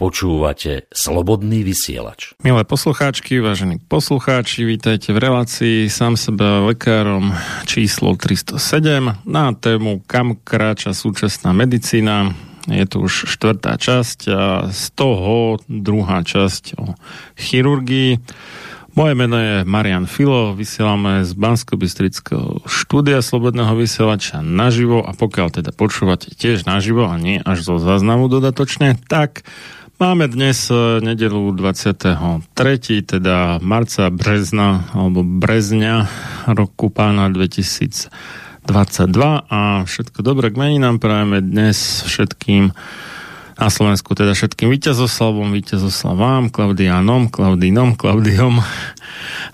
Počúvate Slobodný vysielač. Milé poslucháčky, vážení poslucháči, vítajte v relácii sám sebe lekárom číslo 307 na tému Kam kráča súčasná medicína. Je tu už štvrtá časť a z toho druhá časť o chirurgii. Moje meno je Marian Filo, vysielame z bansko štúdia Slobodného vysielača naživo a pokiaľ teda počúvate tiež naživo a nie až zo záznamu dodatočne, tak máme dnes e, nedelu 23. teda marca, brezna alebo brezňa roku pána 2000 22 a všetko dobré k meninám prajeme dnes všetkým na Slovensku, teda všetkým víťazoslavom, víťazoslavám, Klaudianom, Klaudínom, Klaudiom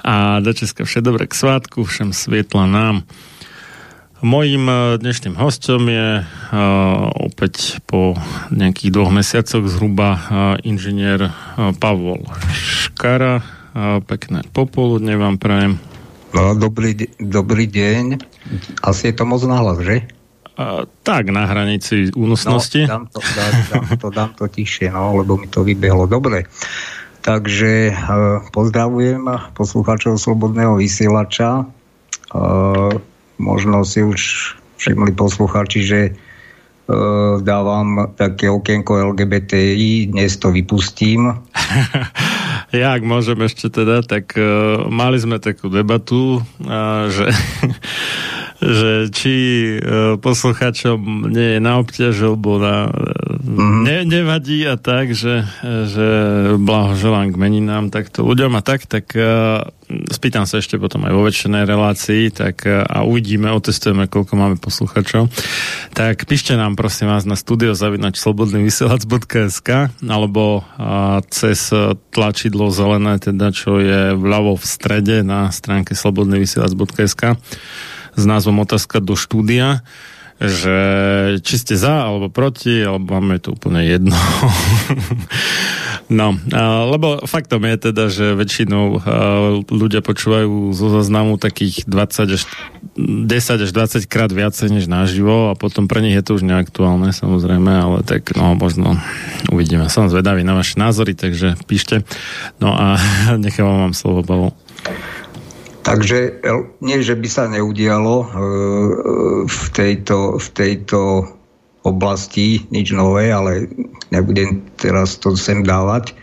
a do Česka všetko dobré k svátku, všem svietla nám. Mojím eh, dnešným hostom je uh, opäť po nejakých dvoch mesiacoch zhruba uh, inžinier uh, Pavol Škara. Uh, pekné popoludne vám prajem. No, dobrý, dobrý deň. Asi je to moc nahlas, že? A, tak, na hranici únosnosti. No, dám to, dám, dám, to, dám to tišie, no, lebo mi to vybehlo. Dobre. Takže uh, pozdravujem poslucháčov Slobodného vysielača. Uh, možno si už všimli poslucháči, že uh, dávam také okienko LGBTI, dnes to vypustím. ja, ak môžem ešte teda, tak uh, mali sme takú debatu, uh, že že či uh, posluchačom nie je na obťaž, alebo na, mm-hmm. ne, nevadí a tak, že, že blahoželám k meninám takto ľuďom a tak, tak spýtam sa ešte potom aj vo väčšinej relácii tak, a uvidíme, otestujeme, koľko máme posluchačov. Tak píšte nám prosím vás na studio zavinač slobodnyvysielac.sk alebo uh, cez tlačidlo zelené, teda čo je vľavo v strede na stránke slobodnyvysielac.sk s názvom Otázka do štúdia, že či ste za alebo proti, alebo máme to úplne jedno. no, lebo faktom je teda, že väčšinou ľudia počúvajú zo zaznamu takých 20 až 10 až 20 krát viacej než naživo a potom pre nich je to už neaktuálne samozrejme, ale tak no možno uvidíme. Som zvedavý na vaše názory, takže píšte. No a nechávam vám slovo, Pavel. Takže nie, že by sa neudialo e, v tejto, v tejto oblasti nič nové, ale nebudem teraz to sem dávať. E,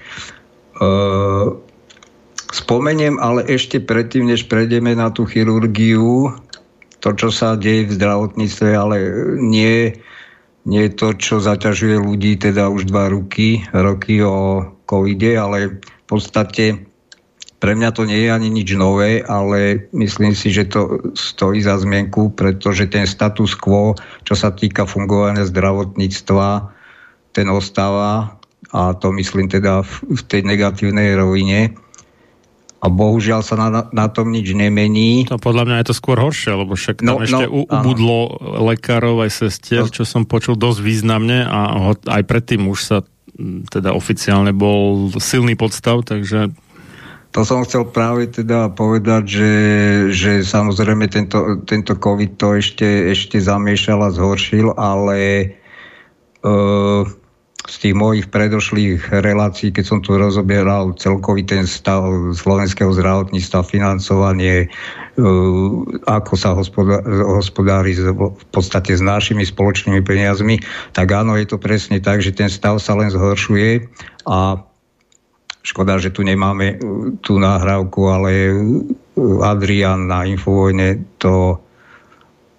spomeniem, ale ešte predtým, než prejdeme na tú chirurgiu, to, čo sa deje v zdravotníctve, ale nie, nie to, čo zaťažuje ľudí teda už dva roky, roky o covide, ale v podstate pre mňa to nie je ani nič nové, ale myslím si, že to stojí za zmienku, pretože ten status quo, čo sa týka fungovania zdravotníctva, ten ostáva a to myslím teda v, v tej negatívnej rovine a bohužiaľ sa na, na tom nič nemení. To podľa mňa je to skôr horšie, lebo však tam no, ešte no, ubudlo lekárov aj sestier, no. čo som počul dosť významne a ho, aj predtým už sa teda oficiálne bol silný podstav, takže to som chcel práve teda povedať, že, že samozrejme tento, tento COVID to ešte, ešte zamiešal a zhoršil, ale uh, z tých mojich predošlých relácií, keď som tu rozobieral celkový ten stav slovenského zdravotníctva, financovanie, e, ako sa hospodári v podstate s našimi spoločnými peniazmi, tak áno, je to presne tak, že ten stav sa len zhoršuje a škoda, že tu nemáme e, tú náhrávku, ale e, Adrian na Infovojne to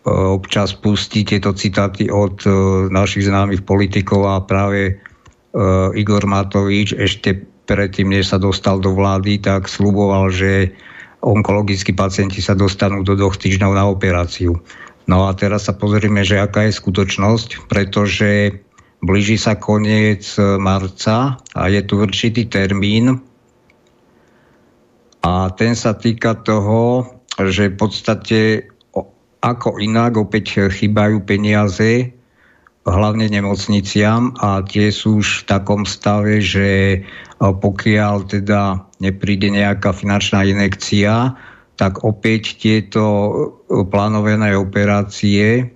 občas pustí tieto citáty od našich známych politikov a práve Igor Matovič ešte predtým, než sa dostal do vlády, tak sluboval, že onkologickí pacienti sa dostanú do dvoch týždňov na operáciu. No a teraz sa pozrieme, že aká je skutočnosť, pretože blíži sa koniec marca a je tu určitý termín. A ten sa týka toho, že v podstate ako inak opäť chýbajú peniaze, hlavne nemocniciam a tie sú už v takom stave, že pokiaľ teda nepríde nejaká finančná inekcia, tak opäť tieto plánované operácie,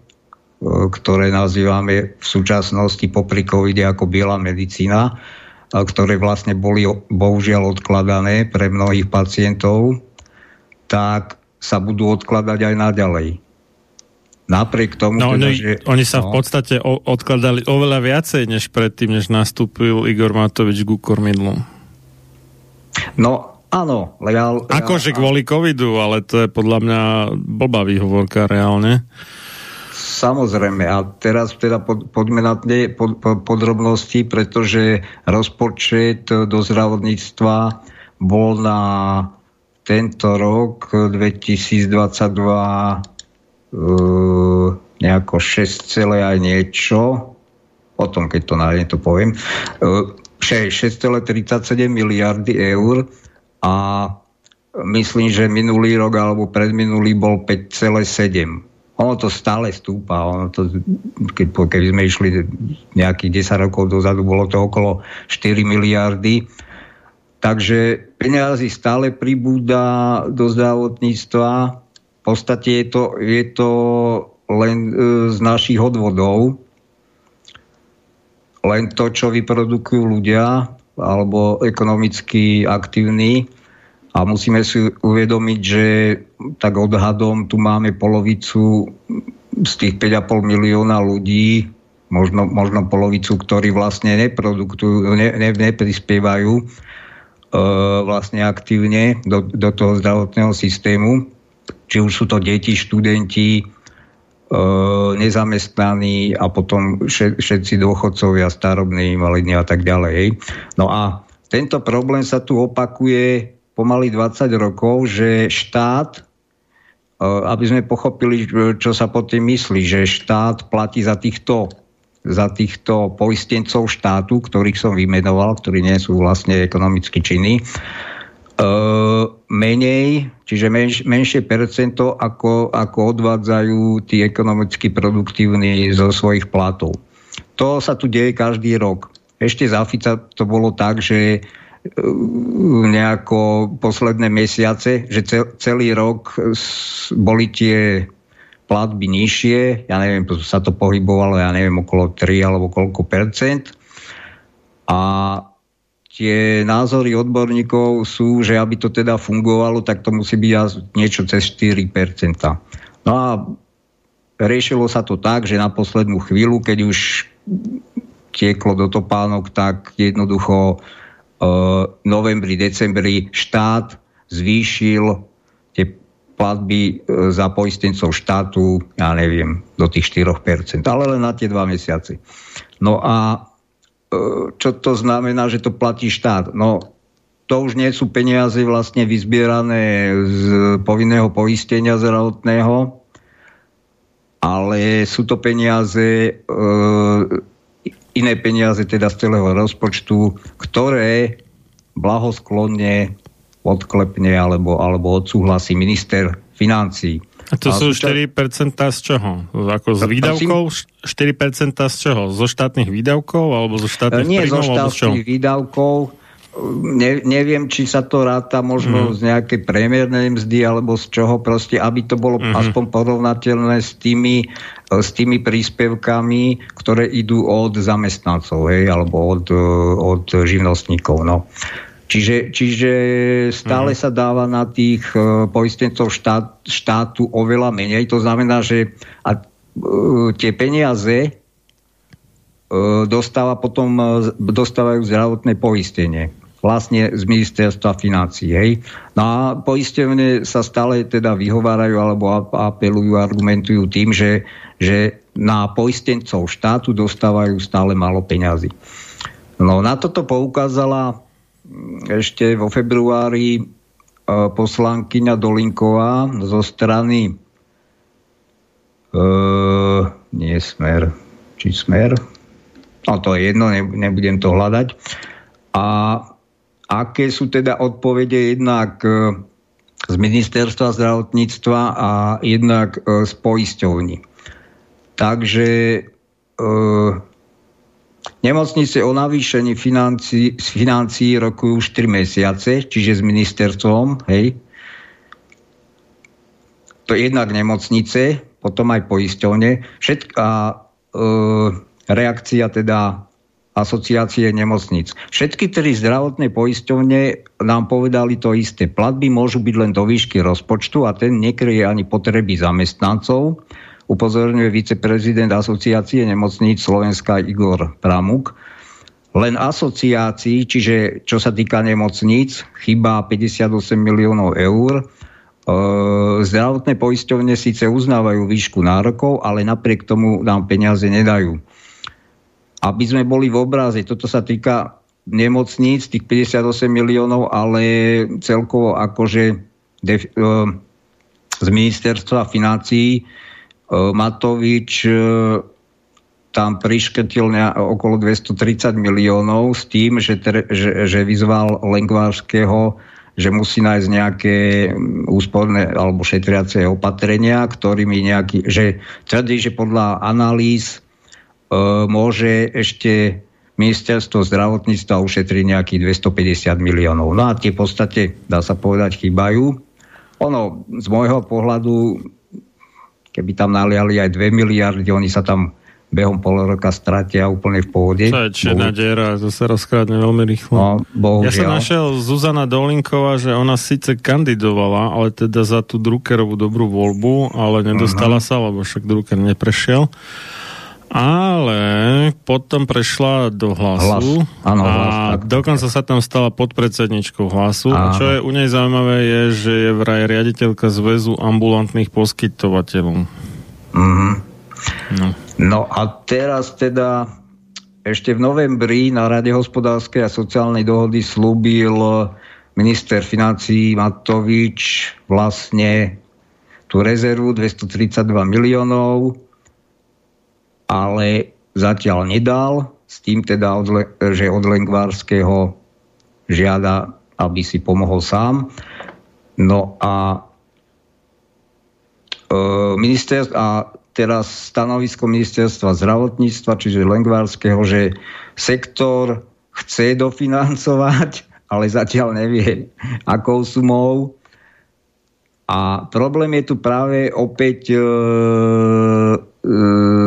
ktoré nazývame v súčasnosti popri covide ako biela medicína, ktoré vlastne boli bohužiaľ odkladané pre mnohých pacientov, tak sa budú odkladať aj naďalej. Napriek tomu, no, teda, oni, že... Oni sa no, v podstate o, odkladali oveľa viacej, než predtým, než nastúpil Igor Matovič k kormidlu. No, áno. Akože kvôli covidu, ale to je podľa mňa blbá výhovorka reálne. Samozrejme. A teraz teda poďme na tie pod, pod, podrobnosti, pretože rozpočet do zdravotníctva bol na tento rok 2022 uh, nejako 6, aj niečo, potom keď to nájdem, to poviem, uh, 6,37 miliardy eur a myslím, že minulý rok alebo predminulý bol 5,7. Ono to stále stúpa. Ono to, keď, keď sme išli nejakých 10 rokov dozadu, bolo to okolo 4 miliardy. Takže peniazy stále pribúda do zdravotníctva podstate je to, je to len e, z našich odvodov, len to, čo vyprodukujú ľudia alebo ekonomicky aktívni. A musíme si uvedomiť, že tak odhadom tu máme polovicu z tých 5,5 milióna ľudí, možno, možno polovicu, ktorí vlastne neprodukujú, ne, ne, neprispievajú e, vlastne aktívne do, do toho zdravotného systému či už sú to deti, študenti, e, nezamestnaní a potom všetci dôchodcovia, starobní, invalidní a tak ďalej. No a tento problém sa tu opakuje pomaly 20 rokov, že štát, aby sme pochopili, čo sa pod tým myslí, že štát platí za týchto za týchto poistencov štátu, ktorých som vymenoval, ktorí nie sú vlastne ekonomicky činní, Uh, menej, čiže menš, menšie percento, ako, ako odvádzajú tí ekonomicky produktívni zo svojich platov. To sa tu deje každý rok. Ešte za Fica to bolo tak, že nejako posledné mesiace, že cel, celý rok boli tie platby nižšie, ja neviem, sa to pohybovalo, ja neviem, okolo 3 alebo koľko percent. A tie názory odborníkov sú, že aby to teda fungovalo, tak to musí byť niečo cez 4%. No a riešilo sa to tak, že na poslednú chvíľu, keď už tieklo do topánok, tak jednoducho novembri, decembri štát zvýšil tie platby e, za poistencov štátu, ja neviem, do tých 4%, ale len na tie dva mesiace. No a e, čo to znamená, že to platí štát? No to už nie sú peniaze vlastne vyzbierané z povinného poistenia zdravotného, ale sú to peniaze, e, iné peniaze teda z celého rozpočtu, ktoré blahosklonne odklepne alebo, alebo odsúhlasí minister financí. A to a sú 4% z čoho? Ako z výdavkov? 4% z čoho? Zo štátnych výdavkov alebo zo štátnych Nie príjmov, zo štátnych výdavkov. Ne, neviem, či sa to ráta možno mm. z nejakej priemernej mzdy alebo z čoho proste, aby to bolo mm. aspoň porovnateľné s tými, s tými príspevkami, ktoré idú od zamestnancov, hej, alebo od, od živnostníkov. No. Čiže, čiže stále mm. sa dáva na tých uh, poistencov štát, štátu oveľa menej. To znamená, že a, uh, tie peniaze uh, dostáva potom, dostávajú zdravotné poistenie vlastne z ministerstva financí. Hej. No a poistenie sa stále teda vyhovárajú alebo apelujú, argumentujú tým, že, že na poistencov štátu dostávajú stále málo peňazí. No na toto poukázala ešte vo februári e, poslankyňa Dolinková zo strany uh, nie Smer, či Smer, no to je jedno, nebudem to hľadať. A aké sú teda odpovede jednak e, z ministerstva zdravotníctva a jednak z poisťovní. Takže Nemocnice o navýšení financí, z financií rokujú 4 mesiace, čiže s ministerstvom, hej. To je jednak nemocnice, potom aj poisťovne. Všetká e, reakcia teda asociácie nemocnic. Všetky tri zdravotné poisťovne nám povedali to isté. Platby môžu byť len do výšky rozpočtu a ten nekryje ani potreby zamestnancov upozorňuje viceprezident asociácie nemocníc Slovenska Igor Pramuk. Len asociácií, čiže čo sa týka nemocníc, chýba 58 miliónov eur. E, zdravotné poisťovne síce uznávajú výšku nárokov, ale napriek tomu nám peniaze nedajú. Aby sme boli v obraze, toto sa týka nemocníc, tých 58 miliónov, ale celkovo akože def, e, z ministerstva financií Matovič e, tam priškrtil okolo 230 miliónov s tým, že, že, že vyzval Lengvárskeho, že musí nájsť nejaké úsporné alebo šetriace opatrenia, ktorými nejaký, že tvrdí, že podľa analýz e, môže ešte ministerstvo zdravotníctva ušetriť nejakých 250 miliónov. No a tie v podstate, dá sa povedať, chýbajú. Ono, z môjho pohľadu, Keby tam naliali aj 2 miliardy, oni sa tam behom pol roka stratia úplne v pôvode. To je černá diera, to sa rozkrádne veľmi rýchlo. No, bohužiaľ. Ja som našiel Zuzana Dolinková, že ona síce kandidovala, ale teda za tú Druckerovú dobrú voľbu, ale nedostala uh-huh. sa, lebo však Drucker neprešiel. Ale potom prešla do hlasu hlas. Áno, a hlas, tak, dokonca sa tam stala podpredsedničkou hlasu. Áno. Čo je u nej zaujímavé je, že je vraj riaditeľka zväzu ambulantných poskytovateľov. Mm-hmm. No. no a teraz teda ešte v novembri na Rade hospodárskej a sociálnej dohody slúbil minister financí Matovič vlastne tú rezervu 232 miliónov ale zatiaľ nedal, s tým teda, že od Lengvárskeho žiada, aby si pomohol sám. No a e, ministerstvo, a teraz stanovisko ministerstva zdravotníctva, čiže Lengvárskeho, že sektor chce dofinancovať, ale zatiaľ nevie, akou sumou. A problém je tu práve opäť e,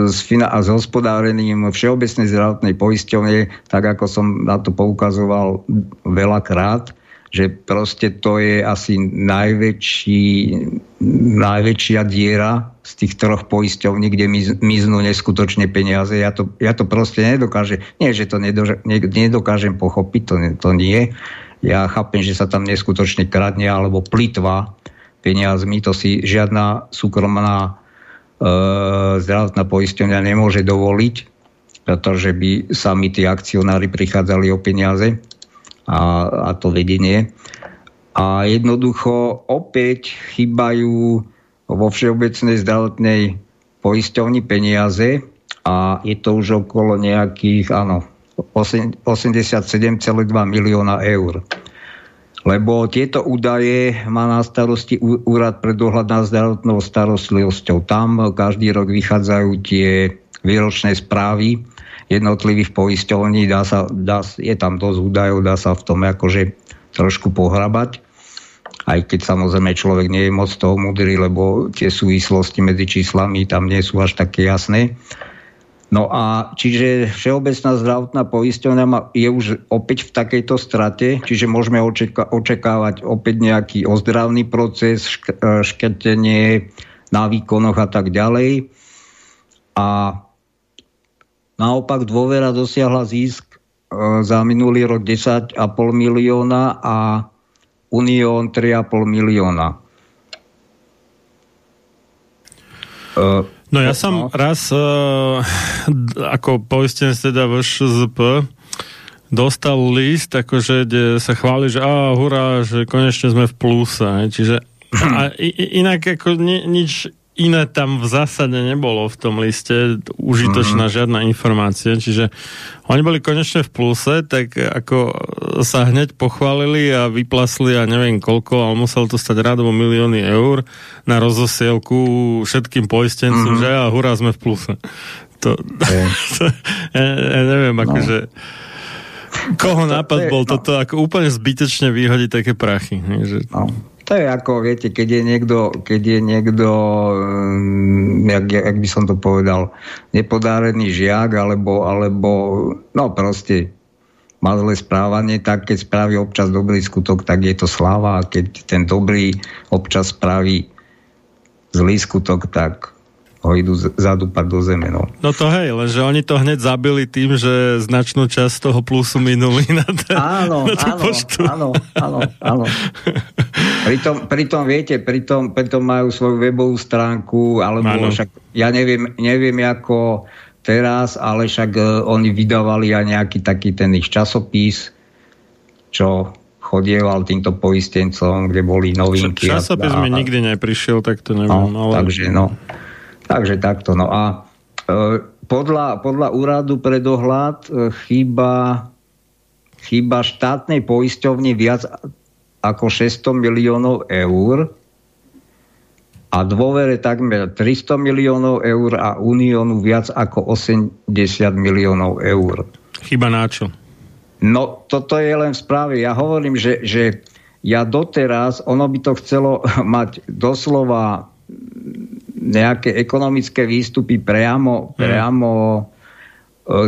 s, fina- a s hospodárením Všeobecnej zdravotnej poisťovne, tak ako som na to poukazoval veľakrát, že proste to je asi najväčší, najväčšia diera z tých troch poisťovní, kde miznú neskutočne peniaze. Ja to, ja to proste nedokážem, nie, že to nedokážem pochopiť, to, to nie. Ja chápem, že sa tam neskutočne kradne alebo plitva peniazmi, to si žiadna súkromná e, zdravotná poisťovňa nemôže dovoliť, pretože by sami tí akcionári prichádzali o peniaze a, a to vedenie. A jednoducho opäť chýbajú vo Všeobecnej zdravotnej poisťovni peniaze a je to už okolo nejakých, áno, 87,2 milióna eur lebo tieto údaje má na starosti Úrad pre dohľad nad zdravotnou starostlivosťou. Tam každý rok vychádzajú tie výročné správy jednotlivých poisťovní, dá sa, dá, je tam dosť údajov, dá sa v tom akože trošku pohrabať. Aj keď samozrejme človek nie je moc toho múdry, lebo tie súvislosti medzi číslami tam nie sú až také jasné. No a čiže Všeobecná zdravotná poisťovňa je už opäť v takejto strate, čiže môžeme očeka- očakávať opäť nejaký ozdravný proces, šk- e, škrtenie na výkonoch a tak ďalej. A naopak dôvera dosiahla zisk e, za minulý rok 10,5 milióna a Unión 3,5 milióna. Uh, No ja som no. raz uh, ako poistenec teda VŠZP dostal list, akože kde sa chváli, že a hurá, že konečne sme v pluse. Čiže a inak ako ni, nič iné tam v zásade nebolo v tom liste, užitočná mm-hmm. žiadna informácia, čiže oni boli konečne v pluse, tak ako sa hneď pochválili a vyplasli a neviem koľko, ale musel to stať radovo milióny eur na rozosielku všetkým poistencom, mm-hmm. že a hurá, sme v pluse. To, okay. to ja, ja neviem, no. akože koho nápad bol no. toto ako úplne zbytečne vyhodiť také prachy. Že... No. To je ako, viete, keď je niekto, keď je niekto um, jak, jak by som to povedal, nepodárený žiak, alebo, alebo no proste má zlé správanie, tak keď spraví občas dobrý skutok, tak je to sláva. A keď ten dobrý občas spraví zlý skutok, tak ho idú zadúpať do zeme. No. no to hej, lenže oni to hneď zabili tým, že značnú časť toho plusu minuli na, ten, áno, na áno, poštu. áno, áno, áno. Pritom, pritom viete, pritom, pritom majú svoju webovú stránku, alebo áno. však, ja neviem, neviem ako teraz, ale však uh, oni vydávali aj nejaký taký ten ich časopis, čo chodieval týmto poistencom, kde boli novinky. Časopis a, mi nikdy neprišiel, tak to neviem. No, ale... Takže no. Takže takto. No a e, podľa, podľa úradu pre dohľad e, chýba, chýba štátnej poisťovni viac ako 600 miliónov eur a dôvere takmer 300 miliónov eur a Uniónu viac ako 80 miliónov eur. Chyba na čo? No, toto je len v správe. Ja hovorím, že, že ja doteraz, ono by to chcelo mať doslova nejaké ekonomické výstupy priamo, hmm. priamo e,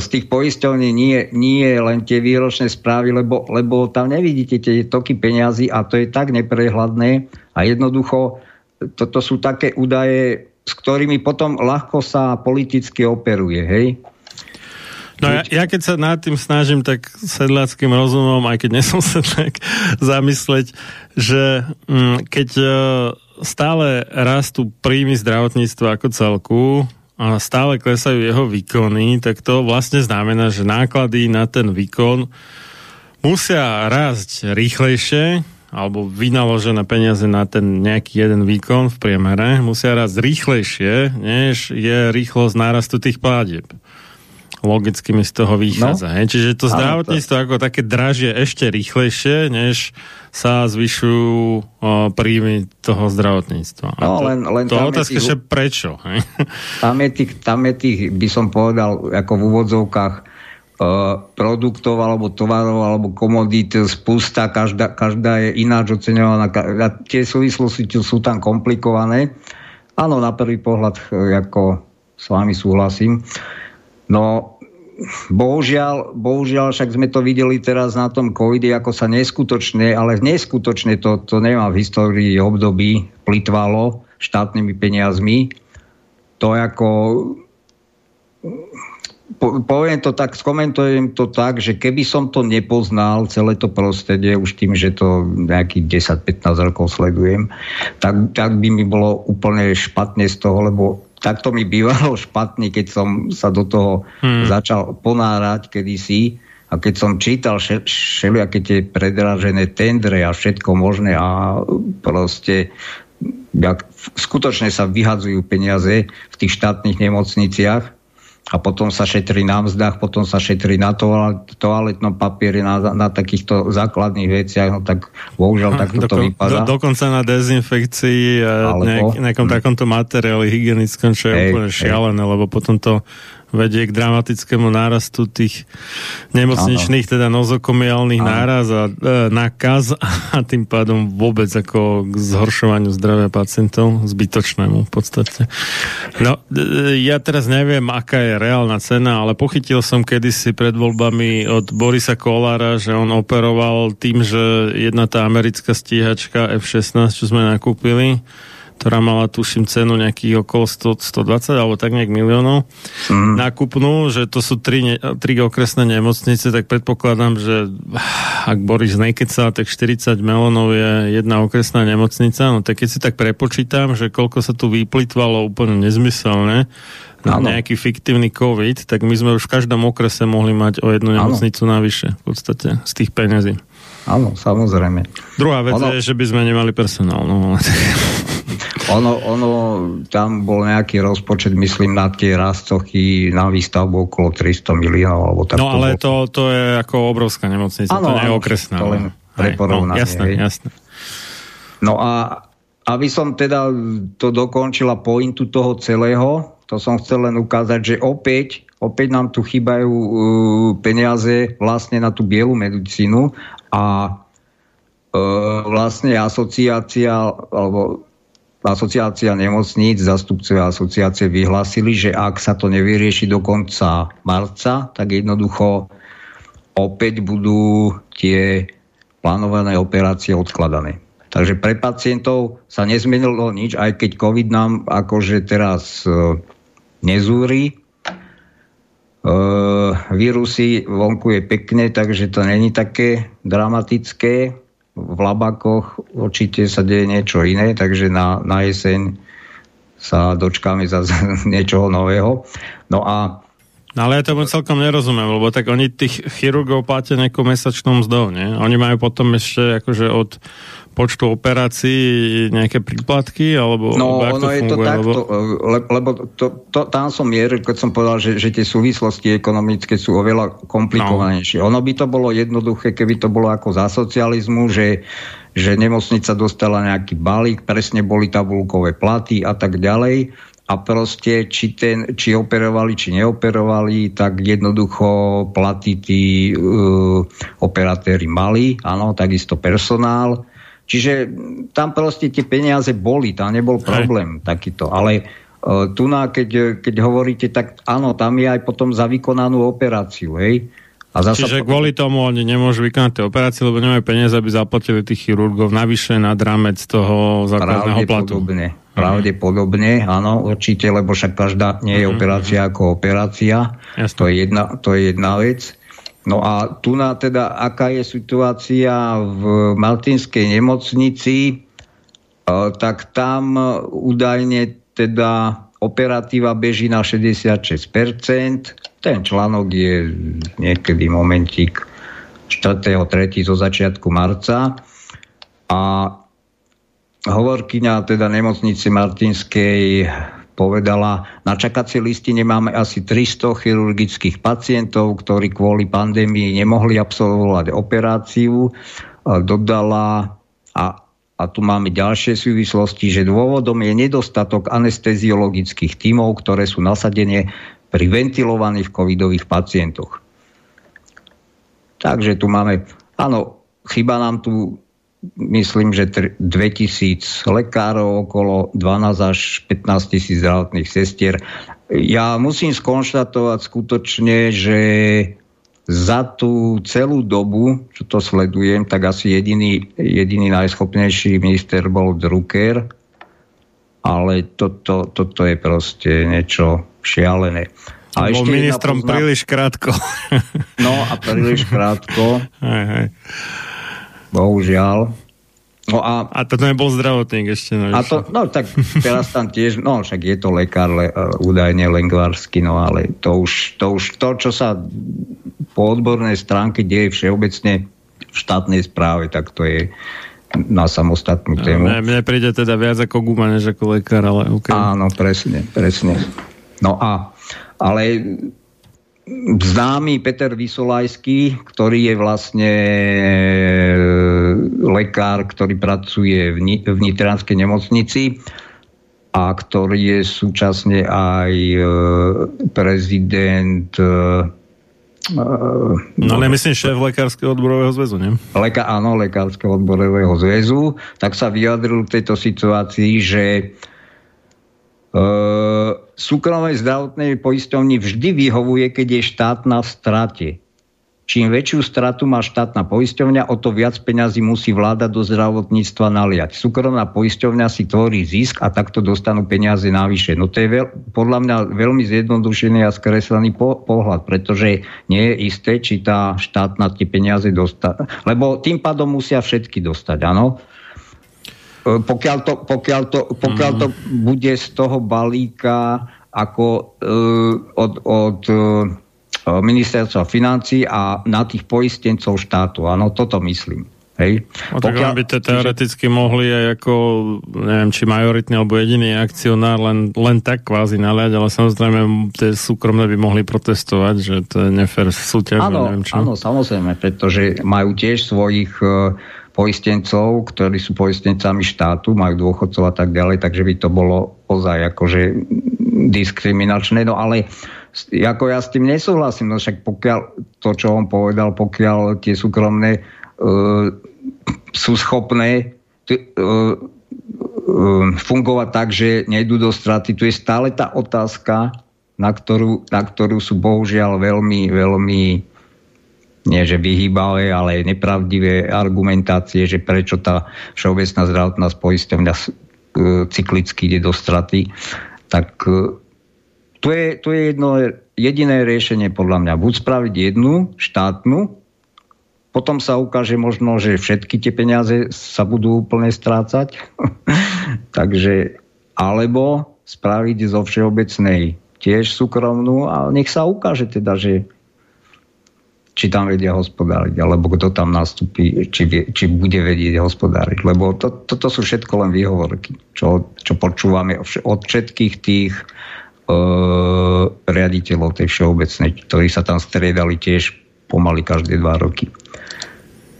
z tých poisťovní nie, nie len tie výročné správy, lebo, lebo tam nevidíte tie toky peňazí a to je tak neprehľadné a jednoducho toto sú také údaje, s ktorými potom ľahko sa politicky operuje, hej? No ja, ja keď sa nad tým snažím tak sedláckým rozumom, aj keď nesom sedlák, zamysleť, že mm, keď uh, stále rastú príjmy zdravotníctva ako celku a stále klesajú jeho výkony, tak to vlastne znamená, že náklady na ten výkon musia rásť rýchlejšie alebo vynaložené peniaze na ten nejaký jeden výkon v priemere musia rásť rýchlejšie, než je rýchlosť nárastu tých pládieb logicky mi z toho vychádza. No? Čiže to zdravotníctvo ako také dražie ešte rýchlejšie, než sa zvyšujú o, príjmy toho zdravotníctva. No, to, len, len to otázka, tých, že prečo? Tam je, tých, tam je tých, by som povedal, ako v úvodzovkách produktov alebo tovarov alebo komodít spústa, každá, každá je ináč oceňovaná. Tie súvislosti sú tam komplikované. Áno, na prvý pohľad ako s vami súhlasím. No, bohužiaľ, bohužiaľ, však sme to videli teraz na tom covide, ako sa neskutočne, ale neskutočne to, to nemá v histórii období plitvalo štátnymi peniazmi. To ako po, poviem to tak, skomentujem to tak, že keby som to nepoznal, celé to prostredie, už tým, že to nejakých 10-15 rokov sledujem, tak, tak by mi bolo úplne špatne z toho, lebo takto mi bývalo špatne, keď som sa do toho hmm. začal ponárať kedysi a keď som čítal všelijaké tie predražené tendre a všetko možné a proste jak skutočne sa vyhadzujú peniaze v tých štátnych nemocniciach, a potom sa šetrí na mzdách, potom sa šetrí na toaletnom papieri, na, na takýchto základných veciach, no tak bohužiaľ takto to vypadá. Do, dokonca na dezinfekcii a nejak, nejakom hm. takomto materiáli hygienickom, čo je hej, úplne šialené, lebo potom to vedie k dramatickému nárastu tých nemocničných, teda nozokomiálnych náraz a e, nákaz a tým pádom vôbec ako k zhoršovaniu zdravia pacientov, zbytočnému v podstate. No, e, ja teraz neviem, aká je reálna cena, ale pochytil som kedysi pred voľbami od Borisa Kolára, že on operoval tým, že jedna tá americká stíhačka F-16, čo sme nakúpili, ktorá mala, tuším, cenu nejakých okolo 100, 120 alebo tak nejak miliónov mm. nákupnú, že to sú tri, ne, tri okresné nemocnice, tak predpokladám, že ak Boris nekecal, tak 40 melónov je jedna okresná nemocnica, no tak keď si tak prepočítam, že koľko sa tu vyplitvalo úplne nezmyselné, na ano. nejaký fiktívny COVID, tak my sme už v každom okrese mohli mať o jednu nemocnicu ano. navyše v podstate z tých peniazí. Áno, samozrejme. Druhá vec ono... je, že by sme nemali personál. No. Ono, ono, tam bol nejaký rozpočet, myslím, na tie rastochy na výstavbu okolo 300 miliónov. Alebo tak no ale to, to je ako obrovská nemocnica, ano, to nie je okresná. To len pre no, jasné, jasné. No a aby som teda to dokončila pointu toho celého, to som chcel len ukázať, že opäť, opäť nám tu chýbajú uh, peniaze vlastne na tú bielu medicínu a uh, vlastne asociácia alebo asociácia nemocníc, zastupcovia asociácie vyhlásili, že ak sa to nevyrieši do konca marca, tak jednoducho opäť budú tie plánované operácie odkladané. Takže pre pacientov sa nezmenilo nič, aj keď COVID nám akože teraz e, nezúri. E, vírusy vonku je pekne, takže to není také dramatické v Labakoch určite sa deje niečo iné, takže na, na jeseň sa dočkáme za niečoho nového. No a No ale ja tomu celkom nerozumiem, lebo tak oni tých chirurgov platia nejakou mesačnou mzdou, nie? Oni majú potom ešte akože od počtu operácií nejaké príplatky, alebo No, ono to je to takto, lebo, le, lebo to, to, tam som mieril, keď som povedal, že, že tie súvislosti ekonomické sú oveľa komplikovanejšie. No. Ono by to bolo jednoduché, keby to bolo ako za socializmu, že, že nemocnica dostala nejaký balík, presne boli tabulkové platy a tak ďalej a proste či, ten, či operovali, či neoperovali, tak jednoducho platy tí uh, operatéri mali, áno, takisto personál Čiže tam proste tie peniaze boli, tam nebol problém Hej. takýto. Ale uh, tu na, keď, keď hovoríte, tak áno, tam je aj potom za vykonanú operáciu, hej. A zasa Čiže kvôli tomu oni nemôžu vykonať tie operácie, lebo nemajú peniaze, aby zaplatili tých chirurgov navyše nad rámec toho základného platu. Pravdepodobne, mhm. pravdepodobne, áno, určite, lebo však každá nie je uh-huh. operácia ako operácia. To je, jedna, to je jedna vec. No a tu na teda, aká je situácia v Martinskej nemocnici, e, tak tam údajne teda operatíva beží na 66%. Ten článok je niekedy momentík 4.3. zo začiatku marca. A hovorkyňa teda nemocnice Martinskej povedala, na čakacej listine máme asi 300 chirurgických pacientov, ktorí kvôli pandémii nemohli absolvovať operáciu. Dodala a, a tu máme ďalšie súvislosti, že dôvodom je nedostatok anesteziologických tímov, ktoré sú nasadené pri ventilovaných covidových pacientoch. Takže tu máme, áno, chyba nám tu myslím, že 2000 lekárov, okolo 12 až 15 tisíc zdravotných sestier. Ja musím skonštatovať skutočne, že za tú celú dobu, čo to sledujem, tak asi jediný, jediný najschopnejší minister bol Drucker, ale toto, toto je proste niečo šialené. A bol ešte ministrom pozná... príliš krátko. No a príliš krátko. Hej, hej. Bohužiaľ. No a, a to nebol zdravotník ešte. No, a to, no tak teraz tam tiež, no však je to lekár le, údajne lengvársky, no ale to už, to už to, čo sa po odbornej stránke deje všeobecne v štátnej správe, tak to je na samostatnú tému. Mne, mne príde teda viac ako guma, než ako lekár, ale okay. Áno, presne, presne. No a, ale známy Peter Vysolajský, ktorý je vlastne e, lekár, ktorý pracuje v, v Nitranskej nemocnici a ktorý je súčasne aj e, prezident e, No ale myslím šéf Lekárskeho odborového zväzu, nie? Leka, áno, Lekárskeho odborového zväzu, tak sa vyjadril v tejto situácii, že Uh, súkromnej zdravotnej poisťovni vždy vyhovuje, keď je štát na strate. Čím väčšiu stratu má štátna poisťovňa, o to viac peňazí musí vláda do zdravotníctva naliať. Súkromná poisťovňa si tvorí zisk a takto dostanú peniaze navyše. No to je veľ, podľa mňa veľmi zjednodušený a skreslený po, pohľad, pretože nie je isté, či tá štátna tie peniaze dostane. Lebo tým pádom musia všetky dostať, áno? E, pokiaľ to, pokiaľ to, pokiaľ to mm. bude z toho balíka ako uh, od, od uh, ministerstva financí a na tých poistencov štátu. Áno, toto myslím. Hej. No, tak Pokiaľ, by to teoreticky čiže... mohli aj ako, neviem, či majoritný alebo jediný akcionár len, len tak kvázi naliať, ale samozrejme tie súkromné by mohli protestovať, že to je nefér súťaž. Áno, neviem čo. áno, samozrejme, pretože majú tiež svojich uh, poistencov, ktorí sú poistencami štátu, majú dôchodcov a tak ďalej, takže by to bolo ozaj akože diskriminačné. No ale ako ja s tým nesúhlasím, no však pokiaľ to, čo on povedal, pokiaľ tie súkromné uh, sú schopné t- uh, uh, fungovať tak, že nejdú do straty, tu je stále tá otázka, na ktorú, na ktorú sú bohužiaľ veľmi, veľmi nie že vyhýbavé, ale nepravdivé argumentácie, že prečo tá všeobecná zdravotná poisťovňa e, cyklicky ide do straty, tak e, to je, to je jedno jediné riešenie podľa mňa. Buď spraviť jednu štátnu, potom sa ukáže možno, že všetky tie peniaze sa budú úplne strácať. Takže, alebo spraviť zo všeobecnej tiež súkromnú a nech sa ukáže teda, že či tam vedia hospodáriť, alebo kto tam nastúpi, či, vie, či bude vedieť hospodáriť. Lebo to, toto sú všetko len výhovorky, čo, čo počúvame od všetkých tých uh, riaditeľov tej všeobecnej, ktorí sa tam striedali tiež pomaly každé dva roky.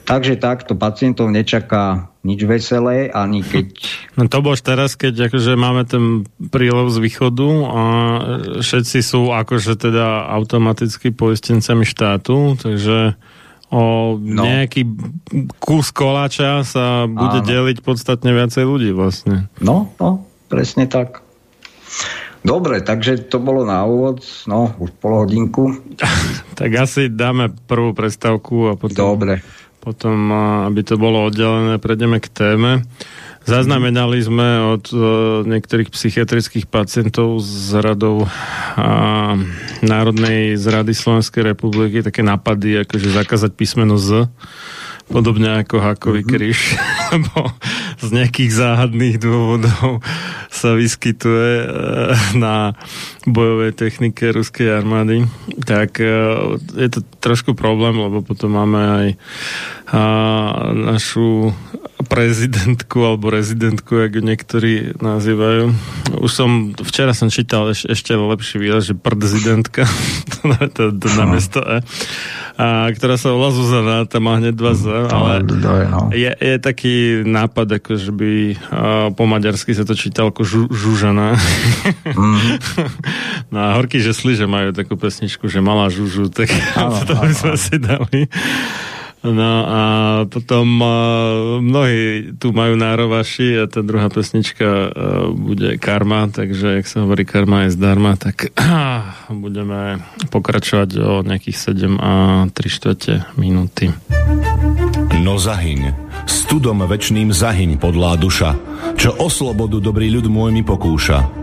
Takže takto pacientov nečaká nič veselé, ani keď... No to bož teraz, keď akože máme ten prílev z východu a všetci sú akože teda automaticky poistencami štátu, takže o no. nejaký kus koláča sa bude Áno. deliť podstatne viacej ľudí vlastne. No, no, presne tak. Dobre, takže to bolo na úvod, no, už pol hodinku. tak asi dáme prvú predstavku a potom... Dobre potom, aby to bolo oddelené, prejdeme k téme. Zaznamenali sme od uh, niektorých psychiatrických pacientov z radov uh, Národnej zrady Slovenskej republiky také nápady, akože zakázať písmeno Z podobne ako Hakový mm-hmm. kríž, lebo z nejakých záhadných dôvodov sa vyskytuje e, na bojovej technike ruskej armády, tak e, je to trošku problém, lebo potom máme aj našu prezidentku alebo rezidentku, ako niektorí nazývajú. Už som, včera som čítal eš, ešte lepší výraz, že prezidentka, to, to, to namiesto E. a, ktorá sa volá Zuzana, tam má hneď dva Z, ale no. je, je taký nápad, ako že by uh, po maďarsky sa to čítal ako žu, Žužana. Mm. no a horky žesli, že majú takú pesničku, že malá Žužu, tak áno, to by sme si dali. No a potom uh, mnohí tu majú nárovaši a tá druhá pesnička uh, bude Karma, takže ak sa hovorí Karma je zdarma, tak budeme pokračovať o nejakých 7 a 3 štvrte minúty. No zahyň, studom večným zahyň podlá duša, čo o slobodu dobrý ľud môj mi pokúša.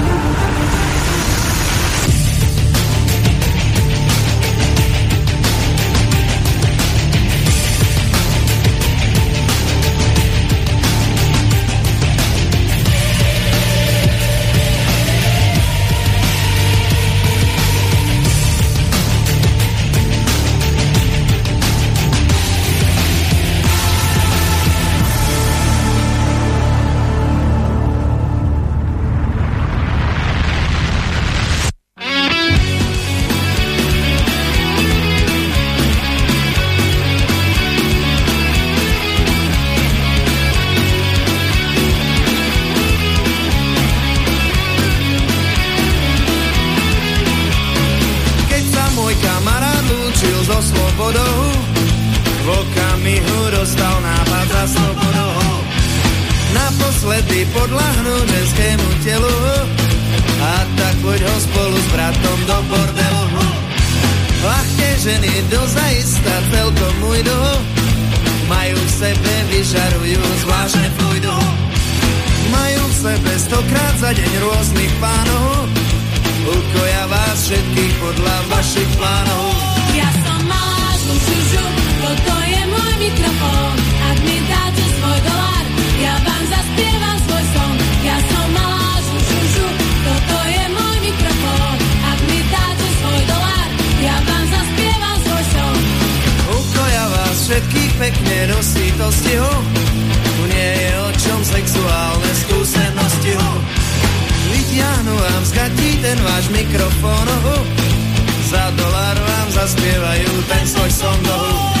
ten váš mikrofón, oh, za dolar vám zaspievajú ten svoj song, oh.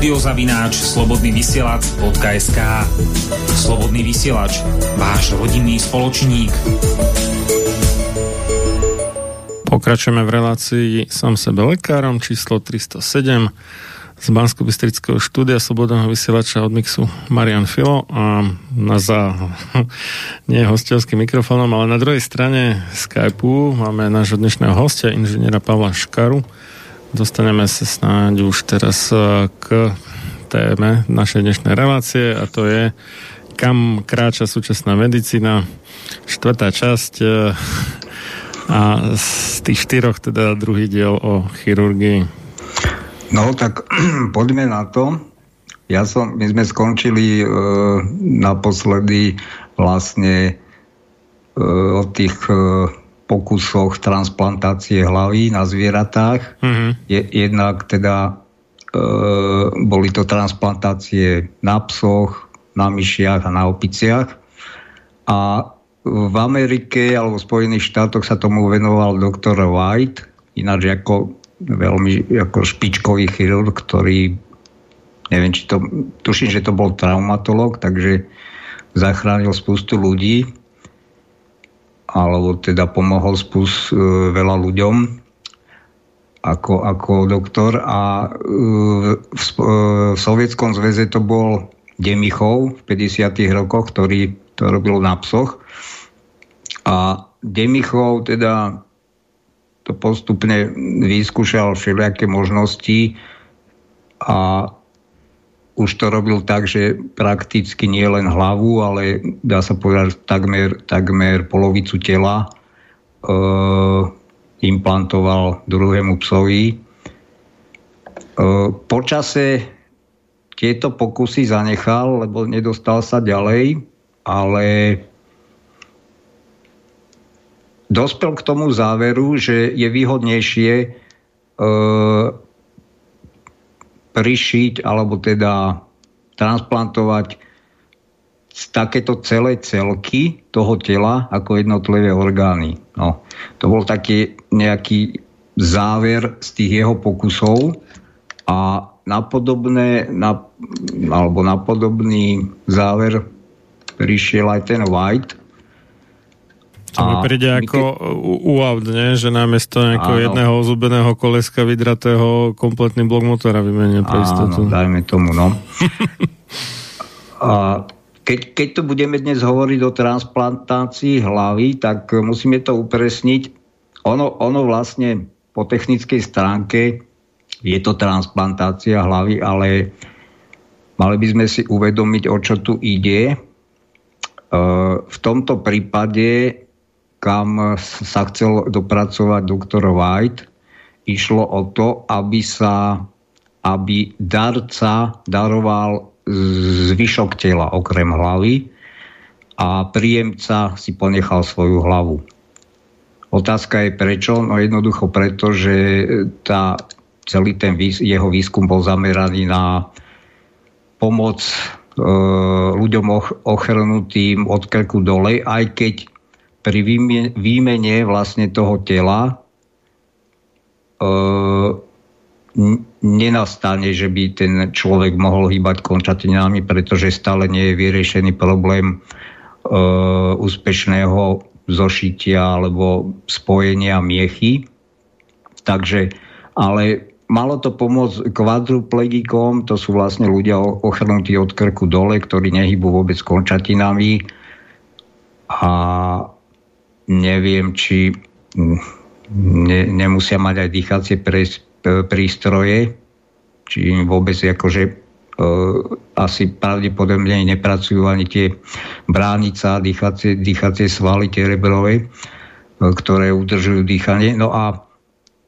Napíš na studiozavináč slobodnyvysielac.sk Slobodný vysielač, váš rodinný spoločník. Pokračujeme v relácii sám sebe lekárom číslo 307 z bansko štúdia Slobodného vysielača od Mixu Marian Filo a na za nie hostovským mikrofónom, ale na druhej strane Skypeu máme nášho dnešného hostia, inžiniera Pavla Škaru. Dostaneme sa snáď už teraz eh, k téme našej dnešnej relácie a to je kam kráča súčasná medicína. Štvrtá časť eh, a z tých štyroch teda druhý diel o chirurgii. No tak poďme na to. Ja som, my sme skončili e, naposledy vlastne e, o tých e, pokusoch transplantácie hlavy na zvieratách. Mhm. Je, jednak teda e, boli to transplantácie na psoch, na myšiach a na opiciach. A v Amerike alebo v Spojených štátoch sa tomu venoval doktor White, ináč ako veľmi ako špičkový chirurg, ktorý neviem, či to, tuším, že to bol traumatolog, takže zachránil spustu ľudí alebo teda pomohol spust, e, veľa ľuďom ako, ako doktor a e, v, e, v Sovietskom zväze to bol Demichov v 50. rokoch, ktorý to robil na psoch a Demichov teda to postupne vyskúšal všelijaké možnosti a už to robil tak, že prakticky nie len hlavu, ale dá sa povedať takmer, takmer polovicu tela e, implantoval druhému psovi. E, počase tieto pokusy zanechal, lebo nedostal sa ďalej, ale dospel k tomu záveru, že je výhodnejšie e, prišiť alebo teda transplantovať z takéto celé celky toho tela ako jednotlivé orgány. No, to bol taký nejaký záver z tých jeho pokusov a napodobné, na, alebo napodobný záver prišiel aj ten White, Čo mi príde ako UAVD, ne? že namiesto nejakého Áno. jedného zubeného koleska vydratého kompletný blok motora vymenia pre istotu. Áno, dajme tomu, no. A keď, keď tu budeme dnes hovoriť o transplantácii hlavy, tak musíme to upresniť. Ono, ono vlastne po technickej stránke je to transplantácia hlavy, ale mali by sme si uvedomiť, o čo tu ide. E, v tomto prípade, kam sa chcel dopracovať doktor White, išlo o to, aby sa aby darca daroval zvyšok tela okrem hlavy a príjemca si ponechal svoju hlavu. Otázka je prečo? No jednoducho preto, že tá, celý ten jeho výskum bol zameraný na pomoc e, ľuďom och, ochrnutým od krku dole, aj keď pri výmene, vlastne toho tela e, nenastane, že by ten človek mohol hýbať končatinami, pretože stále nie je vyriešený problém e, úspešného zošitia alebo spojenia miechy. Takže, ale malo to pomôcť kvadruplegikom, to sú vlastne ľudia ochrnutí od krku dole, ktorí nehýbu vôbec končatinami a neviem, či ne, nemusia mať aj dýchacie pres, prístroje, či im vôbec akože e, asi pravdepodobne nepracujú ani tie bránica, dýchacie, dýchacie svaly, tie rebrové, e, ktoré udržujú dýchanie. No a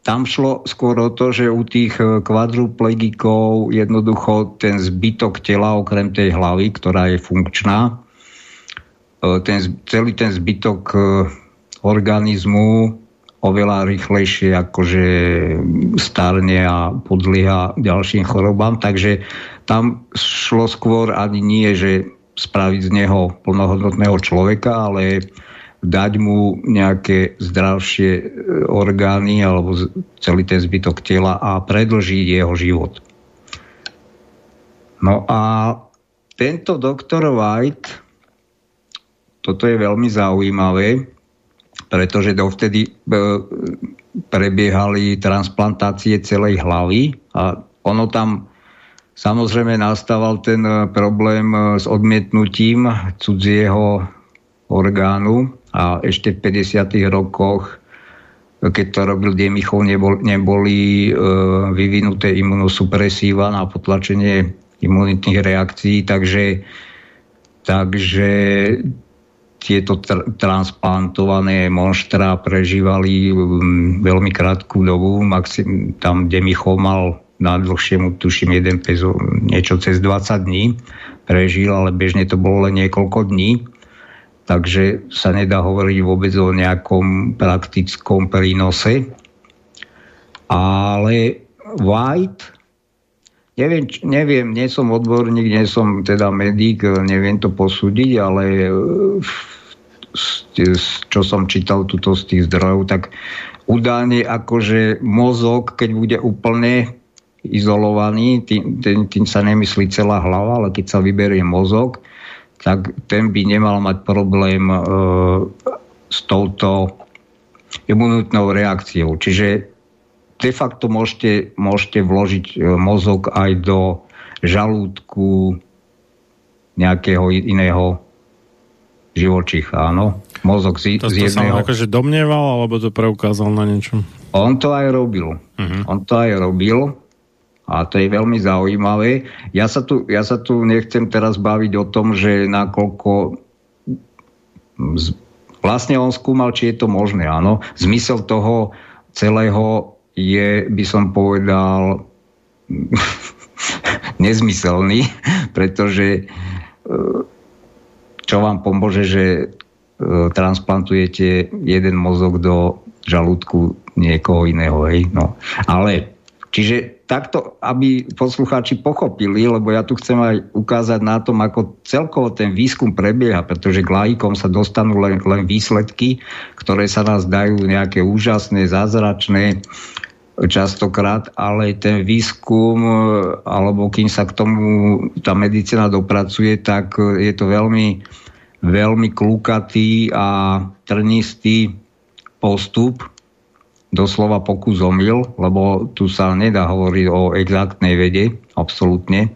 tam šlo skôr o to, že u tých e, kvadruplegikov jednoducho ten zbytok tela, okrem tej hlavy, ktorá je funkčná, e, ten, celý ten zbytok organizmu oveľa rýchlejšie akože starne a podlieha ďalším chorobám. Takže tam šlo skôr ani nie, že spraviť z neho plnohodnotného človeka, ale dať mu nejaké zdravšie e, orgány alebo celý ten zbytok tela a predlžiť jeho život. No a tento doktor White, toto je veľmi zaujímavé, pretože dovtedy e, prebiehali transplantácie celej hlavy a ono tam samozrejme nastával ten e, problém e, s odmietnutím cudzieho orgánu a ešte v 50. rokoch keď to robil Demichov, nebol, neboli vyvinuté imunosupresíva na potlačenie imunitných reakcií, takže, takže tieto tr- transplantované monštra prežívali um, veľmi krátku dobu. Maxim, tam Demichov mal na dlhšiemu, tuším, jeden pezo, niečo cez 20 dní prežil, ale bežne to bolo len niekoľko dní. Takže sa nedá hovoriť vôbec o nejakom praktickom prínose. Ale White Neviem, neviem, nie som odborník, nie som teda medic, neviem to posúdiť, ale čo som čítal tuto z tých zdrojov, tak údajne akože mozog, keď bude úplne izolovaný, tým, tým, tým sa nemyslí celá hlava, ale keď sa vyberie mozog, tak ten by nemal mať problém e, s touto imunitnou reakciou. Čiže de facto môžete, môžete vložiť e, mozog aj do žalúdku nejakého iného živočícha, áno. Mozog z, to, z jedného... To sa akože domnieval, alebo to preukázal na niečom? On to aj robil. Uh-huh. On to aj robil a to je veľmi zaujímavé. Ja sa, tu, ja sa tu nechcem teraz baviť o tom, že nakoľko vlastne on skúmal, či je to možné, áno. Zmysel toho celého je, by som povedal, nezmyselný, pretože čo vám pomôže, že e, transplantujete jeden mozog do žalúdku niekoho iného. Hej? No. Ale čiže takto, aby poslucháči pochopili, lebo ja tu chcem aj ukázať na tom, ako celkovo ten výskum prebieha, pretože k laikom sa dostanú len, len výsledky, ktoré sa nás dajú nejaké úžasné, zázračné, častokrát, ale ten výskum, e, alebo kým sa k tomu tá medicína dopracuje, tak e, je to veľmi, veľmi klúkatý a trnistý postup, doslova pokus omyl, lebo tu sa nedá hovoriť o exaktnej vede, absolútne, e,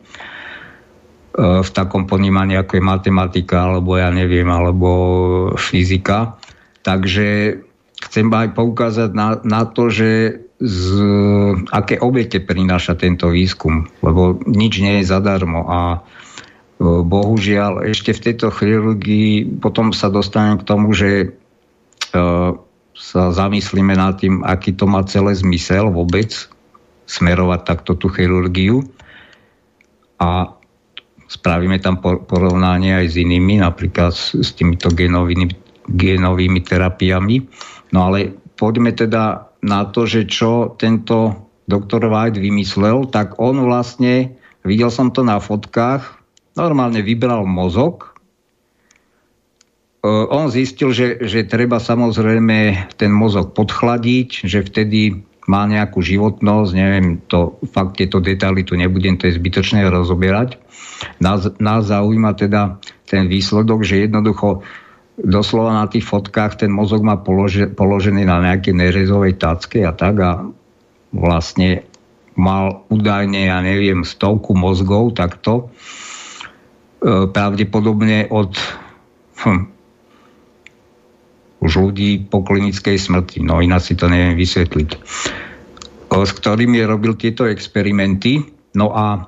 v takom ponímaní, ako je matematika, alebo ja neviem, alebo fyzika. Takže chcem aj poukázať na, na to, že z, aké obete prináša tento výskum, lebo nič nie je zadarmo a e, bohužiaľ ešte v tejto chirurgii potom sa dostanem k tomu, že e, sa zamyslíme nad tým, aký to má celé zmysel vôbec smerovať takto tú chirurgiu a spravíme tam porovnanie aj s inými, napríklad s, s týmito genovými, genovými terapiami. No ale poďme teda na to, že čo tento doktor White vymyslel, tak on vlastne, videl som to na fotkách, normálne vybral mozog, on zistil, že, že treba samozrejme ten mozog podchladiť, že vtedy má nejakú životnosť, neviem, to, fakt tieto detaily tu nebudem, to je zbytočné rozoberať. Nás, nás zaujíma teda ten výsledok, že jednoducho doslova na tých fotkách ten mozog má polože, položený na nejakej nerezovej tacke a tak a vlastne mal údajne, ja neviem, stovku mozgov takto. E, pravdepodobne od hm, už ľudí po klinickej smrti. No ináč si to neviem vysvetliť. S ktorými robil tieto experimenty. No a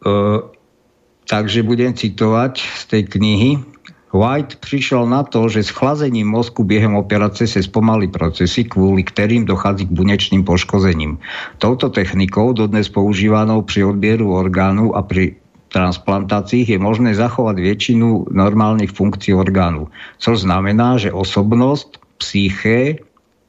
e, Takže budem citovať z tej knihy. White prišiel na to, že s chlazením mozku biehem operácie sa spomalí procesy, kvôli ktorým dochádza k bunečným poškozením. Touto technikou, dodnes používanou pri odbieru orgánu a pri transplantácii je možné zachovať väčšinu normálnych funkcií orgánu. Co znamená, že osobnosť, psyché,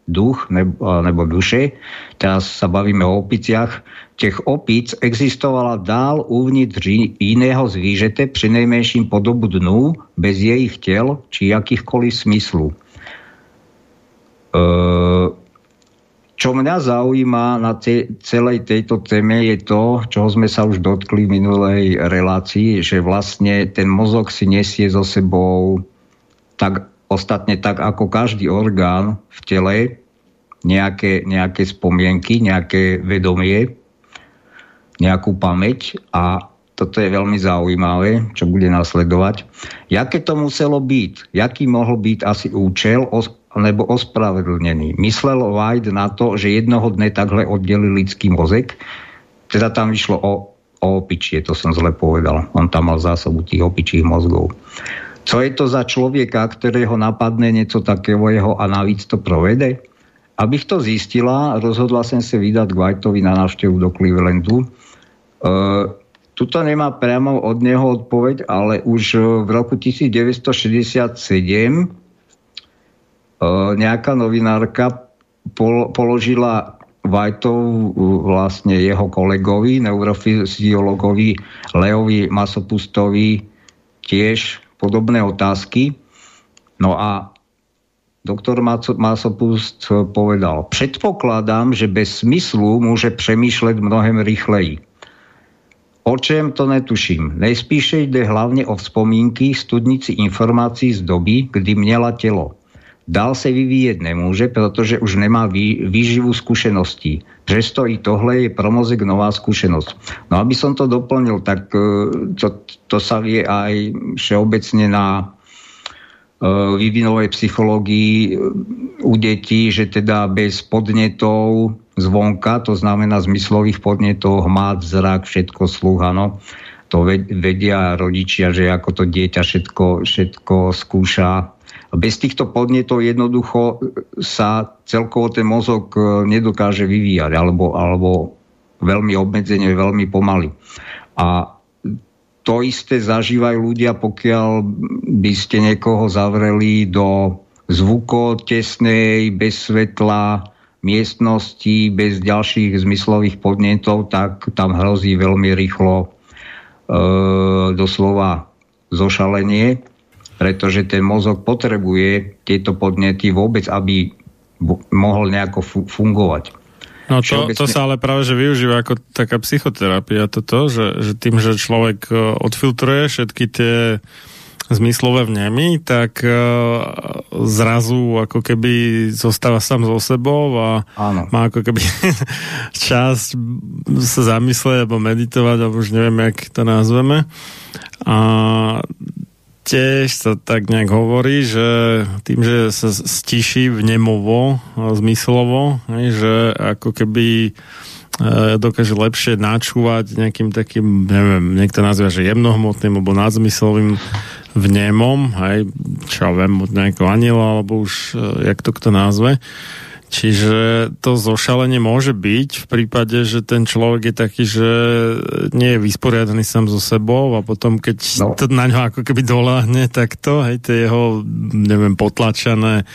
duch nebo, nebo duše, teraz sa bavíme o opiciach, těch opic existovala dál uvnitř iného zvířete přinejmenším po dobu dnů, bez jejich těl či jakýchkoliv smyslů. E, čo mňa zaujíma na te, celej tejto téme je to, čoho sme sa už dotkli v minulej relácii, že vlastne ten mozog si nesie so sebou tak ostatne tak ako každý orgán v tele nejaké, nejaké spomienky, nejaké vedomie, nejakú pamäť a toto je veľmi zaujímavé, čo bude nasledovať. Jaké to muselo byť? Jaký mohol byť asi účel nebo ospravedlnený? Myslel White na to, že jednoho dne takhle oddelil lidský mozek? Teda tam vyšlo o, o opičie, to som zle povedal. On tam mal zásobu tých opičích mozgov. Co je to za človeka, ktorého napadne niečo takého a navíc to provede? Abych to zistila, rozhodla som sa vydať k Whiteovi na návštevu do Clevelandu Uh, tuto nemá priamo od neho odpoveď, ale už v roku 1967 uh, nejaká novinárka pol, položila Whiteov vlastne jeho kolegovi, neurofyziologovi Leovi Masopustovi tiež podobné otázky. No a doktor Masopust povedal, predpokladám, že bez smyslu môže přemýšľať mnohem rýchleji. O čem to netuším. Nejspíše jde hlavně o vzpomínky, studnici informací z doby, kdy měla tělo. Dál se vyvíjet nemůže, protože už nemá vý, výživu zkušeností. Přesto i tohle je pro mozek nová zkušenosť. No aby som to doplnil, tak e, to, to sa vie aj všeobecne na e, vývinovej psychológii e, u detí, že teda bez podnetov zvonka, to znamená zmyslových podnetov, hmat, zrak, všetko sluch, áno. To vedia rodičia, že ako to dieťa všetko, všetko skúša. Bez týchto podnetov jednoducho sa celkovo ten mozog e, nedokáže vyvíjať, alebo, alebo veľmi obmedzenie, veľmi pomaly. A to isté zažívajú ľudia, pokiaľ by ste niekoho zavreli do zvukotesnej, bez svetla, miestnosti bez ďalších zmyslových podnetov, tak tam hrozí veľmi rýchlo e, doslova zošalenie, pretože ten mozog potrebuje tieto podnety vôbec, aby mohol nejako fu- fungovať. No to, to sa ale práve že využíva ako taká psychoterapia toto, že, že tým, že človek e, odfiltruje všetky tie zmyslové vnemy, tak uh, zrazu ako keby zostáva sám so sebou a Áno. má ako keby časť sa zamyslieť alebo meditovať, alebo už neviem, jak to nazveme. A tiež sa tak nejak hovorí, že tým, že sa stiší vnemovo, zmyslovo, že ako keby E, dokáže lepšie načúvať nejakým takým, neviem, niekto nazýva, že jemnohmotným alebo nadzmyslovým vnemom, hej, čo ja viem, od nejakého aniela, alebo už, e, jak to kto nazve. Čiže to zošalenie môže byť v prípade, že ten človek je taký, že nie je vysporiadaný sám so sebou a potom keď no. to na ňo ako keby doláhne takto, hej, tie jeho, neviem, potlačané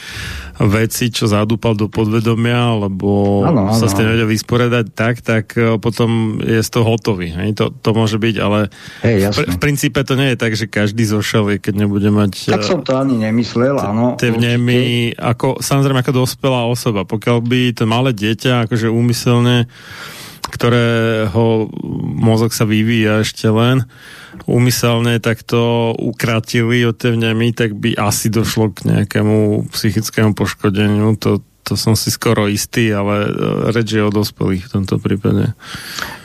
veci, čo zadúpal do podvedomia, alebo ano, ano, sa s tým nevedia vysporiadať tak, tak e, potom je z toho hotový. Hej? To, to môže byť, ale hey, v, v princípe to nie je tak, že každý zošalí, keď nebude mať... Tak som to ani nemyslel, áno. Tie vnemy, ako, samozrejme ako dospelá osoba. Pokiaľ by to malé dieťa akože úmyselne ktorého mozog sa vyvíja ešte len, úmyselne takto ukratili od tej vnemy, tak by asi došlo k nejakému psychickému poškodeniu. To, to som si skoro istý, ale e, reč je o dospelých v tomto prípade.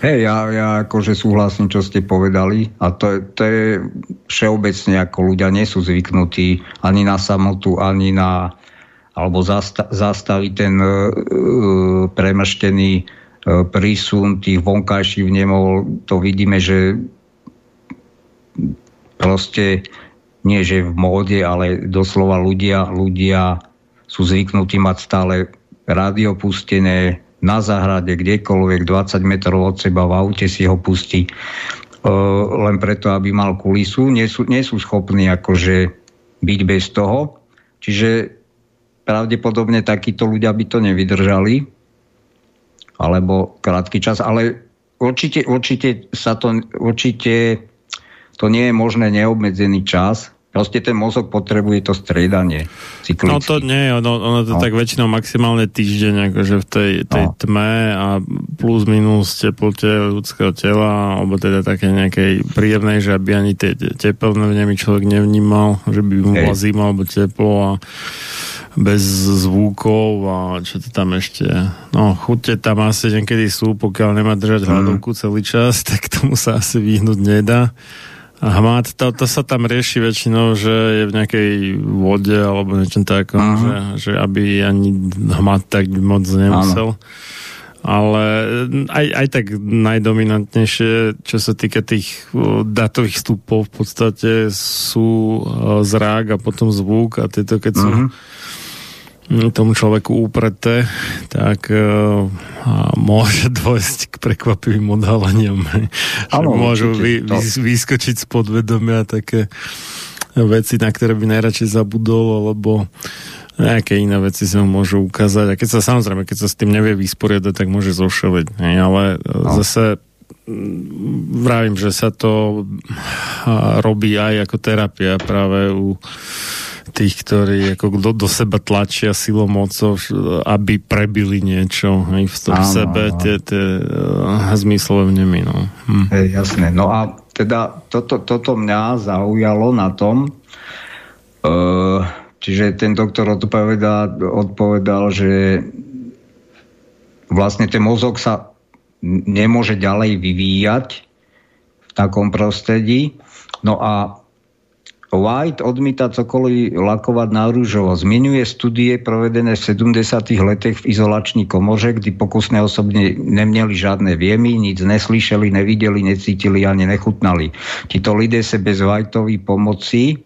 Hej, ja, ja akože súhlasím, čo ste povedali a to je, to je všeobecne, ako ľudia nie sú zvyknutí ani na samotu, ani na alebo zasta, zastaviť ten uh, premrštený uh, prísun tých vonkajších vnemov, to vidíme, že proste nie že v móde, ale doslova ľudia, ľudia sú zvyknutí mať stále rádio pustené na záhrade, kdekoľvek, 20 metrov od seba v aute si ho pustí uh, len preto, aby mal kulisu. Nie sú, nie sú schopní akože byť bez toho. Čiže pravdepodobne takíto ľudia by to nevydržali alebo krátky čas, ale určite, určite sa to určite to nie je možné neobmedzený čas. Proste ten mozog potrebuje to striedanie cyklicky. No to nie, ono, ono to no. tak väčšinou maximálne týždeň, akože v tej, tej no. tme a plus minus teplote ľudského tela, alebo teda také nejakej príjemnej, že aby ani tie teplné vnemy človek nevnímal, že by mu bola zima alebo teplo a bez zvukov a čo to tam ešte no chute tam asi niekedy sú, pokiaľ nemá držať mm. hľadovku celý čas, tak tomu sa asi vyhnúť nedá hmat, to, to sa tam rieši väčšinou, že je v nejakej vode alebo niečom takom, že, že aby ani hmat tak moc nemusel. Ano. Ale aj, aj tak najdominantnejšie, čo sa týka tých datových vstupov v podstate sú zrák a potom zvuk a tieto, keď sú uh-huh tomu človeku úpreté, tak uh, môže dôjsť k prekvapivým odhaleniam. Ano, môžu vy, vy, vyskočiť z podvedomia také veci, na ktoré by najradšej zabudol, alebo nejaké iné veci sa mu môžu ukázať. A keď sa samozrejme, keď sa s tým nevie vysporiadať, tak môže zošeliť. Ale no. zase vravím, že sa to robí aj ako terapia práve u tých, ktorí ako do, do seba tlačia silou mocou, aby prebili niečo aj v tom áno, sebe, áno. tie, tie uh, zmyslové vnemy. No. Hm. Hey, jasné. No a teda toto, toto mňa zaujalo na tom, uh, čiže ten doktor odpovedal, odpovedal, že vlastne ten mozog sa nemôže ďalej vyvíjať v takom prostredí. No a White odmýta cokoliv lakovať na rúžovo. Zmienuje studie provedené v 70. letech v izolační komoře, kdy pokusné osobne neměli žiadne viemy, nic neslyšeli, nevideli, necítili ani nechutnali. Tito lidé se bez Whiteovej pomoci,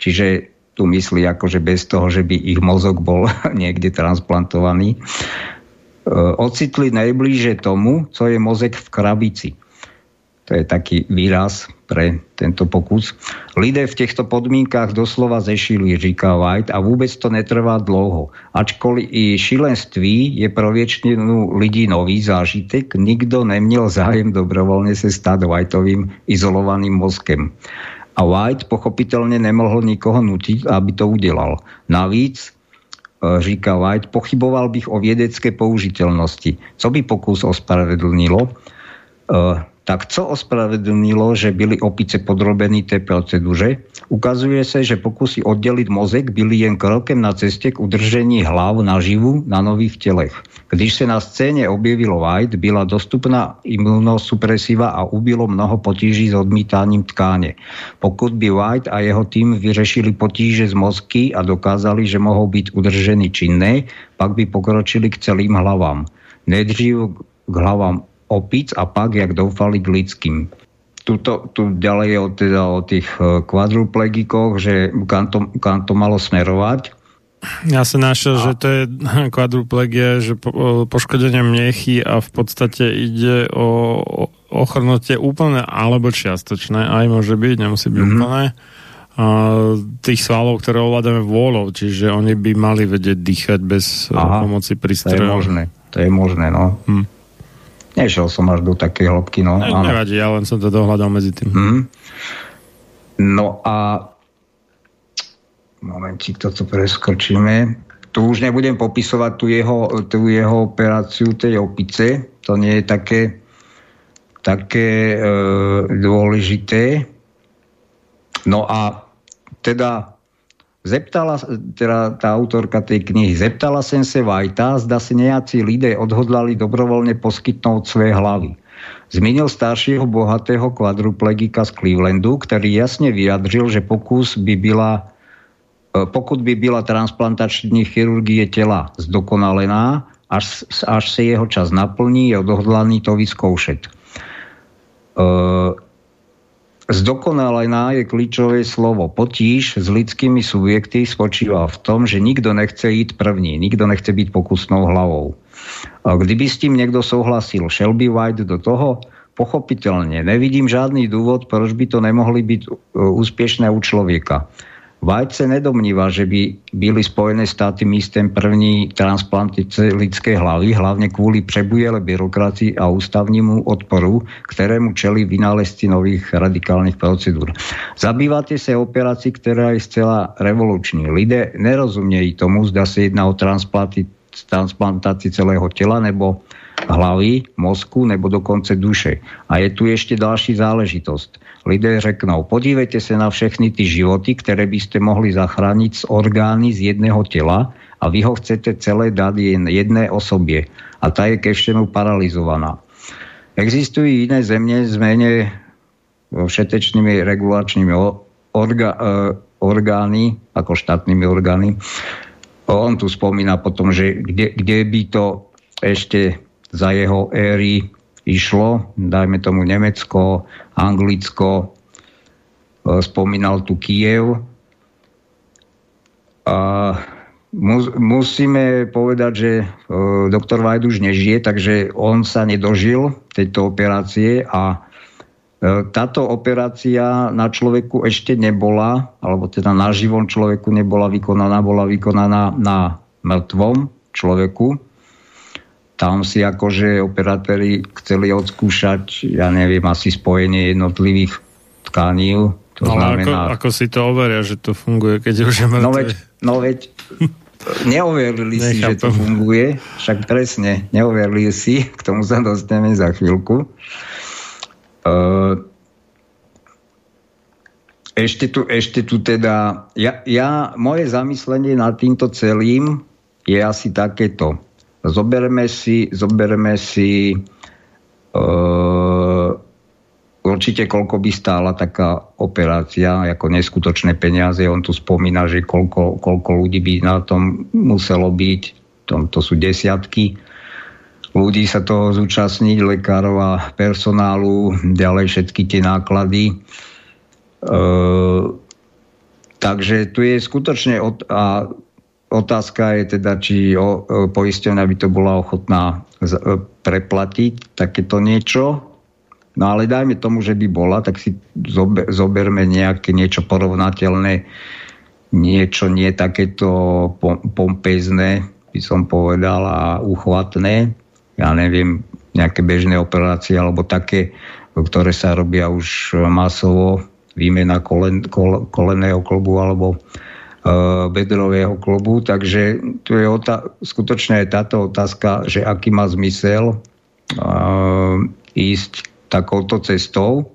čiže tu myslí akože bez toho, že by ich mozog bol niekde transplantovaný, ocitli najblíže tomu, co je mozek v krabici. To je taký výraz pre tento pokus. Lidé v týchto podmínkach doslova zešili, říká White, a vôbec to netrvá dlouho. Ačkoliv i šilenství je pro většinu lidí nový zážitek, nikdo neměl zájem dobrovoľne se stať Whiteovým izolovaným mozkem. A White pochopiteľne nemohl nikoho nutiť, aby to udelal. Navíc e, říká White, pochyboval bych o vědecké použiteľnosti. Co by pokus ospravedlnilo? Tak co ospravedlnilo, že byli opice podrobení té proceduře? Ukazuje se, že pokusy oddělit mozek byly jen krokem na cestě k udržení hlav naživu na nových tělech. Když se na scéně objevil White, byla dostupná imunosupresiva a ubilo mnoho potíží s odmítáním tkáně. Pokud by White a jeho tým vyřešili potíže z mozky a dokázali, že mohou být udrženy činné, pak by pokročili k celým hlavám. Nejdřív k hlavám opic a pak, jak doufali, k lidským. Tuto, tu ďalej je o, teda o tých eh, kvadruplegikoch, že kam to, kam to malo smerovať. Ja som našiel, a... že to je kvadruplegia, že po, poškodenie mniechy a v podstate ide o, ochrnutie úplne alebo čiastočné, aj môže byť, nemusí byť mm-hmm. úplné, tých svalov, ktoré ovládame vôľou, čiže oni by mali vedieť dýchať bez eh, Aha, pomoci prístrojov. To je možné, to je možné, no. Hm. Nešiel som až do takej hĺbky, no. Ne, nevadí, ja len som to dohľadal medzi tým. Mm. No a momentík, toto preskočíme. Tu už nebudem popisovať tú jeho, tú jeho operáciu tej opice. To nie je také, také e, dôležité. No a teda Zeptala, teda tá autorka tej knihy, zeptala som sa Vajta, zda si nejakí lidé odhodlali dobrovoľne poskytnúť svoje hlavy. Zmínil staršieho bohatého kvadruplegika z Clevelandu, ktorý jasne vyjadřil, že pokus by byla, e, pokud by byla transplantační chirurgie tela zdokonalená, až, až sa jeho čas naplní, je odhodlaný to vyskoušet. E, Zdokonalená je kľúčové slovo. Potíž s lidskými subjekty spočíva v tom, že nikto nechce ísť první, nikto nechce byť pokusnou hlavou. Kdyby s tým niekto souhlasil, šel by White do toho? Pochopiteľne. Nevidím žádný dôvod, proč by to nemohli byť e, úspešné u človeka. White se nedomníva, že by byli Spojené státy místem první transplanty lidské hlavy, hlavne kvôli přebujele byrokracii a ústavnímu odporu, ktorému čeli vynálezci nových radikálnych procedúr. Zabývate sa operácií, ktorá je zcela revoluční. Lidé nerozumejí tomu, zda sa jedná o transplantácii celého tela nebo hlavy, mozku nebo dokonce duše. A je tu ešte ďalší záležitosť lidé řeknou, podívejte sa na všechny ty životy, ktoré by ste mohli zachrániť z orgány z jedného tela a vy ho chcete celé dať jen jedné osobie a tá je ke všemu paralizovaná. Existujú iné zemne s menej všetečnými regulačnými orga, e, orgány, ako štátnymi orgány. On tu spomína potom, že kde, kde by to ešte za jeho éry išlo, dajme tomu Nemecko, Anglicko, e, spomínal tu Kiev. A musíme povedať, že e, doktor Vajd už nežije, takže on sa nedožil tejto operácie a e, táto operácia na človeku ešte nebola, alebo teda na živom človeku nebola vykonaná, bola vykonaná na mŕtvom človeku tam si akože operátori chceli odskúšať, ja neviem, asi spojenie jednotlivých tkaní. To Ale znamená... ako, ako si to overia, že to funguje, keď už je mŕtve? No veď, no veď neoverili si, že to funguje, však presne, neoverili si, k tomu sa dostaneme za chvíľku. Uh, ešte tu, ešte tu teda, ja, ja, moje zamyslenie nad týmto celým je asi takéto. Zoberme si, zoberme si uh, určite koľko by stála taká operácia, ako neskutočné peniaze. On tu spomína, že koľko, koľko ľudí by na tom muselo byť. To, to sú desiatky ľudí sa toho zúčastniť, lekárov a personálu, ďalej všetky tie náklady. E, takže tu je skutočne od, a Otázka je teda, či o, o, poisťovňa by to bola ochotná e, preplatiť takéto niečo. No ale dajme tomu, že by bola, tak si zober, zoberme nejaké niečo porovnateľné, niečo nie takéto pom, pompezné, by som povedal, a uchvatné. Ja neviem, nejaké bežné operácie alebo také, ktoré sa robia už masovo, výmena kolen, kol, koleného klobu alebo bedrového klubu, takže tu je otá- skutočne je táto otázka, že aký má zmysel uh, ísť takouto cestou.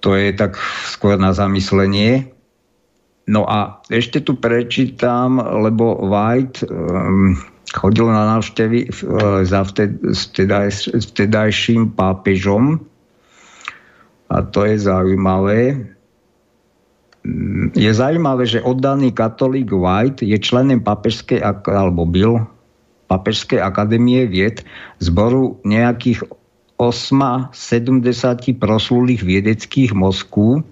To je tak skôr na zamyslenie. No a ešte tu prečítam, lebo White um, chodil na návštevy uh, za vted, vtedaj, vtedajším pápežom a to je zaujímavé. Je zaujímavé, že oddaný katolík White je členem papežskej, alebo byl Papežskej akadémie vied, zboru nejakých 8 70 proslulých viedeckých mozků,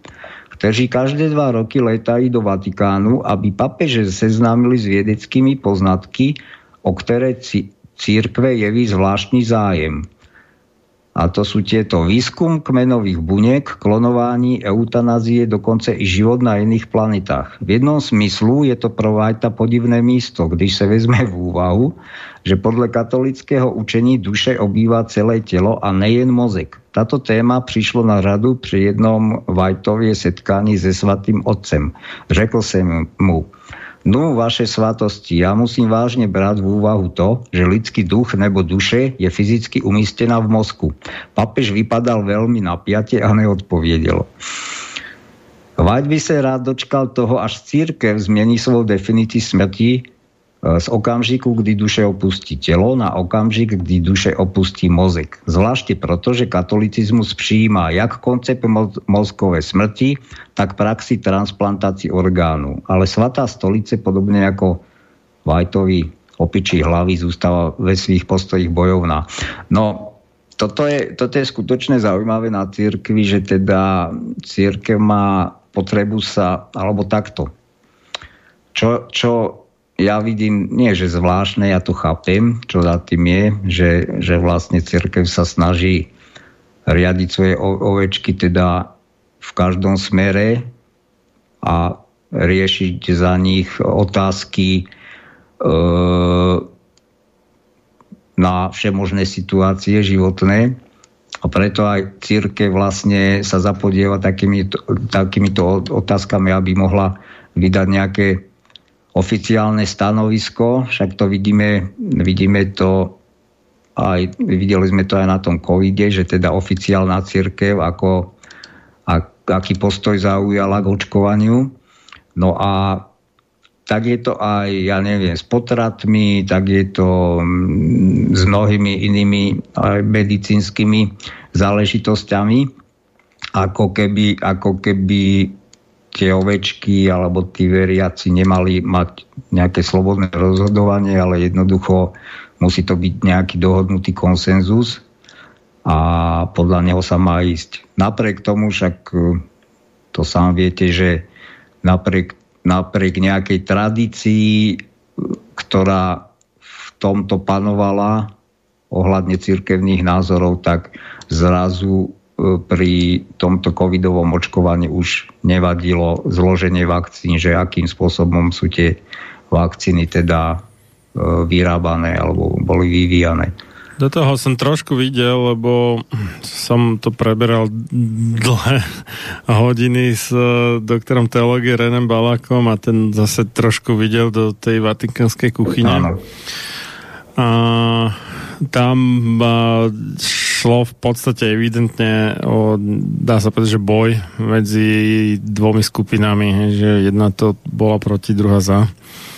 kteří každé dva roky letají do Vatikánu, aby papeže seznámili s vědeckými poznatky, o které církve jeví zvláštní zájem. A to sú tieto výskum kmenových buniek, klonování, eutanázie, dokonce i život na iných planetách. V jednom smyslu je to pro podivné místo, když se vezme v úvahu, že podle katolického učení duše obývá celé telo a nejen mozek. Tato téma přišlo na radu při jednom Vajtově setkání se svatým otcem. Řekl jsem mu, No, vaše svatosti, ja musím vážne brať v úvahu to, že lidský duch nebo duše je fyzicky umístená v mozku. Papež vypadal veľmi napiate a neodpovedel. Vať by sa rád dočkal toho, až církev zmení svoju definíciu smrti z okamžiku, kdy duše opustí telo, na okamžik, kdy duše opustí mozek. Zvláště proto, že katolicizmus přijímá jak koncept mozkové smrti, tak praxi transplantácií orgánu. Ale svatá stolice, podobne ako Vajtovi opičí hlavy, zústava ve svých postojích bojovná. No, toto je, toto je skutočne zaujímavé na církvi, že teda církev má potrebu sa, alebo takto. Čo, čo ja vidím, nie že zvláštne, ja to chápem, čo za tým je, že, že vlastne církev sa snaží riadiť svoje ovečky teda v každom smere a riešiť za nich otázky e, na všemožné situácie životné. A preto aj církev vlastne sa zapodieva takýmito, takýmito otázkami, aby mohla vydať nejaké oficiálne stanovisko, však to vidíme, vidíme to aj, videli sme to aj na tom covide, že teda oficiálna církev, ako, ak, aký postoj zaujala k očkovaniu. No a tak je to aj, ja neviem, s potratmi, tak je to mm, s mnohými inými medicínskymi záležitosťami, ako keby, ako keby tie ovečky alebo tí veriaci nemali mať nejaké slobodné rozhodovanie, ale jednoducho musí to byť nejaký dohodnutý konsenzus a podľa neho sa má ísť. Napriek tomu však e, to sám viete, že napriek, napriek nejakej tradícii, ktorá v tomto panovala ohľadne cirkevných názorov, tak zrazu pri tomto covidovom očkovaní už nevadilo zloženie vakcín, že akým spôsobom sú tie vakcíny teda e, vyrábané alebo boli vyvíjane. Do toho som trošku videl, lebo som to preberal dlhé hodiny s e, doktorom teológie Renem Balakom a ten zase trošku videl do tej vatikánskej kuchyne. Áno. A tam šlo v podstate evidentne o, dá sa povedať, že boj medzi dvomi skupinami, že jedna to bola proti, druhá za.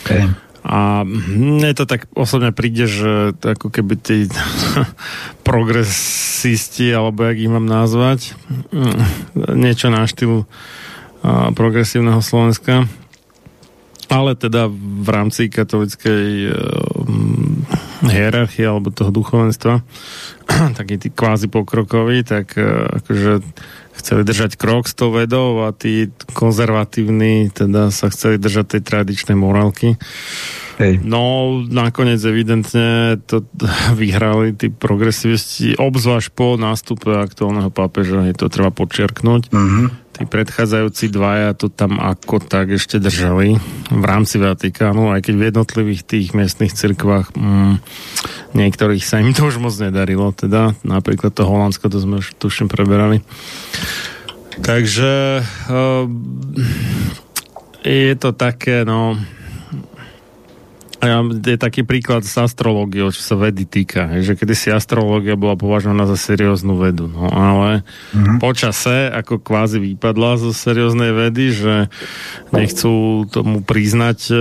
Okay. A mne to tak osobne príde, že ako keby tí progresisti, alebo jak ich mám nazvať, niečo na štýl progresívneho Slovenska, ale teda v rámci katolickej hierarchie alebo toho duchovenstva, taký tí kvázi pokrokový, tak e, akože chceli držať krok s tou vedou a tí konzervatívni teda sa chceli držať tej tradičnej morálky. Hej. No, nakoniec evidentne to vyhrali tí progresivisti, obzvlášť po nástupe aktuálneho pápeža, je to treba počerknúť. Uh-huh tí predchádzajúci dvaja to tam ako tak ešte držali v rámci Vatikánu, aj keď v jednotlivých tých miestnych cirkvách mm, niektorých sa im to už moc nedarilo, teda napríklad to Holandsko, to sme už tuším preberali. Takže uh, je to také, no Ja, je taký príklad s astrológiou, čo sa vedy týka, že kedy si astrológia bola považovaná za serióznu vedu, no ale mm-hmm. počase ako kvázi vypadla zo serióznej vedy, že nechcú tomu priznať e,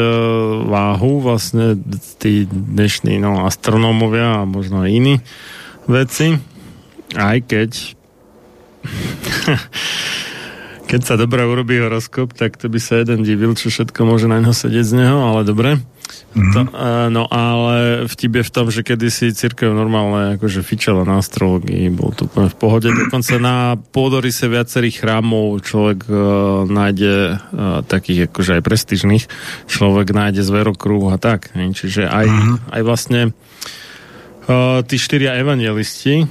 váhu vlastne tí dnešní no, astronómovia a možno aj iní veci, aj keď keď sa dobre urobí horoskop, tak to by sa jeden divil, čo všetko môže na ňo sedieť z neho, ale dobre. Mm-hmm. To, no ale vtip je v tom, že kedysi církev normálne akože fičala na astrologii, bol to úplne v pohode. Dokonca na pôdorise viacerých chrámov človek uh, nájde uh, takých akože aj prestižných, človek nájde zverokruh a tak. Ne? Čiže aj, mm-hmm. aj vlastne Tí štyria evangelisti,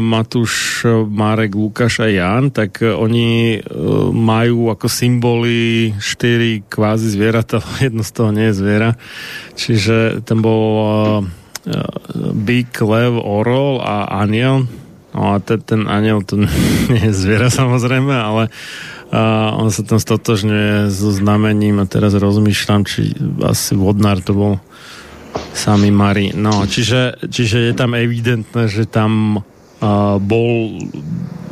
Matúš, Marek, Lukáš a Jan, tak oni majú ako symboly štyri kvázi zvieratá, jedno z toho nie je zviera. Čiže ten bol byk, lev, orol a aniel. No a ten, ten aniel to nie je zviera samozrejme, ale uh, on sa tam stotožňuje so znamením a teraz rozmýšľam, či asi vodnár to bol Sami Mari. No, čiže, čiže je tam evidentné, že tam uh, bol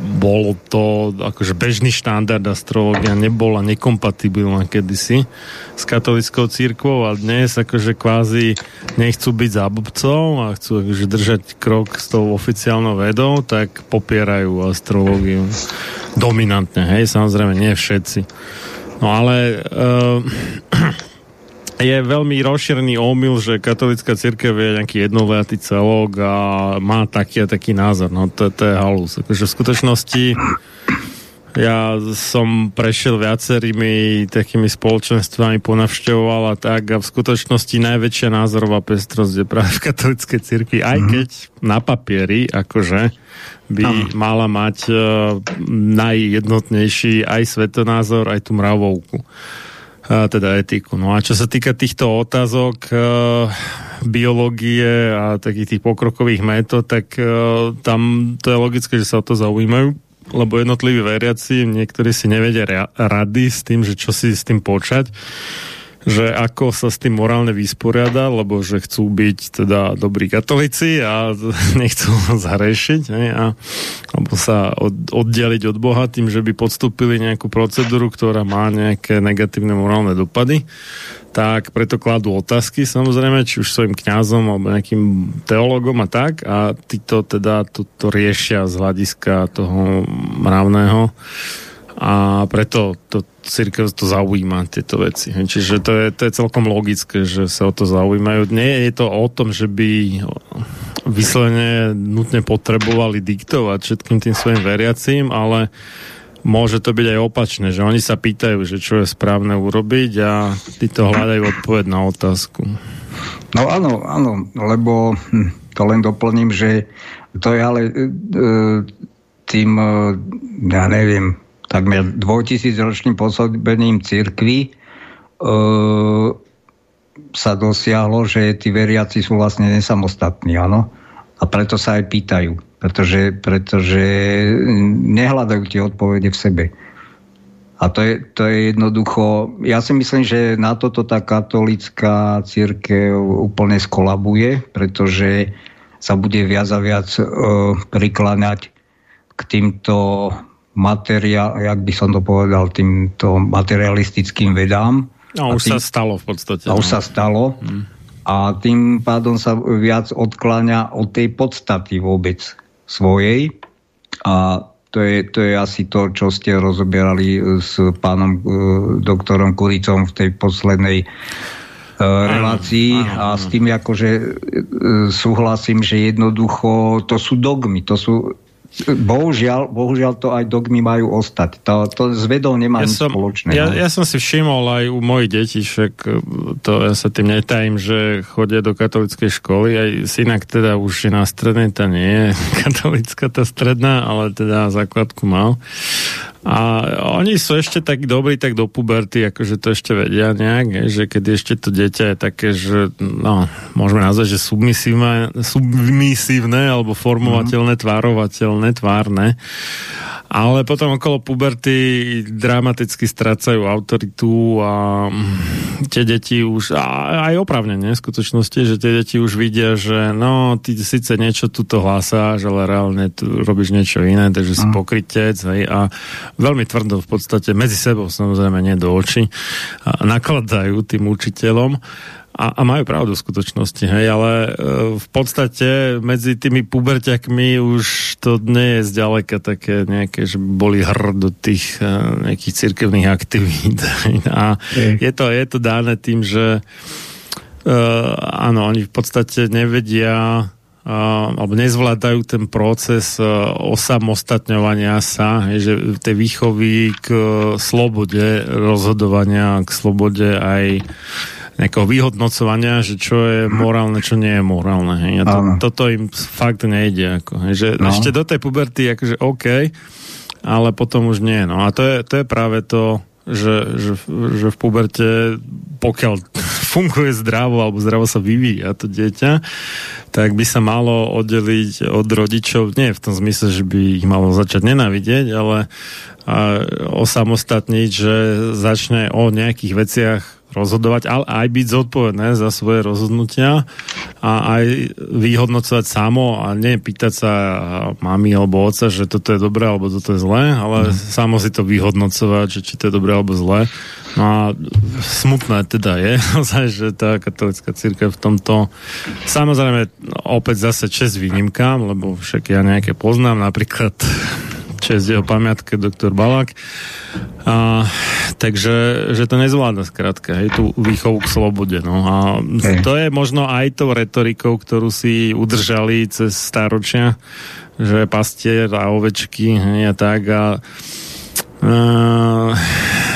bol to akože bežný štandard astrológia nebola nekompatibilná kedysi s katolickou církvou a dnes akože kvázi nechcú byť zábobcov a chcú akože držať krok s tou oficiálnou vedou, tak popierajú astrológiu dominantne, hej, samozrejme nie všetci. No ale uh, je veľmi rozšírený omyl, že katolická církev je nejaký jednoliatý celok a má taký a taký názor. No to, to je halus. Akože v skutočnosti ja som prešiel viacerými takými spoločenstvami, ponavštevoval a tak a v skutočnosti najväčšia názorová pestrosť je práve v katolíckej cirkvi, aj mm-hmm. keď na papieri akože by Aha. mala mať uh, najjednotnejší aj svetonázor, aj tú mravovku teda etiku. No a čo sa týka týchto otázok e, biológie a takých tých pokrokových metód, tak e, tam to je logické, že sa o to zaujímajú, lebo jednotliví veriaci, niektorí si nevedia rady s tým, že čo si s tým počať že ako sa s tým morálne vysporiada, lebo že chcú byť teda dobrí katolíci a nechcú zarešiť, ne? A, alebo sa od, oddeliť od Boha tým, že by podstúpili nejakú procedúru, ktorá má nejaké negatívne morálne dopady tak preto kladú otázky samozrejme, či už svojim kňazom alebo nejakým teologom a tak a títo teda to, to riešia z hľadiska toho mravného a preto to církev to zaujíma, tieto veci. Čiže to je, to je celkom logické, že sa o to zaujímajú. Nie je to o tom, že by vyslovene nutne potrebovali diktovať všetkým tým svojim veriacím, ale môže to byť aj opačné, že oni sa pýtajú, že čo je správne urobiť a tí to hľadajú odpoveď na otázku. No áno, áno, lebo hm, to len doplním, že to je ale e, e tým, e, ja neviem, takmer dvojtisícročným pôsobením církvy e, sa dosiahlo, že tí veriaci sú vlastne nesamostatní, áno. A preto sa aj pýtajú, pretože, pretože nehľadajú tie odpovede v sebe. A to je, to je jednoducho, ja si myslím, že na toto tá katolická církev úplne skolabuje, pretože sa bude viac a viac e, prikláňať k týmto materiál, jak by som to povedal, týmto materialistickým vedám. No, už tým, sa stalo v podstate. A už no. sa stalo. Hmm. A tým pádom sa viac odkláňa od tej podstaty vôbec svojej. A to je, to je asi to, čo ste rozoberali s pánom e, doktorom Kuricom v tej poslednej e, relácii áno, áno, áno. a s tým akože e, súhlasím, že jednoducho to sú dogmy, to sú Bohužiaľ, bohužiaľ to aj dogmy majú ostať. To, to s vedou nemá ja nič som, spoločné. Ja, ja som si všimol aj u mojich detí, však to ja sa tým netajím, že chodia do katolickej školy, aj synak teda už je na strednej, tá nie je katolická tá stredná, ale teda základku mal. A oni sú ešte tak dobrí, tak do puberty, akože to ešte vedia nejak, že keď ešte to dieťa je také, že no, môžeme nazvať, že submisívne, submisívne alebo formovateľné, tvárovateľné, tvárne. Ale potom okolo puberty dramaticky strácajú autoritu a mm, tie deti už, a aj opravne, nie, v skutočnosti, že tie deti už vidia, že no, ty síce niečo tuto hlásáš, ale reálne tu robíš niečo iné, takže si pokrytec, hej, a veľmi tvrdo v podstate medzi sebou, samozrejme, nie do očí, nakladajú tým učiteľom. A, a majú pravdu v skutočnosti, hej, ale e, v podstate medzi tými puberťakmi už to nie je zďaleka také nejaké, že boli hr do tých e, nejakých cirkevných aktivít. A je to, je to dáne tým, že e, áno, oni v podstate nevedia alebo nezvládajú ten proces uh, osamostatňovania sa, že tej výchovy k uh, slobode rozhodovania, k slobode aj nejakého vyhodnocovania, že čo je morálne, čo nie je morálne. Hej. A to, toto im fakt nejde. Ako, hej. Že no. Ešte do tej puberty akože OK, ale potom už nie. No a to je, to je práve to, že, že, že v puberte, pokiaľ funguje zdravo alebo zdravo sa vyvíja to dieťa, tak by sa malo oddeliť od rodičov, nie v tom zmysle, že by ich malo začať nenávidieť, ale a osamostatniť, že začne o nejakých veciach rozhodovať, ale aj byť zodpovedné za svoje rozhodnutia a aj vyhodnocovať samo a nie pýtať sa mami alebo oca, že toto je dobré alebo toto je zlé, ale mm. samo si to vyhodnocovať, že či to je dobré alebo zlé. No a smutné teda je, že tá katolická církev v tomto samozrejme opäť zase čest výnimkám, lebo však ja nejaké poznám, napríklad čest jeho pamiatke doktor Balák. A, takže že to nezvláda skrátka, hej, tú výchovu k slobode. No. A hey. to je možno aj tou retorikou, ktorú si udržali cez staročia, že pastier a ovečky hej, a tak a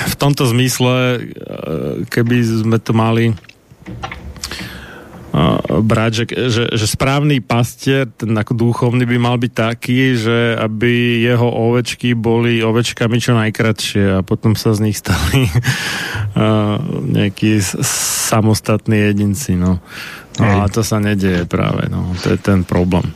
v tomto zmysle, keby sme to mali brať, že, že, že správny pastier, ten ako duchovný by mal byť taký, že aby jeho ovečky boli ovečkami čo najkratšie a potom sa z nich stali uh, nejakí samostatní jedinci. No. no a to sa nedieje práve. No. To je ten problém.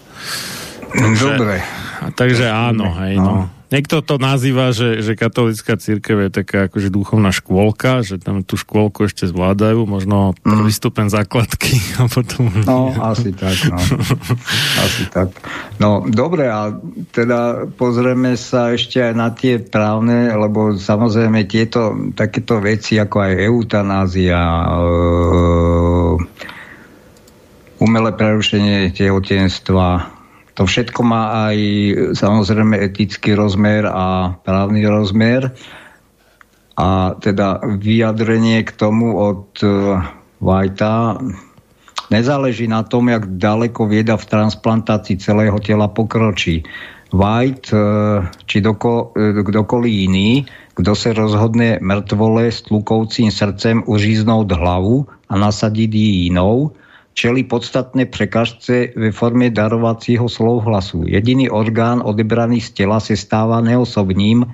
Dobre. Takže, takže áno, hej, no. no. Niekto to nazýva, že, že katolická církev je taká akože duchovná škôlka, že tam tú škôlku ešte zvládajú, možno prvý mm. stupen základky a potom... No, asi tak, no. asi tak. No, dobre, a teda pozrieme sa ešte aj na tie právne, lebo samozrejme tieto takéto veci ako aj eutanázia, e, umelé prerušenie tehotenstva, to všetko má aj samozrejme etický rozmer a právny rozmer. A teda vyjadrenie k tomu od uh, Whitea nezáleží na tom, jak daleko vieda v transplantácii celého tela pokročí. White či doko, uh, kdokoliv iný, kto sa rozhodne mŕtvole s tlukovcím srdcem uříznout hlavu a nasadiť ji inou, čeli podstatné překažce ve formě darovacího souhlasu. Jediný orgán odebraný z těla se stává neosobním,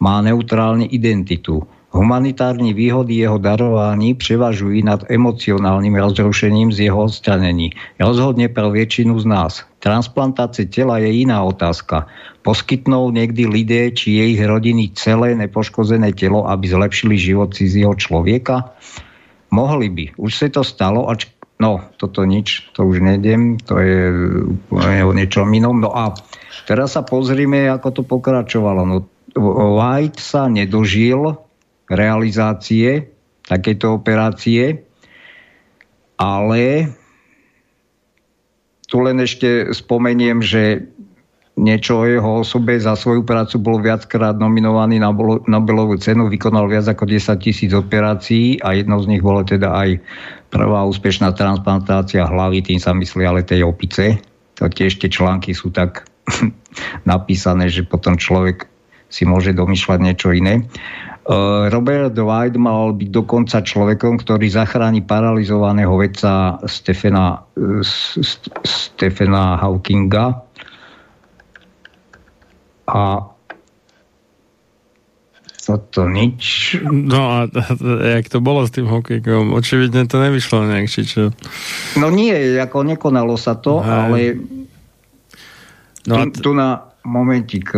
má neutrální identitu. Humanitární výhody jeho darování převažují nad emocionálním rozrušením z jeho odstranení. Rozhodně pro většinu z nás. Transplantace těla je jiná otázka. Poskytnou někdy lidé či jejich rodiny celé nepoškozené tělo, aby zlepšili život cizího člověka? Mohli by. Už se to stalo, ač No, toto nič, to už nejdem, to je úplne o niečom inom. No a teraz sa pozrime, ako to pokračovalo. No, White sa nedožil realizácie takéto operácie, ale tu len ešte spomeniem, že niečo o jeho osobe za svoju prácu bol viackrát nominovaný na Nobelovú cenu, vykonal viac ako 10 tisíc operácií a jednou z nich bolo teda aj prvá úspešná transplantácia hlavy, tým sa myslí ale tej opice. To tiež tie články sú tak napísané, že potom človek si môže domýšľať niečo iné. Uh, Robert White mal byť dokonca človekom, ktorý zachráni paralizovaného vedca Stefana, uh, Stefana Hawkinga. A toto nič. No a, jak to bolo s tým hokejkom? Očividne to nevyšlo nejak, či čo? No nie, ako nekonalo sa to, Aj. ale no tu, a t- tu na momentík.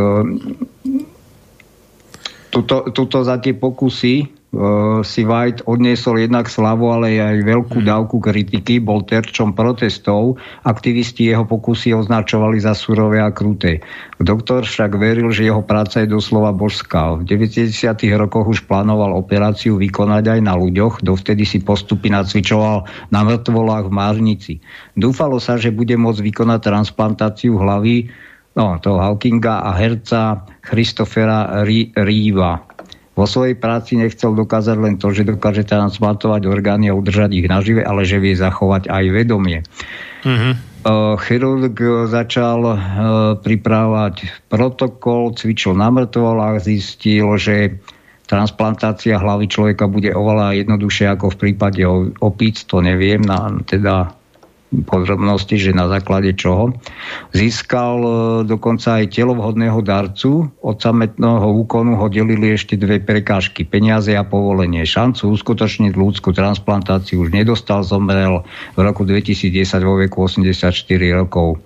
tuto, tuto za tie pokusy si White odniesol jednak slavu, ale aj veľkú hmm. dávku kritiky, bol terčom protestov. Aktivisti jeho pokusy označovali za surové a kruté. Doktor však veril, že jeho práca je doslova božská. V 90. rokoch už plánoval operáciu vykonať aj na ľuďoch, dovtedy si postupy nacvičoval na mŕtvolách v Márnici. Dúfalo sa, že bude môcť vykonať transplantáciu hlavy no, toho Hawkinga a herca Christophera Ríva. Vo svojej práci nechcel dokázať len to, že dokáže transplantovať orgány a udržať ich nažive, ale že vie zachovať aj vedomie. Mm-hmm. Chirurg začal uh, pripravovať protokol, cvičil na mŕtvolách, zistil, že transplantácia hlavy človeka bude oveľa jednoduchšie ako v prípade opíc, to neviem, na, teda podrobnosti, že na základe čoho. Získal e, dokonca aj telo vhodného darcu. Od sametného úkonu ho delili ešte dve prekážky. Peniaze a povolenie. Šancu uskutočniť ľudskú transplantáciu už nedostal, zomrel v roku 2010 vo veku 84 rokov.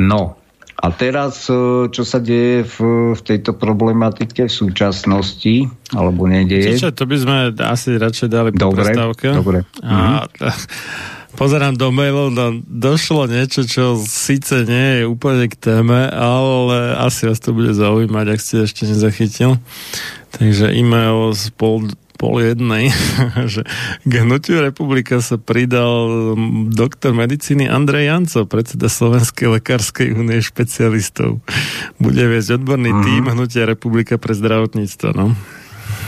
No, a teraz, e, čo sa deje v, v tejto problematike v súčasnosti, alebo nedieje? Čiže to by sme asi radšej dali po dobre, prestávke. Dobre. A, mhm pozerám do mailov, no došlo niečo, čo síce nie je úplne k téme, ale asi vás to bude zaujímať, ak ste ešte nezachytil. Takže e-mail z pol, pol jednej, že k hnutiu republika sa pridal doktor medicíny Andrej Janco, predseda Slovenskej lekárskej únie špecialistov. Bude viesť odborný mm-hmm. tým hnutia republika pre zdravotníctvo, no.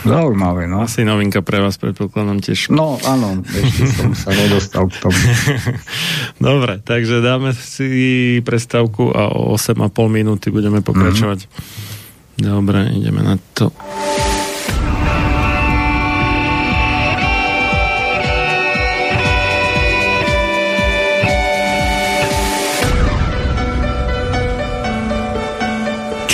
Zaujímavé, no. Asi novinka pre vás, predpokladám tiež. No, áno, ešte som sa nedostal k tomu. Dobre, takže dáme si prestávku a o 8,5 minúty budeme pokračovať. Mm-hmm. Dobre, ideme na to.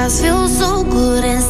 cause feels so good inside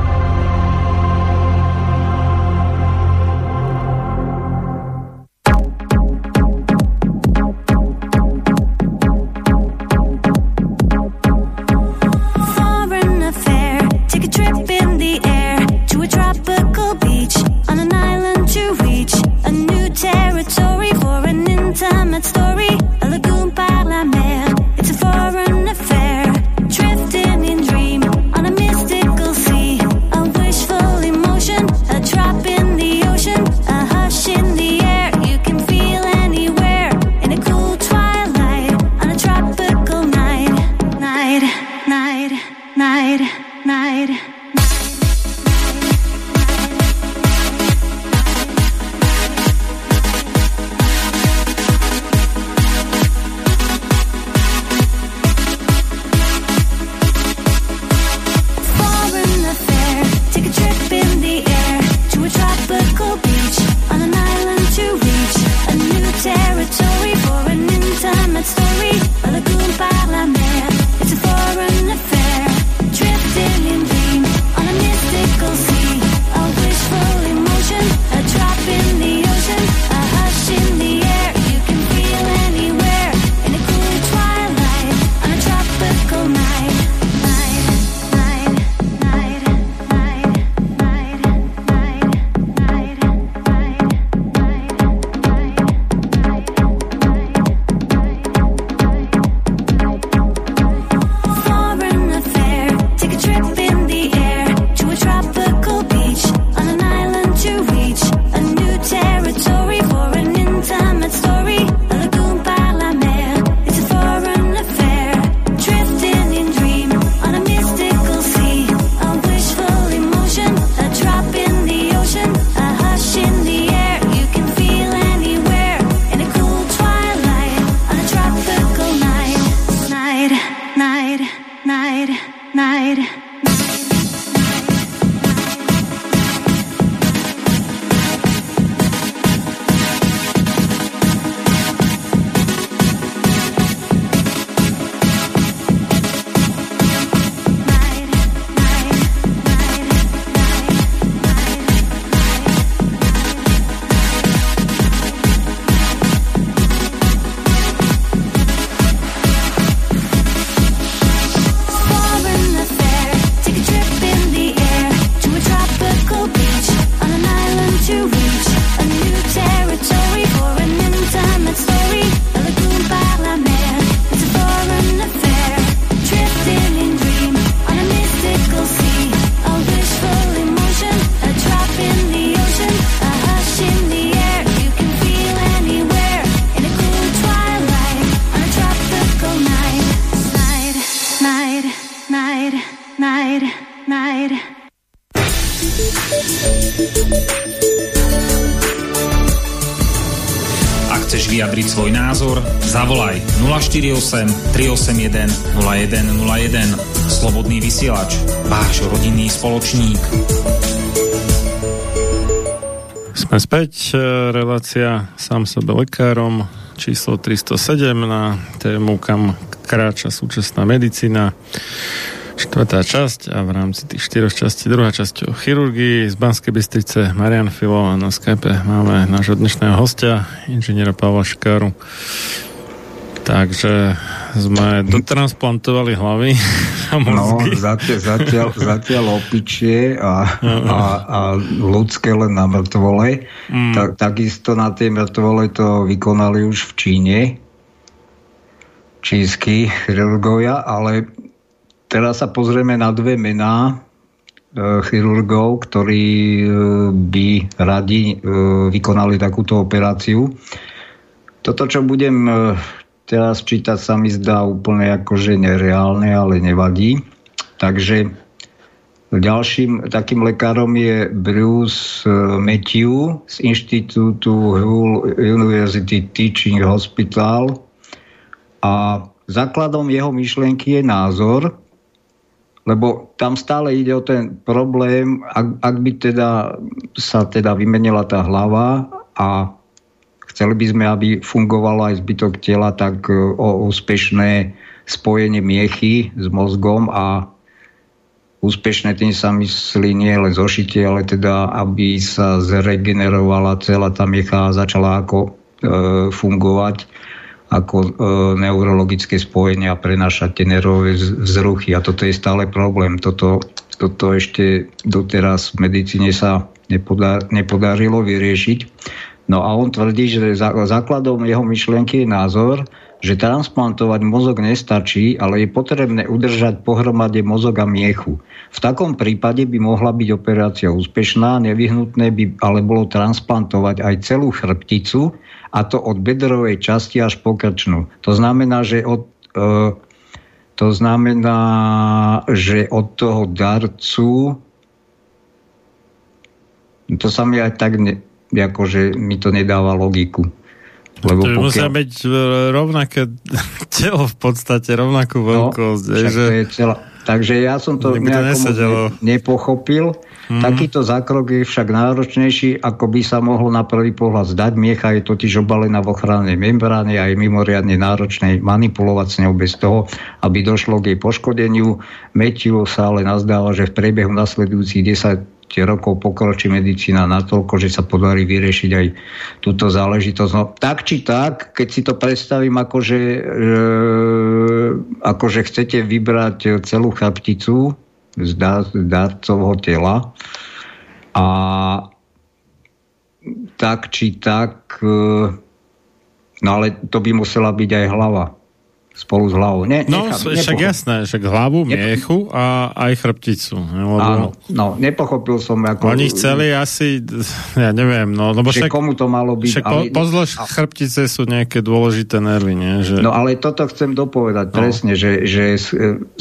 Zavolaj 048 381 0101. Slobodný vysielač, váš rodinný spoločník. Sme späť, e, relácia sám sebe lekárom, číslo 307 na tému, kam kráča súčasná medicína. Štvrtá časť a v rámci tých štyroch častí druhá časť o chirurgii z Banskej Bystrice Marian Filo a na Skype máme nášho dnešného hostia, inžiniera Pavla Škáru. Takže sme dotransplantovali hlavy a No, mozgy. zatiaľ, zatiaľ, zatiaľ opičie a, a, a ľudské len na mŕtvole. Mm. Tak, takisto na tej mŕtvole to vykonali už v Číne čínsky chirurgovia, ale teraz sa pozrieme na dve mená e, chirurgov, ktorí e, by radi e, vykonali takúto operáciu. Toto, čo budem e, teraz čítať, sa mi zdá úplne akože nereálne, ale nevadí. Takže ďalším takým lekárom je Bruce e, Matthew z Inštitútu Hull University Teaching Hospital a základom jeho myšlienky je názor, lebo tam stále ide o ten problém, ak, ak by teda sa teda vymenila tá hlava a chceli by sme, aby fungovalo aj zbytok tela, tak e, o úspešné spojenie miechy s mozgom a úspešné tým sa myslí nie len zošitie, ale teda, aby sa zregenerovala celá tá miecha a začala ako e, fungovať ako e, neurologické spojenie a prenášať tie nervové vzruchy. A toto je stále problém. Toto, toto ešte doteraz v medicíne sa nepodar, nepodarilo vyriešiť. No a on tvrdí, že základom jeho myšlienky je názor, že transplantovať mozog nestačí, ale je potrebné udržať pohromade mozog a miechu. V takom prípade by mohla byť operácia úspešná, nevyhnutné by ale bolo transplantovať aj celú chrbticu, a to od bedrovej časti až po krčnú. To znamená, že od, e, to znamená, že od toho darcu to sa mi aj tak ne, akože mi to nedáva logiku. Lebo to pokiaľ... musia byť e, rovnaké telo v podstate, rovnakú no, veľkosť. No, že... je celá... Takže ja som to nejako ne, nepochopil. Mm-hmm. Takýto zákrok je však náročnejší, ako by sa mohlo na prvý pohľad zdať. Miecha je totiž obalená v ochrannej membráne a je mimoriadne náročné manipulovať s ňou bez toho, aby došlo k jej poškodeniu. Metiu sa ale nazdáva, že v priebehu nasledujúcich 10 rokov pokročí medicína natoľko, že sa podarí vyriešiť aj túto záležitosť. No, tak či tak, keď si to predstavím, akože, e, akože chcete vybrať celú chapticu z, z dárcovho tela a tak či tak, e, no ale to by musela byť aj hlava spolu s hlavou. Ne, no, nechám, však jasné, však hlavu, miechu a aj chrbticu. Lebo... Áno, no, nepochopil som. Ako... Oni chceli asi, ja neviem, no, lebo však... komu to malo byť. Však ale... po, pozdĺž a... chrbtice sú nejaké dôležité nervy, nie? Že... No ale toto chcem dopovedať no. presne, že, že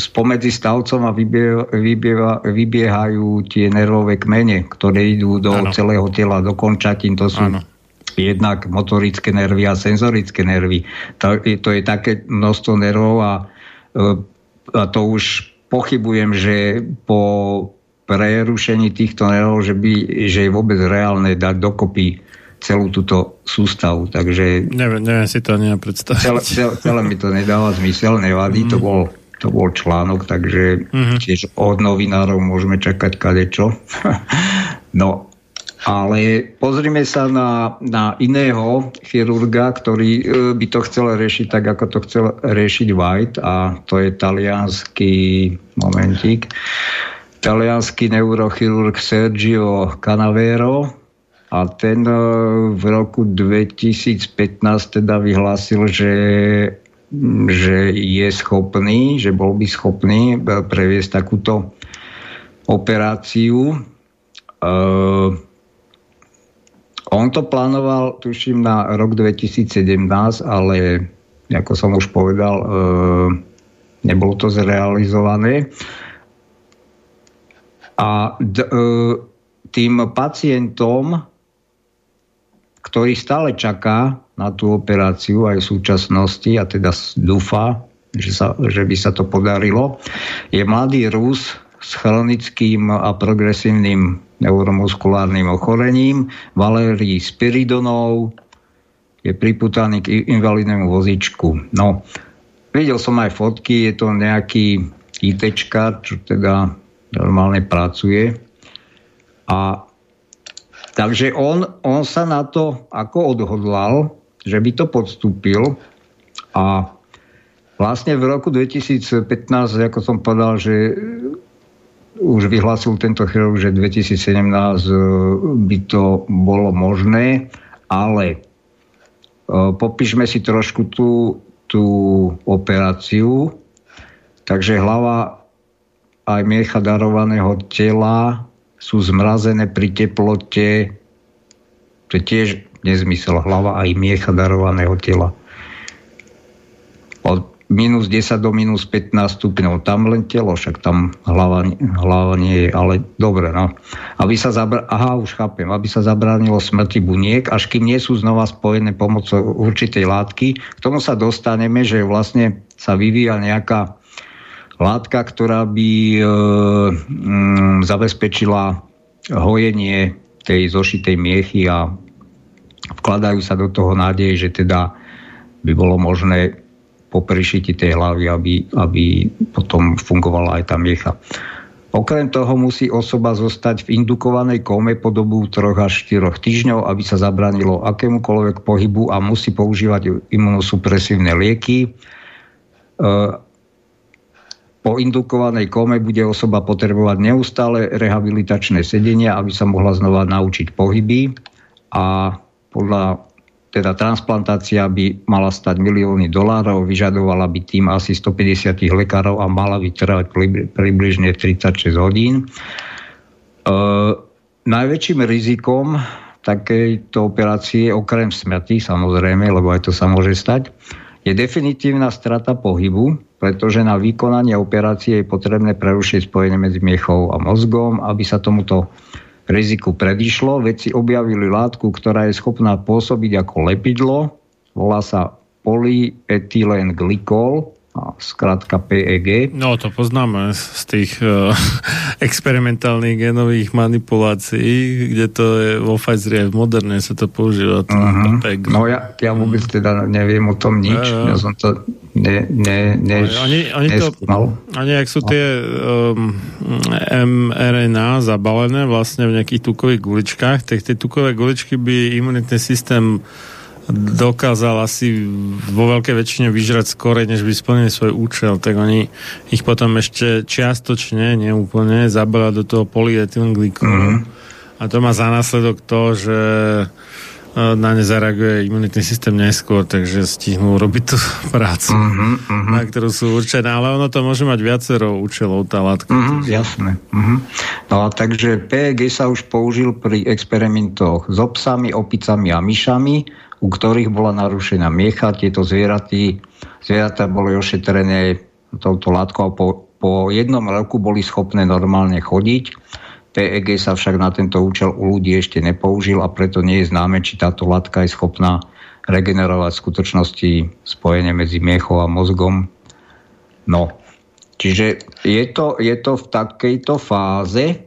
spomedzi stavcom a vybie, vybie, vybiehajú tie nervové kmene, ktoré idú do ano. celého tela, do končatín, to sú ano jednak motorické nervy a senzorické nervy. To, je také množstvo nervov a, e, a to už pochybujem, že po prerušení týchto nervov, že, by, že je vôbec reálne dať dokopy celú túto sústavu. Takže... Neviem, neviem si to ani predstaviť. Celé, celé, celé mi to nedáva zmysel, nevadí, mm. to, bol, to bol článok, takže mm-hmm. tiež od novinárov môžeme čakať kadečo. no ale pozrime sa na, na iného chirurga, ktorý e, by to chcel riešiť tak, ako to chcel riešiť White a to je talianský momentík. Talianský neurochirurg Sergio Canavero a ten e, v roku 2015 teda vyhlásil, že že je schopný, že bol by schopný e, previesť takúto operáciu. Uh, on to plánoval, tuším, na rok 2017, ale ako som už povedal, e, nebolo to zrealizované. A d, e, tým pacientom, ktorý stále čaká na tú operáciu aj v súčasnosti a teda dúfa, že, sa, že by sa to podarilo, je mladý Rus s chronickým a progresívnym neuromuskulárnym ochorením, Valérii Spiridonov, je priputaný k invalidnému vozičku. No, videl som aj fotky, je to nejaký ITčka, čo teda normálne pracuje. A takže on, on sa na to ako odhodlal, že by to podstúpil a vlastne v roku 2015, ako som povedal, že už vyhlásil tento chirurg, že 2017 e, by to bolo možné, ale e, popíšme si trošku tú, tú operáciu. Takže hlava aj miecha darovaného tela sú zmrazené pri teplote, to je tiež nezmysel, hlava aj miecha darovaného tela. Minus 10 do minus 15 stupňov. Tam len telo, však tam hlava, hlava nie je, ale dobre, no. Aby sa zabr- Aha, už chápem. Aby sa zabránilo smrti buniek, až kým nie sú znova spojené pomocou určitej látky. K tomu sa dostaneme, že vlastne sa vyvíja nejaká látka, ktorá by e, mm, zabezpečila hojenie tej zošitej miechy a vkladajú sa do toho nádej, že teda by bolo možné po prišiti tej hlavy, aby, aby potom fungovala aj tá miecha. Okrem toho musí osoba zostať v indukovanej kome po dobu 3 až 4 týždňov, aby sa zabranilo akémukoľvek pohybu a musí používať imunosupresívne lieky. E, po indukovanej kome bude osoba potrebovať neustále rehabilitačné sedenia, aby sa mohla znova naučiť pohyby a podľa teda transplantácia by mala stať milióny dolárov, vyžadovala by tým asi 150 lekárov a mala by trvať približne 36 hodín. E, najväčším rizikom takejto operácie, okrem smrti samozrejme, lebo aj to sa môže stať, je definitívna strata pohybu, pretože na vykonanie operácie je potrebné prerušiť spojenie medzi miechou a mozgom, aby sa tomuto riziku predišlo. Vedci objavili látku, ktorá je schopná pôsobiť ako lepidlo. Volá sa polyetylen glykol, a skrátka PEG. No to poznáme z tých uh, experimentálnych genových manipulácií, kde to je vo Pfizeri aj v moderne sa to používa. Uh-huh. PEG. No ja, ja vôbec teda neviem o tom nič. Ja. ja som to ne, ne, ne, oni, oni to, oni, ak sú tie um, mRNA zabalené vlastne v nejakých tukových guličkách, tak tie tukové guličky by imunitný systém dokázal asi vo veľkej väčšine vyžrať skôr, než by splnili svoj účel, tak oni ich potom ešte čiastočne, neúplne, zabala do toho polyetylenglykolu. Mm-hmm. A to má za následok to, že na ne zareaguje imunitný systém neskôr, takže stihnú robiť tú prácu, mm-hmm, mm-hmm. na ktorú sú určené. Ale ono to môže mať viacero účelov, tá látka. Mm-hmm, jasné. Mm-hmm. No a takže PEG sa už použil pri experimentoch s obsami, opicami a myšami u ktorých bola narušená miecha. Tieto zvieraty, zvieratá boli ošetrené touto látkou a po, po jednom roku boli schopné normálne chodiť. PEG sa však na tento účel u ľudí ešte nepoužil a preto nie je známe, či táto látka je schopná regenerovať v skutočnosti spojenie medzi miechou a mozgom. No, čiže je to, je to v takejto fáze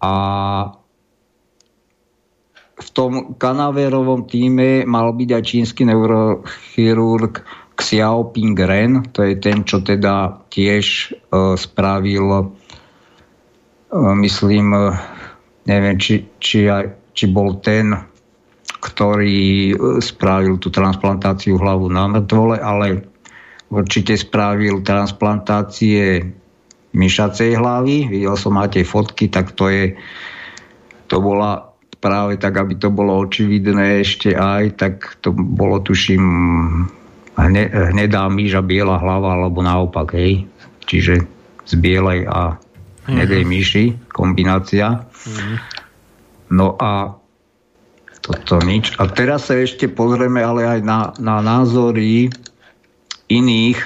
a v tom kanaverovom týme mal byť aj čínsky neurochirurg Xiaoping Ren, to je ten, čo teda tiež uh, spravil, myslím, uh, neviem, či, či, či bol ten, ktorý uh, spravil tú transplantáciu hlavu na mŕtvole, ale určite spravil transplantácie myšacej hlavy. Videl som, máte fotky, tak to je to bola práve tak, aby to bolo očividné ešte aj, tak to bolo tuším hne, hnedá myš a biela hlava, alebo naopak, hej. Čiže z bielej a hnedej mm-hmm. myši kombinácia. Mm-hmm. No a toto nič. A teraz sa ešte pozrieme ale aj na, na názory iných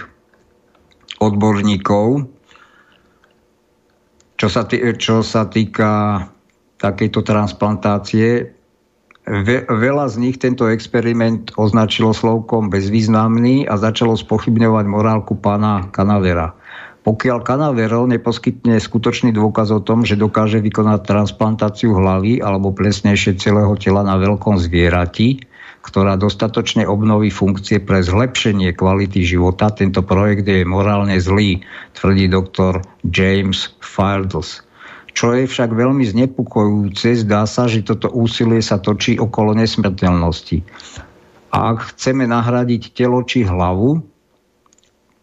odborníkov, čo sa, tý, čo sa týka takejto transplantácie. Ve, veľa z nich tento experiment označilo slovkom bezvýznamný a začalo spochybňovať morálku pána Kanavera. Pokiaľ Kanavero neposkytne skutočný dôkaz o tom, že dokáže vykonať transplantáciu hlavy alebo presnejšie celého tela na veľkom zvierati, ktorá dostatočne obnoví funkcie pre zlepšenie kvality života, tento projekt je morálne zlý, tvrdí doktor James Fields. Čo je však veľmi znepokojujúce, zdá sa, že toto úsilie sa točí okolo nesmrteľnosti. A ak chceme nahradiť telo či hlavu,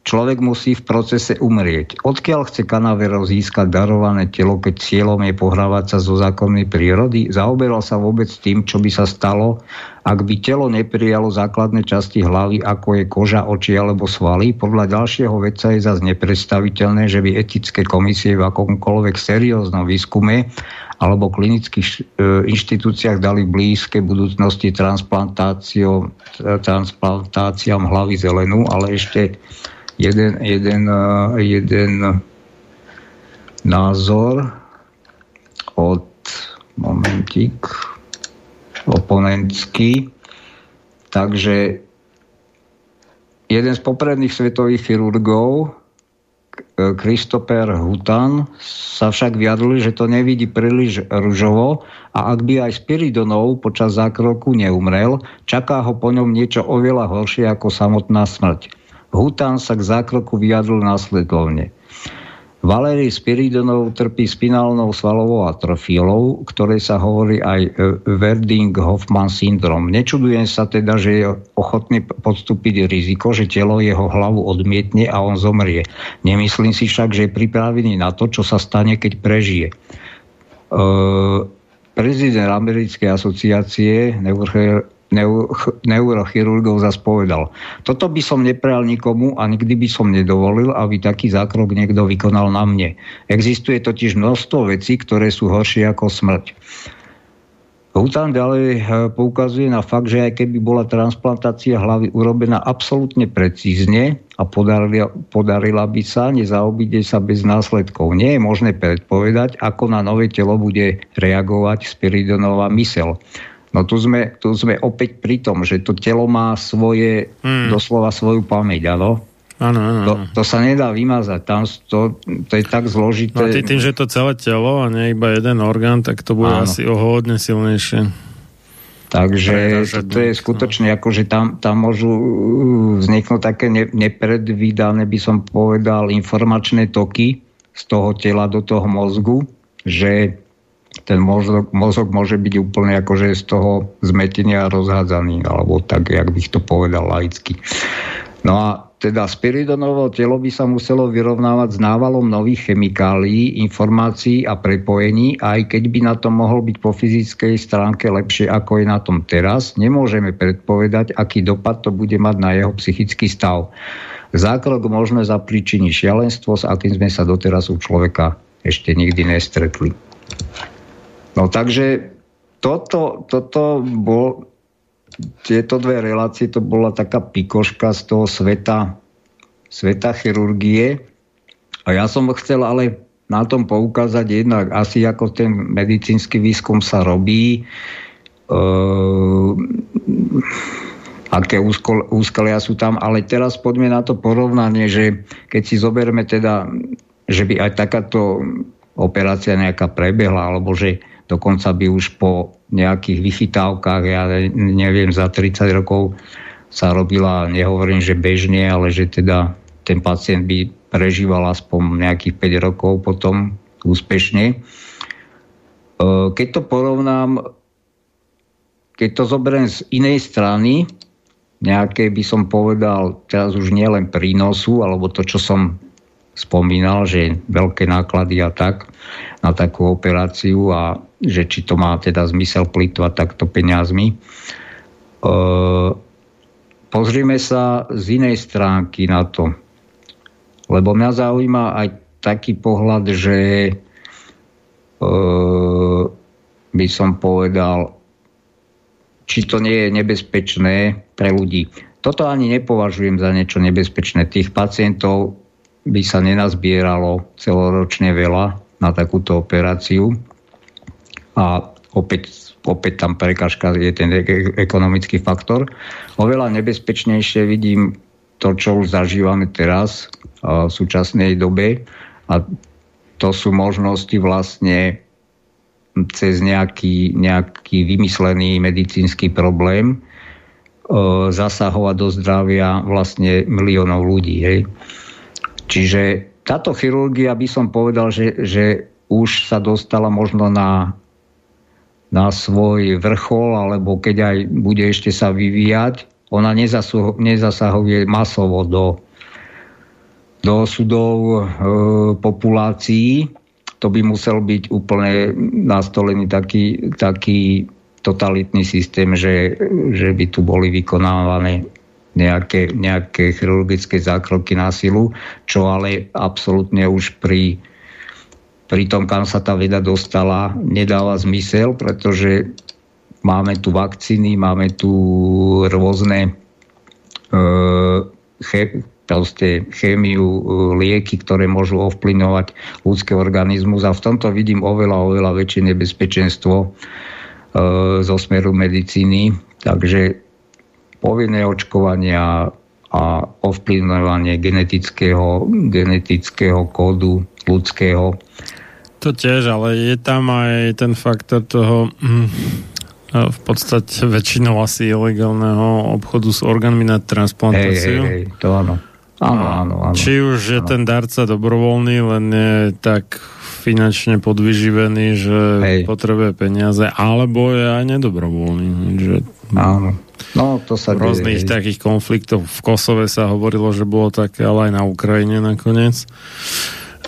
človek musí v procese umrieť. Odkiaľ chce Kanavero získať darované telo, keď cieľom je pohrávať sa zo zákonnej prírody? Zaoberal sa vôbec tým, čo by sa stalo, ak by telo neprijalo základné časti hlavy, ako je koža, oči alebo svaly, podľa ďalšieho vedca je zase nepredstaviteľné, že by etické komisie v akomkoľvek serióznom výskume alebo klinických e, inštitúciách dali blízke budúcnosti transplantáciám, transplantáciám hlavy zelenú, ale ešte jeden, jeden, e, jeden názor od momentík oponentský. Takže jeden z popredných svetových chirurgov, Christopher Hutan sa však vyjadrili, že to nevidí príliš ružovo a ak by aj Spiridonov počas zákroku neumrel, čaká ho po ňom niečo oveľa horšie ako samotná smrť. Hutan sa k zákroku vyjadril následovne. Valery Spiridonov trpí spinálnou svalovou atrofílou, ktorej sa hovorí aj e, Werding-Hoffman syndrom. Nečudujem sa teda, že je ochotný podstúpiť riziko, že telo jeho hlavu odmietne a on zomrie. Nemyslím si však, že je pripravený na to, čo sa stane, keď prežije. E, prezident Americkej asociácie neurochirurgov zase povedal. Toto by som neprejal nikomu a nikdy by som nedovolil, aby taký zákrok niekto vykonal na mne. Existuje totiž množstvo vecí, ktoré sú horšie ako smrť. Hutan ďalej eh, poukazuje na fakt, že aj keby bola transplantácia hlavy urobená absolútne precízne a podarila, podarila by sa, nezaobíde sa bez následkov. Nie je možné predpovedať, ako na nové telo bude reagovať Spiridonová mysel. No tu sme, tu sme opäť pri tom, že to telo má svoje, hmm. doslova svoju pamäť, áno? Áno, áno. To, to sa nedá vymazať, tam to, to je tak zložité. No tým, že to celé telo a nie iba jeden orgán, tak to bude áno. asi o hodne silnejšie. Takže to je skutočne, ako, že tam, tam môžu uh, vzniknúť také ne, nepredvídané, by som povedal, informačné toky z toho tela do toho mozgu, že ten mozog, mozog môže byť úplne akože z toho zmetenia rozhádzaný, alebo tak, jak bych to povedal laicky. No a teda Spiridonovo telo by sa muselo vyrovnávať s návalom nových chemikálií, informácií a prepojení, aj keď by na tom mohol byť po fyzickej stránke lepšie ako je na tom teraz, nemôžeme predpovedať, aký dopad to bude mať na jeho psychický stav. Zákrok možno zapríčiniť šialenstvo, s akým sme sa doteraz u človeka ešte nikdy nestretli. No takže toto, toto bol, tieto dve relácie, to bola taká pikoška z toho sveta, sveta chirurgie. A ja som chcel ale na tom poukázať jednak asi ako ten medicínsky výskum sa robí, e, aké úskalia sú tam, ale teraz poďme na to porovnanie, že keď si zoberme teda, že by aj takáto operácia nejaká prebehla, alebo že dokonca by už po nejakých vychytávkach, ja neviem, za 30 rokov sa robila, nehovorím, že bežne, ale že teda ten pacient by prežíval aspoň nejakých 5 rokov potom úspešne. E, keď to porovnám, keď to zoberiem z inej strany, nejaké by som povedal teraz už nielen prínosu, alebo to, čo som spomínal, že veľké náklady a tak na takú operáciu a že či to má teda zmysel plýtvať takto peniazmi. E, pozrime sa z inej stránky na to. Lebo mňa zaujíma aj taký pohľad, že e, by som povedal, či to nie je nebezpečné pre ľudí. Toto ani nepovažujem za niečo nebezpečné. Tých pacientov by sa nenazbieralo celoročne veľa na takúto operáciu a opäť, opäť tam prekažka je ten ekonomický faktor. Oveľa nebezpečnejšie vidím to, čo už zažívame teraz v súčasnej dobe a to sú možnosti vlastne cez nejaký, nejaký vymyslený medicínsky problém zasahovať do zdravia vlastne miliónov ľudí. Hej. Čiže táto chirurgia by som povedal, že, že už sa dostala možno na na svoj vrchol, alebo keď aj bude ešte sa vyvíjať, ona nezasahuje masovo do, do súdov e, populácií. To by musel byť úplne nastolený taký, taký totalitný systém, že, že by tu boli vykonávané nejaké, nejaké chirurgické zákroky na silu, čo ale absolútne už pri pri tom, kam sa tá veda dostala, nedáva zmysel, pretože máme tu vakcíny, máme tu rôzne e, che, proste chémiu, e, lieky, ktoré môžu ovplyvňovať ľudský organizmus a v tomto vidím oveľa, oveľa väčšie nebezpečenstvo e, zo smeru medicíny. Takže povinné očkovania a ovplyvňovanie genetického, genetického kódu ľudského. To tiež, ale je tam aj ten faktor toho hm, v podstate väčšinou asi ilegálneho obchodu s orgánmi na transplantáciu. Hej, hej, hej, to áno. Áno, áno, áno. Či už je áno. ten darca dobrovoľný, len je tak finančne podvyživený, že Hej. potrebuje peniaze, alebo je aj nedobrovoľný. Že Áno. No, to sa rôznych deje. takých konfliktoch v Kosove sa hovorilo, že bolo také, ale aj na Ukrajine nakoniec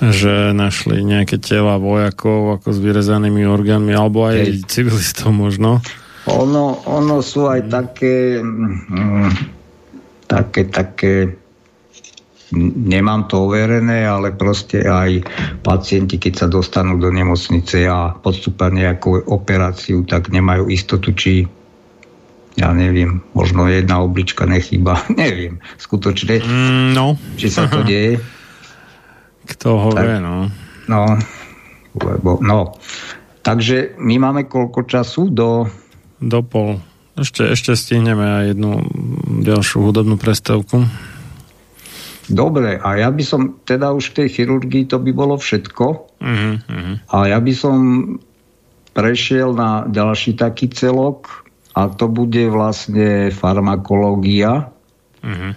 že našli nejaké tela vojakov ako s vyrezanými orgánmi, alebo aj Hej. civilistov možno. Ono, ono sú aj také, mm, také, také, nemám to overené, ale proste aj pacienti, keď sa dostanú do nemocnice a podstúpia nejakú operáciu, tak nemajú istotu, či ja neviem, možno jedna oblička nechýba, neviem, skutočne, Mm, no, či sa to deje. Kto ho Tak. vie, no. No, lebo, no. Takže my máme koľko času do... Do pol. Ešte, ešte stihneme aj jednu ďalšiu hudobnú prestávku. Dobre, a ja by som teda už v tej chirurgii to by bolo všetko. Uh-huh, uh-huh. A ja by som prešiel na ďalší taký celok a to bude vlastne farmakológia. Uh-huh.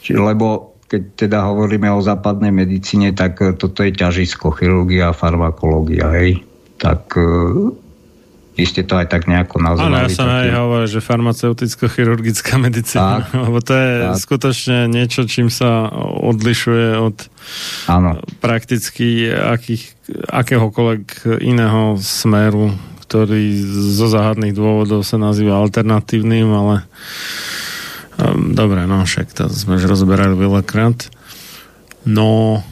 Či, lebo keď teda hovoríme o západnej medicíne, tak e, toto je ťažisko, chirurgia a farmakológia, hej. Tak e, vy ste to aj tak nejako nazvali. Áno, ja som aj hovoril, že farmaceuticko-chirurgická medicína, Tak. lebo to je Tak. skutočne niečo, čím sa odlišuje od Áno, prakticky akých, akéhokoľvek iného smeru, ktorý zo záhadných dôvodov sa nazýva alternatívnym, ale dobre, no však to sme už rozberali veľakrát. No,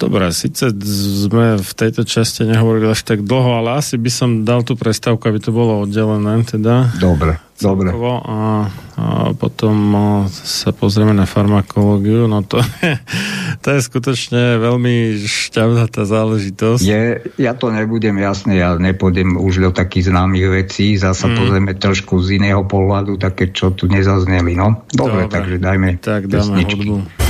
dobre, síce sme v tejto časti nehovorili až tak dlho, ale asi by som dal tú prestávku, aby to bolo oddelené, teda. dobre, dobre. A, a potom sa pozrieme na farmakológiu. No to, to je skutočne veľmi šťavnatá záležitosť. Je, ja to nebudem jasné, ja nepôjdem už do takých známych vecí, zasa mm. pozrieme trošku z iného pohľadu, také, čo tu nezazneli, no. Dobre, Dobre. takže dajme Tak dáme pesničky. hudbu.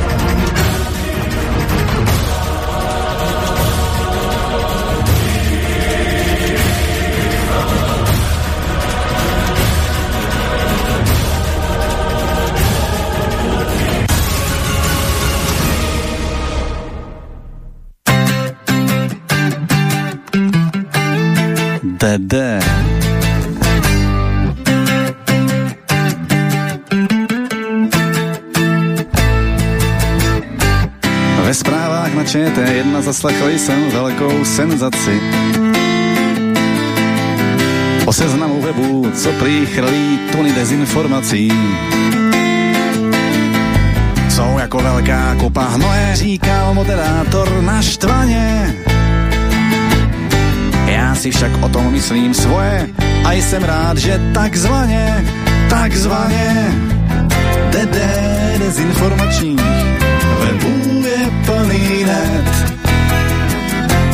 DD. Ve zprávách na ČT1 zaslechli jsem velkou senzaci. O seznamu webu, co prý chrlí tuny dezinformací. Jsou jako velká kopa hnoje, říkal moderátor naštvaně. Já si však o tom myslím svoje a jsem rád, že takzvaně, takzvaně DD dezinformačních webů je plný net.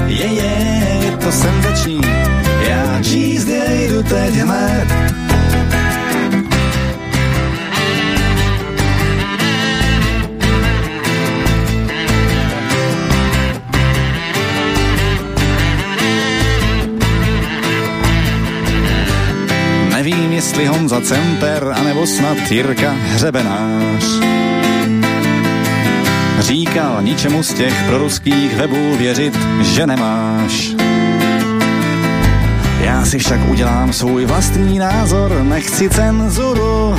Je, je, je to senzační, já číst jej jdu teď hned. Jestli Honza Cemper, anebo snad Jirka Hřebenář. Říkal, ničemu z těch proruských webů věřit, že nemáš. Já si však udělám svůj vlastní názor, nechci cenzuru.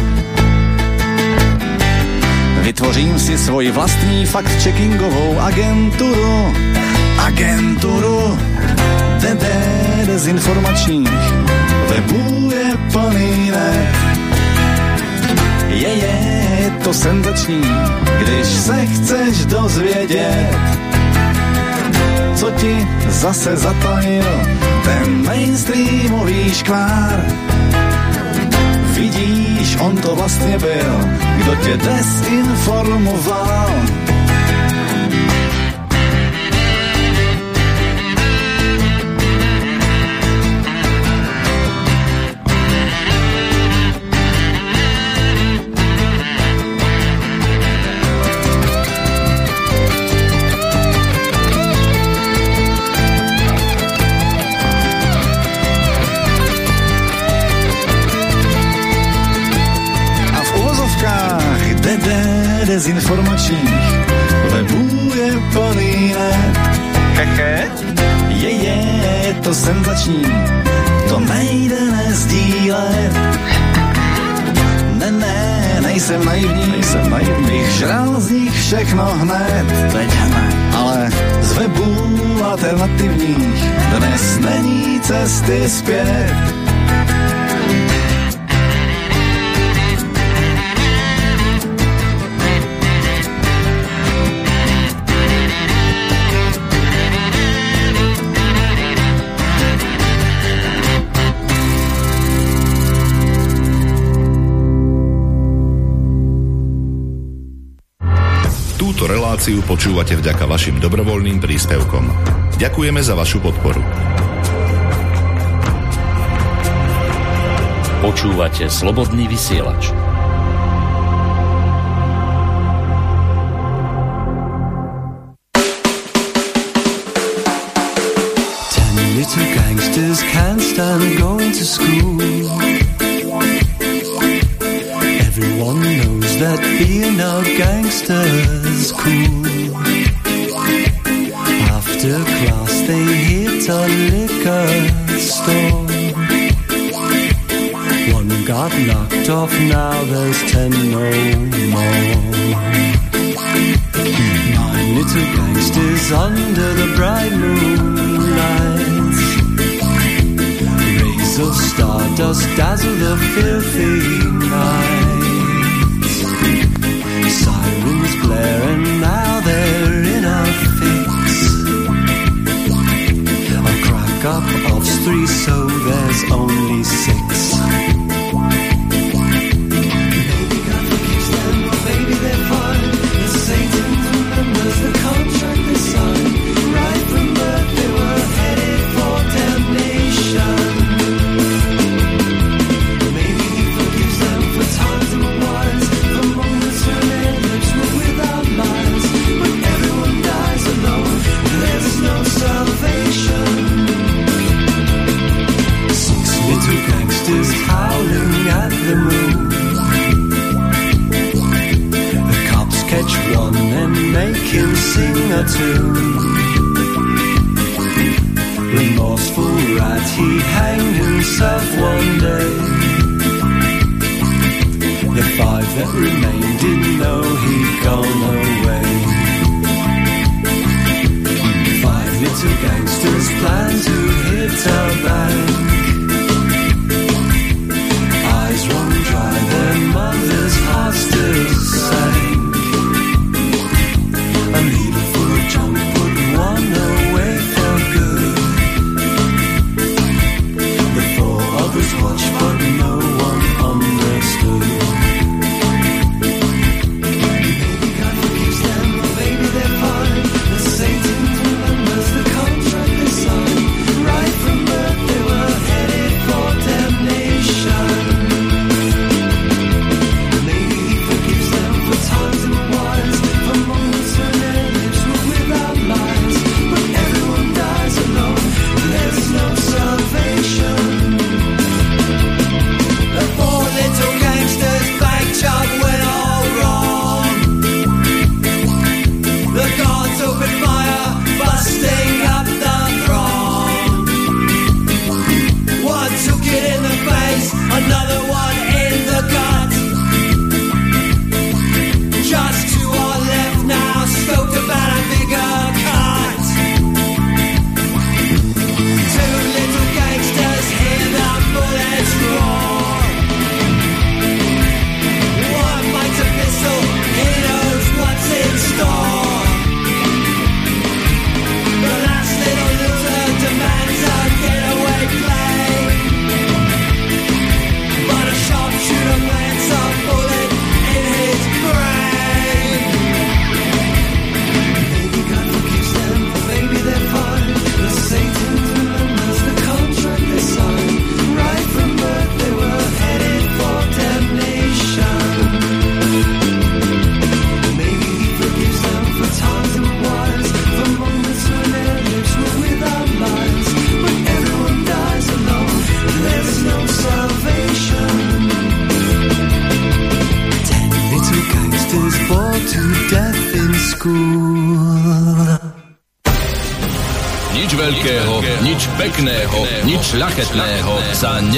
Vytvořím si svoji vlastní fact-checkingovou agenturu. Agenturu dezinformačních webu je plný. Je, je, je to senzační, když se chceš dozvědět, co ti zase zatajil ten mainstreamový škvár. Vidíš, on to vlastně byl, kdo tě desinformoval. Dezinformačních webů je plný net. Hehe. Je, je, je to senzační, to nejde nezdílet. Ne, ne, nejsem naivní, nejsem naivní. Bych žral z nich všechno hned, teď hned. Ale z webů alternativních dnes není cesty zpět. Reláciu počúvate vďaka vašim dobrovoľným príspevkom. Ďakujeme za vašu podporu. Počúvate slobodný vysielač. Ten little gangsters can't stand going to school. Everyone knows that being a cool. After class, they hit a liquor store. One got knocked off, now there's ten no more. Nine little gangsters under the bright moonlight. Rays of stardust dazzle the filthy night. Sirens blare A crack up of three, so there's only six. Remorseful he himself one day. The five that remained didn't know he'd gone away. Five little gangsters plan to hit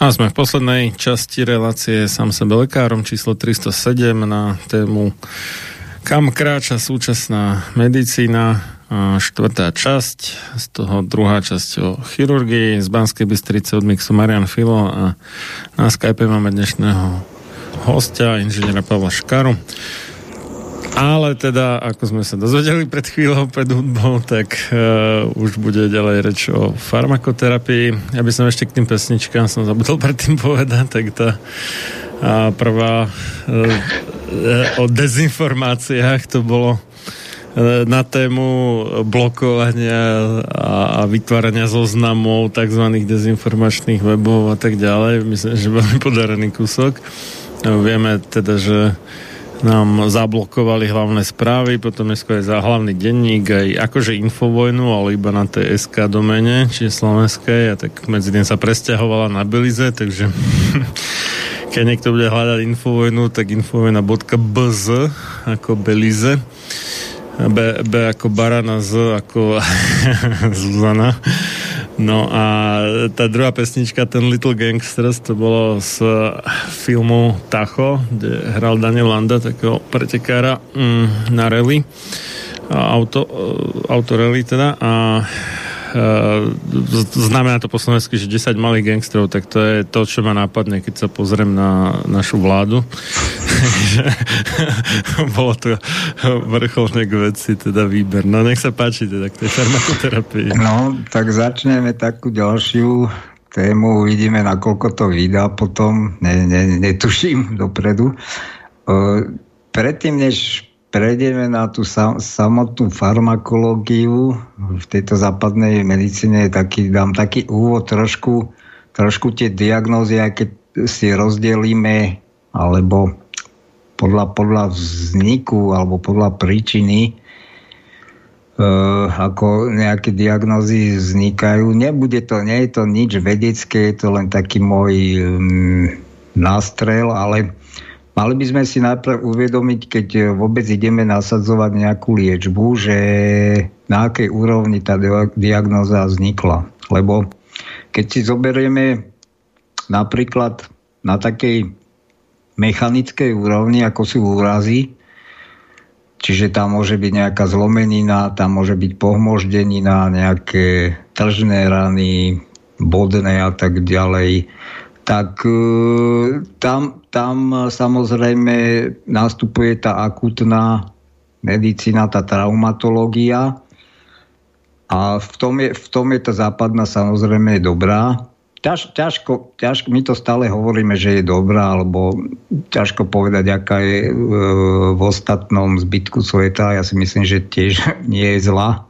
A sme v poslednej časti relácie sám sebe lekárom číslo 307 na tému Kam kráča súčasná medicína štvrtá časť, z toho druhá časť o chirurgii z Banskej Bystrice od Mixu Marian Filo a na Skype máme dnešného hostia, inžiniera Pavla Škaru. Ale teda, ako sme sa dozvedeli pred chvíľou pred hudbou, tak uh, už bude ďalej reč o farmakoterapii. Ja by som ešte k tým pesničkám som zabudol predtým povedať, tak tá a prvá uh, o dezinformáciách to bolo uh, na tému blokovania a, a vytvárania zoznamov tzv. dezinformačných webov a tak ďalej. Myslím, že veľmi podarený kúsok. Vieme teda, že nám zablokovali hlavné správy, potom dneska aj za hlavný denník, aj akože infovojnu, ale iba na tej SK domene, čiže slovenskej, a tak medzi tým sa presťahovala na Belize, takže keď niekto bude hľadať infovojnu, tak infovojna.bz ako Belize. B, B ako Barana, Z ako Zuzana. No a tá druhá pesnička, ten Little Gangsters, to bolo z filmu Tacho, kde hral Daniel Landa, takého pretekára mm, na rally, auto, auto rally teda. A znamená to po slovensky, že 10 malých gangstrov, tak to je to, čo ma nápadne, keď sa pozriem na našu vládu. Bolo to vrcholné k veci, teda výber. No nech sa páči teda k tej farmakoterapii. No, tak začneme takú ďalšiu tému, uvidíme, nakoľko to vydá potom, ne, ne, netuším dopredu. Predtým, než prejdeme na tú sam, samotnú farmakológiu v tejto západnej medicíne, taký, dám taký úvod trošku, trošku tie diagnózy, aj keď si rozdelíme, alebo podľa, podľa vzniku alebo podľa príčiny e, ako nejaké diagnózy vznikajú. Nebude to, nie je to nič vedecké, je to len taký môj mm, nástrel, ale Mali by sme si najprv uvedomiť, keď vôbec ideme nasadzovať nejakú liečbu, že na akej úrovni tá diagnoza vznikla. Lebo keď si zoberieme napríklad na takej mechanickej úrovni, ako sú úrazy, čiže tam môže byť nejaká zlomenina, tam môže byť pohmoždenina, nejaké tržné rany, bodné a tak ďalej, tak e, tam, tam samozrejme nastupuje tá akutná medicína, tá traumatológia a v tom je, v tom je tá západná samozrejme dobrá. Ťaž, ťažko, ťažko, my to stále hovoríme, že je dobrá, alebo ťažko povedať, aká je e, v ostatnom zbytku sveta. Ja si myslím, že tiež nie je zlá.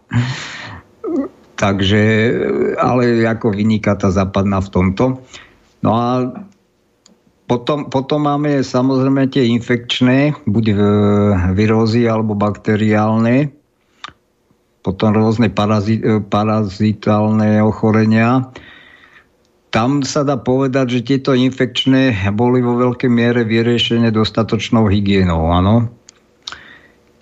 Takže, ale ako vyniká tá západná v tomto. No a potom, potom máme samozrejme tie infekčné, buď virózy alebo bakteriálne, potom rôzne parazit, parazitálne ochorenia. Tam sa dá povedať, že tieto infekčné boli vo veľkej miere vyriešené dostatočnou hygienou, áno.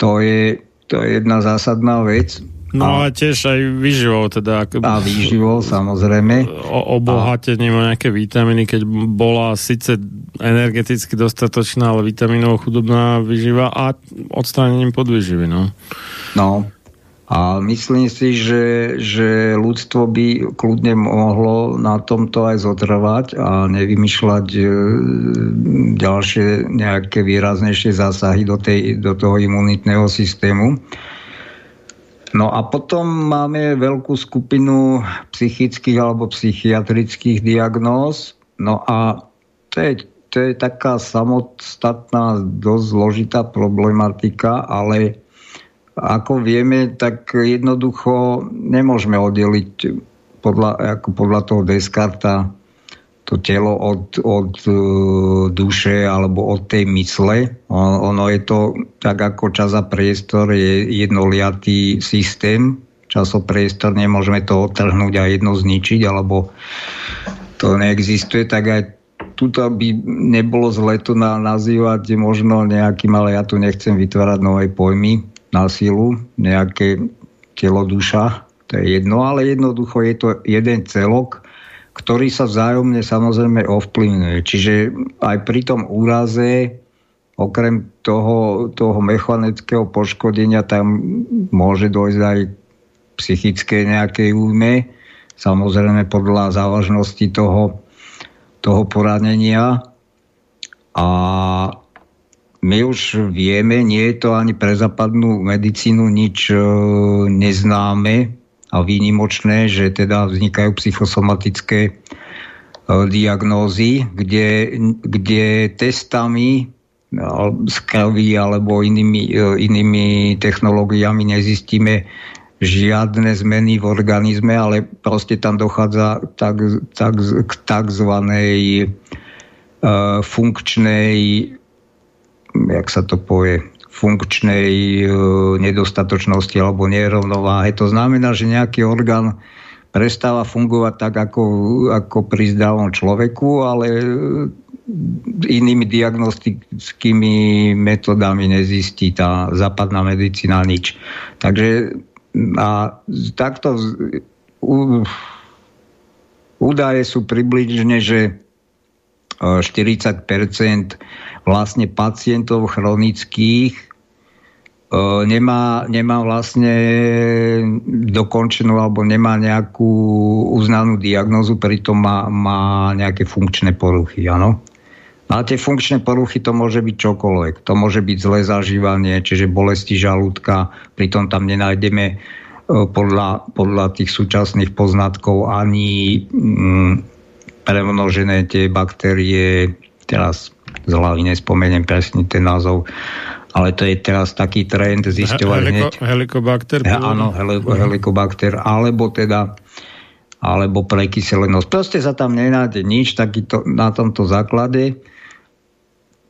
To je, to je jedna zásadná vec. No a, a tiež aj výživou teda. A výživou samozrejme. O, obohatením o nejaké vitamíny, keď bola síce energeticky dostatočná, ale vitamínovo chudobná výživa a odstránením podvýživy, no. No. A myslím si, že, že ľudstvo by kľudne mohlo na tomto aj zotrvať a nevymýšľať e, ďalšie nejaké výraznejšie zásahy do, tej, do toho imunitného systému. No a potom máme veľkú skupinu psychických alebo psychiatrických diagnóz. No a to je to je taká samostatná, dosť zložitá problematika, ale ako vieme, tak jednoducho nemôžeme oddeliť podľa, ako podľa toho Descarta to telo od, od uh, duše alebo od tej mysle. Ono je to tak ako čas a priestor je jednoliatý systém. Časopriestor nemôžeme to odtrhnúť a jedno zničiť, alebo to neexistuje, tak aj tuto by nebolo zle to na, nazývať možno nejakým, ale ja tu nechcem vytvárať nové pojmy na silu, nejaké telo duša, to je jedno, ale jednoducho je to jeden celok, ktorý sa vzájomne samozrejme ovplyvňuje. Čiže aj pri tom úraze, okrem toho, toho mechanického poškodenia, tam môže dojsť aj psychické nejakej újme, samozrejme podľa závažnosti toho, toho poranenia. A my už vieme, nie je to ani pre západnú medicínu nič e, neznáme, a výnimočné, že teda vznikajú psychosomatické e, diagnózy, kde, kde testami z krvi alebo inými, e, inými technológiami nezistíme žiadne zmeny v organizme, ale proste tam dochádza tak, tak, k takzvanej uh, funkčnej, jak sa to povie, funkčnej e, nedostatočnosti alebo nerovnováhe. To znamená, že nejaký orgán prestáva fungovať tak, ako, ako pri zdravom človeku, ale e, inými diagnostickými metodami nezistí tá západná medicína nič. Takže a takto údaje sú približne, že 40% vlastne pacientov chronických nemá, nemá vlastne dokončenú alebo nemá nejakú uznanú diagnozu, pritom má, má nejaké funkčné poruchy, áno. A tie funkčné poruchy to môže byť čokoľvek. To môže byť zlé zažívanie, čiže bolesti žalúdka, pritom tam nenájdeme podľa, podľa tých súčasných poznatkov ani mm, premnožené tie baktérie, teraz z hlavy nespomeniem presne ten názov, ale to je teraz taký trend zisťovať Heliko, hneď. Helikobakter? He, áno, heliko, helikobakter, alebo teda alebo prekyselenosť. Proste sa tam nenájde nič takýto, na tomto základe.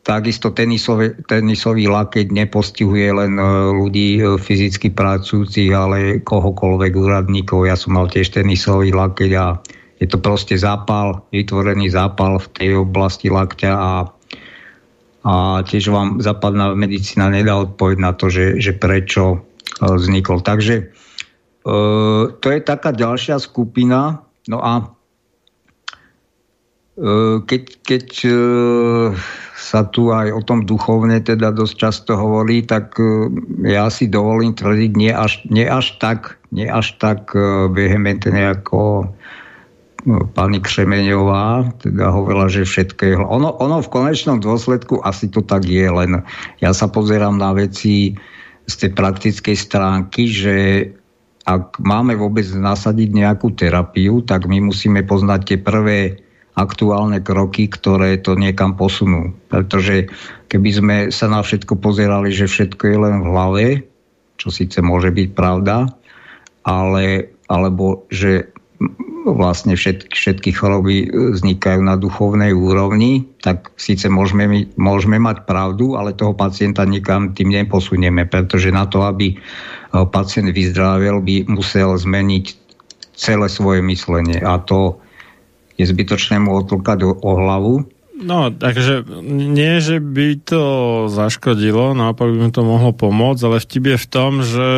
Takisto tenisové, tenisový lakeť nepostihuje len e, ľudí e, fyzicky pracujúcich, ale kohokoľvek úradníkov. Ja som mal tiež tenisový lakeť a je to proste zápal, vytvorený zápal v tej oblasti lakťa a a tiež vám západná medicína nedá odpoveď na to, že, že prečo e, vznikol. Takže e, to je taká ďalšia skupina. No a e, keď, keď sa tu aj o tom duchovne teda dosť často hovorí, tak ja si dovolím tvrdiť nie až, nie až tak, nie až tak vehementne ako pani Křemeňová teda hovorila, že všetko je... Ono, ono v konečnom dôsledku asi to tak je, len ja sa pozerám na veci z tej praktickej stránky, že ak máme vôbec nasadiť nejakú terapiu, tak my musíme poznať tie prvé aktuálne kroky, ktoré to niekam posunú. Pretože keby sme sa na všetko pozerali, že všetko je len v hlave, čo síce môže byť pravda, ale, alebo že vlastne všetky, všetky choroby e, vznikajú na duchovnej úrovni, tak síce môžeme, môžeme mať pravdu, ale toho pacienta nikam tým neposunieme, pretože na to, aby e, pacient vyzdravil, by musel zmeniť celé svoje myslenie. A to je zbytočné mu otlkať o, o hlavu, No, takže nie, že by to zaškodilo, naopak by mu to mohlo pomôcť, ale vtip je v tom, že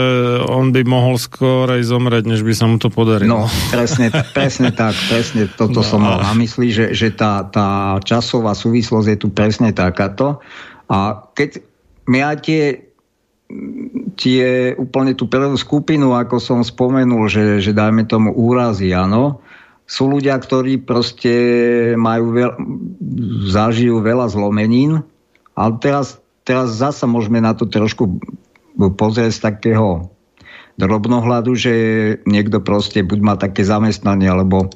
on by mohol skôr aj zomrieť, než by sa mu to podarilo. No, presne, presne tak, presne toto no. som mal na mysli, že, že tá, tá časová súvislosť je tu presne takáto. A keď my aj tie tie úplne tú prvú skupinu, ako som spomenul, že, že dajme tomu úrazy, áno, sú ľudia, ktorí proste majú veľ, zažijú veľa zlomenín, ale teraz, teraz zasa môžeme na to trošku pozrieť z takého drobnohľadu, že niekto proste buď má také zamestnanie, alebo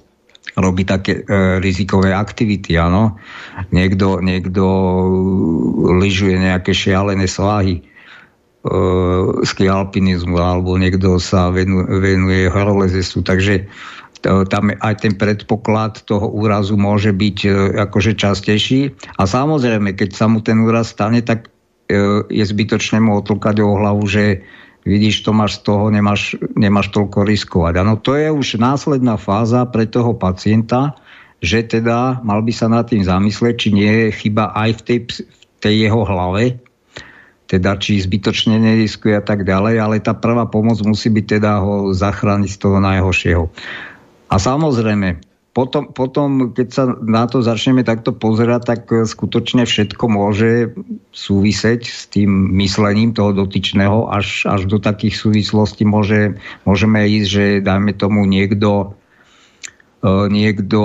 robí také e, rizikové aktivity, áno. Niekto, niekto lyžuje nejaké šialené svahy, e, ski alpinizmu, alebo niekto sa venuje, venuje horolezesu, takže tam aj ten predpoklad toho úrazu môže byť e, akože častejší. A samozrejme, keď sa mu ten úraz stane, tak e, je zbytočné mu otlkať o hlavu, že vidíš, to máš z toho, nemáš, nemáš toľko riskovať. Ano, to je už následná fáza pre toho pacienta, že teda mal by sa nad tým zamyslieť, či nie je chyba aj v tej, v tej jeho hlave, teda či zbytočne neriskuje a tak ďalej, ale tá prvá pomoc musí byť teda ho zachrániť z toho najhoršieho. A samozrejme, potom, potom, keď sa na to začneme takto pozerať, tak e, skutočne všetko môže súviseť s tým myslením toho dotyčného, až, až do takých súvislostí môže, môžeme ísť, že dajme tomu niekto, e, niekto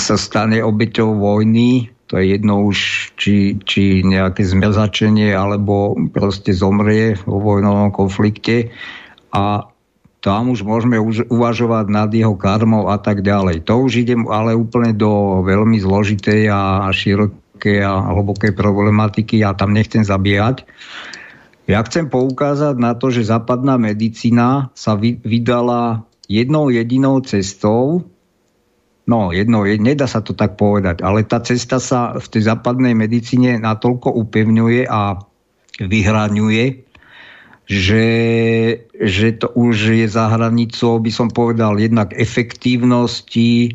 sa stane obeťou vojny, to je jedno už, či, či nejaké zmrzačenie, alebo proste zomrie vo vojnovom konflikte. A tam už môžeme už uvažovať nad jeho karmou a tak ďalej. To už idem ale úplne do veľmi zložitej a širokej a hlbokej problematiky. Ja tam nechcem zabíjať. Ja chcem poukázať na to, že západná medicína sa vydala jednou jedinou cestou, no jednou, nedá sa to tak povedať, ale tá cesta sa v tej západnej medicíne natoľko upevňuje a vyhraňuje, že, že to už je za hranicou, by som povedal, jednak efektívnosti e,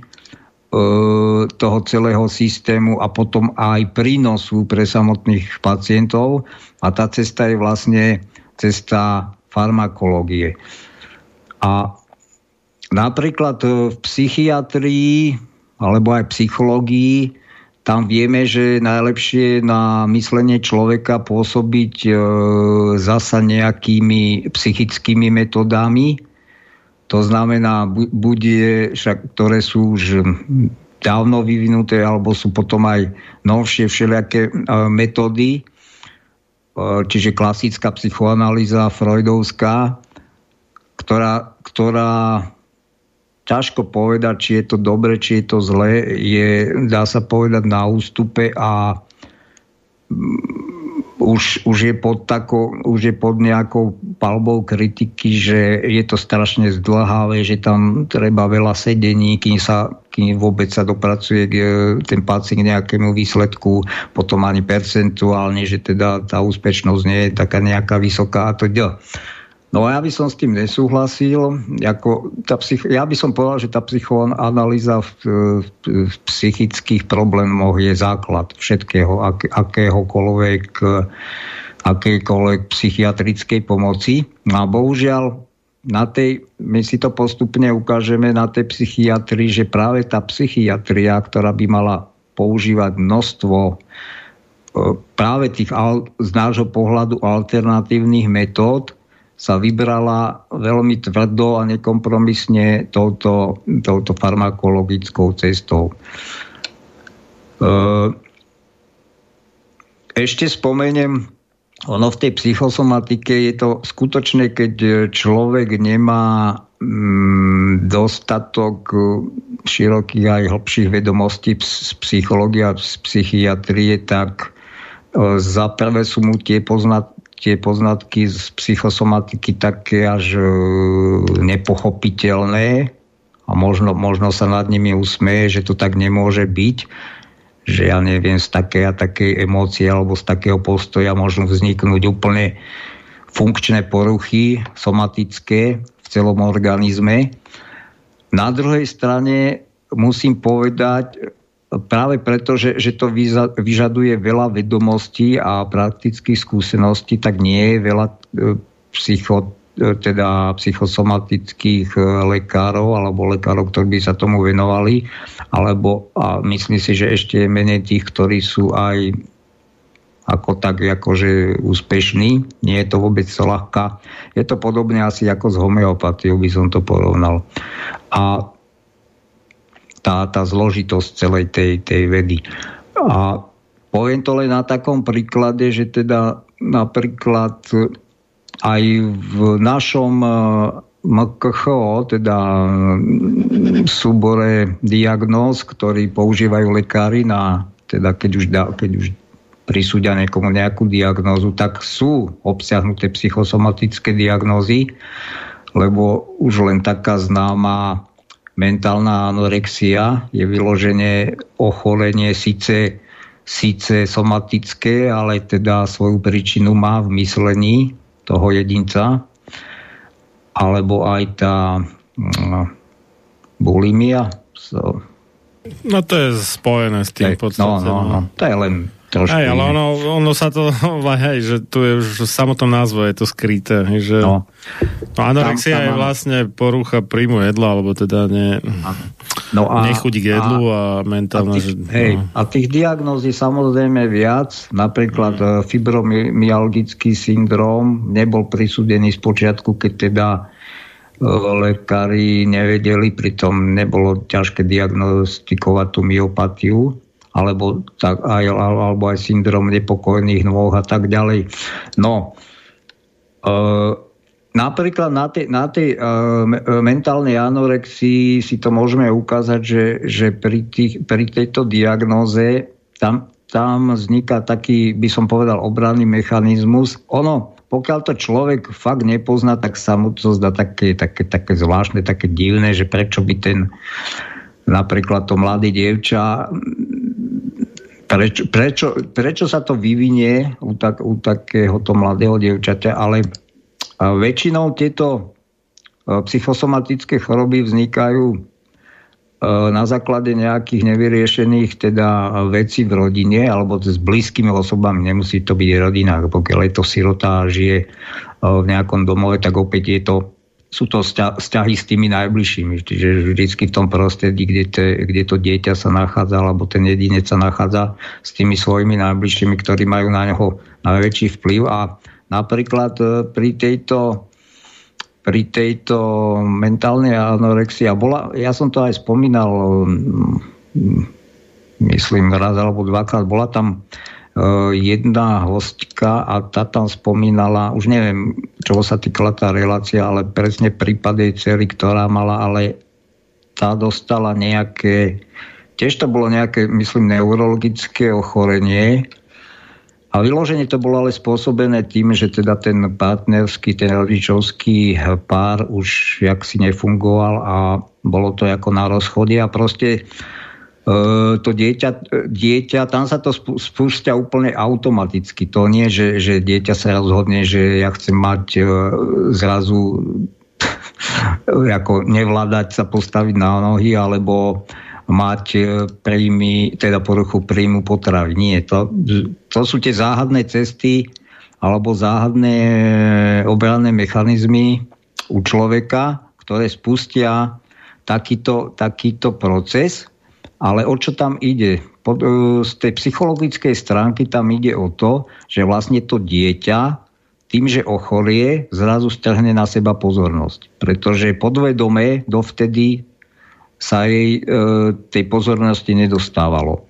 toho celého systému a potom aj prínosu pre samotných pacientov. A tá cesta je vlastne cesta farmakológie. A napríklad v psychiatrii alebo aj psychológii tam vieme, že najlepšie na myslenie človeka pôsobiť e, zasa nejakými psychickými metodami. To znamená, bude, však, ktoré sú už dávno vyvinuté, alebo sú potom aj novšie všelijaké e, metódy, e, čiže klasická psychoanalýza freudovská, ktorá, ktorá ťažko povedať, či je to dobre, či je to zlé. Je, dá sa povedať na ústupe a mm, už, už, je pod tako, už je pod nejakou palbou kritiky, že je to strašne zdlhavé, že tam treba veľa sedení, kým, sa, kým vôbec sa dopracuje e, ten pacient k nejakému výsledku, potom ani percentuálne, že teda tá úspešnosť nie je taká nejaká vysoká a to ďalej. No ja by som s tým nesúhlasil. Ako tá psych... Ja by som povedal, že tá psychoanalýza v, v, v psychických problémoch je základ všetkého, ak, akéhokoľvek akejkoľvek psychiatrickej pomoci. No a bohužiaľ na tej, my si to postupne ukážeme na tej psychiatrii, že práve tá psychiatria, ktorá by mala používať množstvo e, práve tých z nášho pohľadu alternatívnych metód, sa vybrala veľmi tvrdo a nekompromisne touto, touto farmakologickou cestou. E, ešte spomeniem, ono v tej psychosomatike je to skutočne, keď človek nemá mm, dostatok širokých aj hlbších vedomostí z psychológie a z psychiatrie, tak e, za prvé sú mu tie poznat, tie poznatky z psychosomatiky také až e, nepochopiteľné a možno, možno sa nad nimi usmeje, že to tak nemôže byť, že ja neviem, z takej a takej emócie alebo z takého postoja môžu vzniknúť úplne funkčné poruchy somatické v celom organizme. Na druhej strane musím povedať, práve preto, že, že to vyžaduje veľa vedomostí a praktických skúseností, tak nie je veľa e, psycho, e, teda psychosomatických e, lekárov alebo lekárov, ktorí by sa tomu venovali, alebo a myslím si, že ešte je menej tých, ktorí sú aj ako tak akože úspešní. Nie je to vôbec ľahká. Je to podobne asi ako s homeopatiou, by som to porovnal. A tá, tá zložitosť celej tej, tej vedy. A poviem to len na takom príklade, že teda napríklad aj v našom, MKHO, teda súbore diagnóz, ktorý používajú lekári na, teda keď už, da, keď už prisúdia niekomu nejakú diagnózu, tak sú obsiahnuté psychosomatické diagnózy, lebo už len taká známa mentálna anorexia je vyloženie ochorenie síce, síce somatické, ale teda svoju príčinu má v myslení toho jedinca, alebo aj tá mm, bulimia. So, No to je spojené s tým v podstate. no, no, no, to je len trošku... Hej, ale ono, ono sa to, hej, že tu je už v samotnom názve je to skryté, hej, že No. no, anorexia Tam sa je vlastne porucha príjmu jedla, alebo teda ne, No a- nechuť k jedlu a, mentálna, tých, že, hej, no. a tých diagnóz je samozrejme viac. Napríklad e, fibromyalgický syndrom nebol prisúdený z počiatku, keď teda e, lekári nevedeli, pritom nebolo ťažké diagnostikovať tú myopatiu, alebo, tak, alebo aj syndrom nepokojných nôh a tak ďalej. No, e, Napríklad na tej, na tej uh, mentálnej anorexii si to môžeme ukázať, že, že pri, tých, pri tejto diagnóze tam, tam vzniká taký, by som povedal, obranný mechanizmus. Ono, pokiaľ to človek fakt nepozná, tak sa mu to zdá také, také, také zvláštne, také divné, že prečo by ten napríklad to mladý dievča prečo, prečo, prečo sa to vyvinie u, tak, u takéhoto mladého dievčaťa, ale väčšinou tieto e, psychosomatické choroby vznikajú e, na základe nejakých nevyriešených teda vecí v rodine alebo s blízkymi osobami. Nemusí to byť rodina. Pokiaľ je to sirota a žije e, v nejakom domove, tak opäť je to, sú to vzťa- vzťahy s tými najbližšími. Čiže vždycky v tom prostredí, kde, te, kde to dieťa sa nachádza alebo ten jedinec sa nachádza s tými svojimi najbližšími, ktorí majú na neho najväčší vplyv a napríklad e, pri tejto pri tejto mentálnej anorexii, a bola, ja som to aj spomínal, mm, myslím raz alebo dvakrát, bola tam e, jedna hostka a tá tam spomínala, už neviem, čo sa týkala tá relácia, ale presne prípad jej dcery, ktorá mala, ale tá dostala nejaké, tiež to bolo nejaké, myslím, neurologické ochorenie, a vyloženie to bolo ale spôsobené tým, že teda ten partnerský, ten rodičovský pár už jak si nefungoval a bolo to ako na rozchode a proste e, to dieťa, dieťa, tam sa to spú- spúšťa úplne automaticky. To nie, že, že dieťa sa rozhodne, že ja chcem mať e, zrazu ako nevládať sa postaviť na nohy, alebo mať e, príjmy, teda poruchu príjmu potravy. Nie, to, to sú tie záhadné cesty alebo záhadné e, obranné mechanizmy u človeka, ktoré spustia takýto, takýto proces. Ale o čo tam ide? E, z tej psychologickej stránky tam ide o to, že vlastne to dieťa tým, že ochorie, zrazu strhne na seba pozornosť. Pretože podvedome dovtedy sa jej e, tej pozornosti nedostávalo.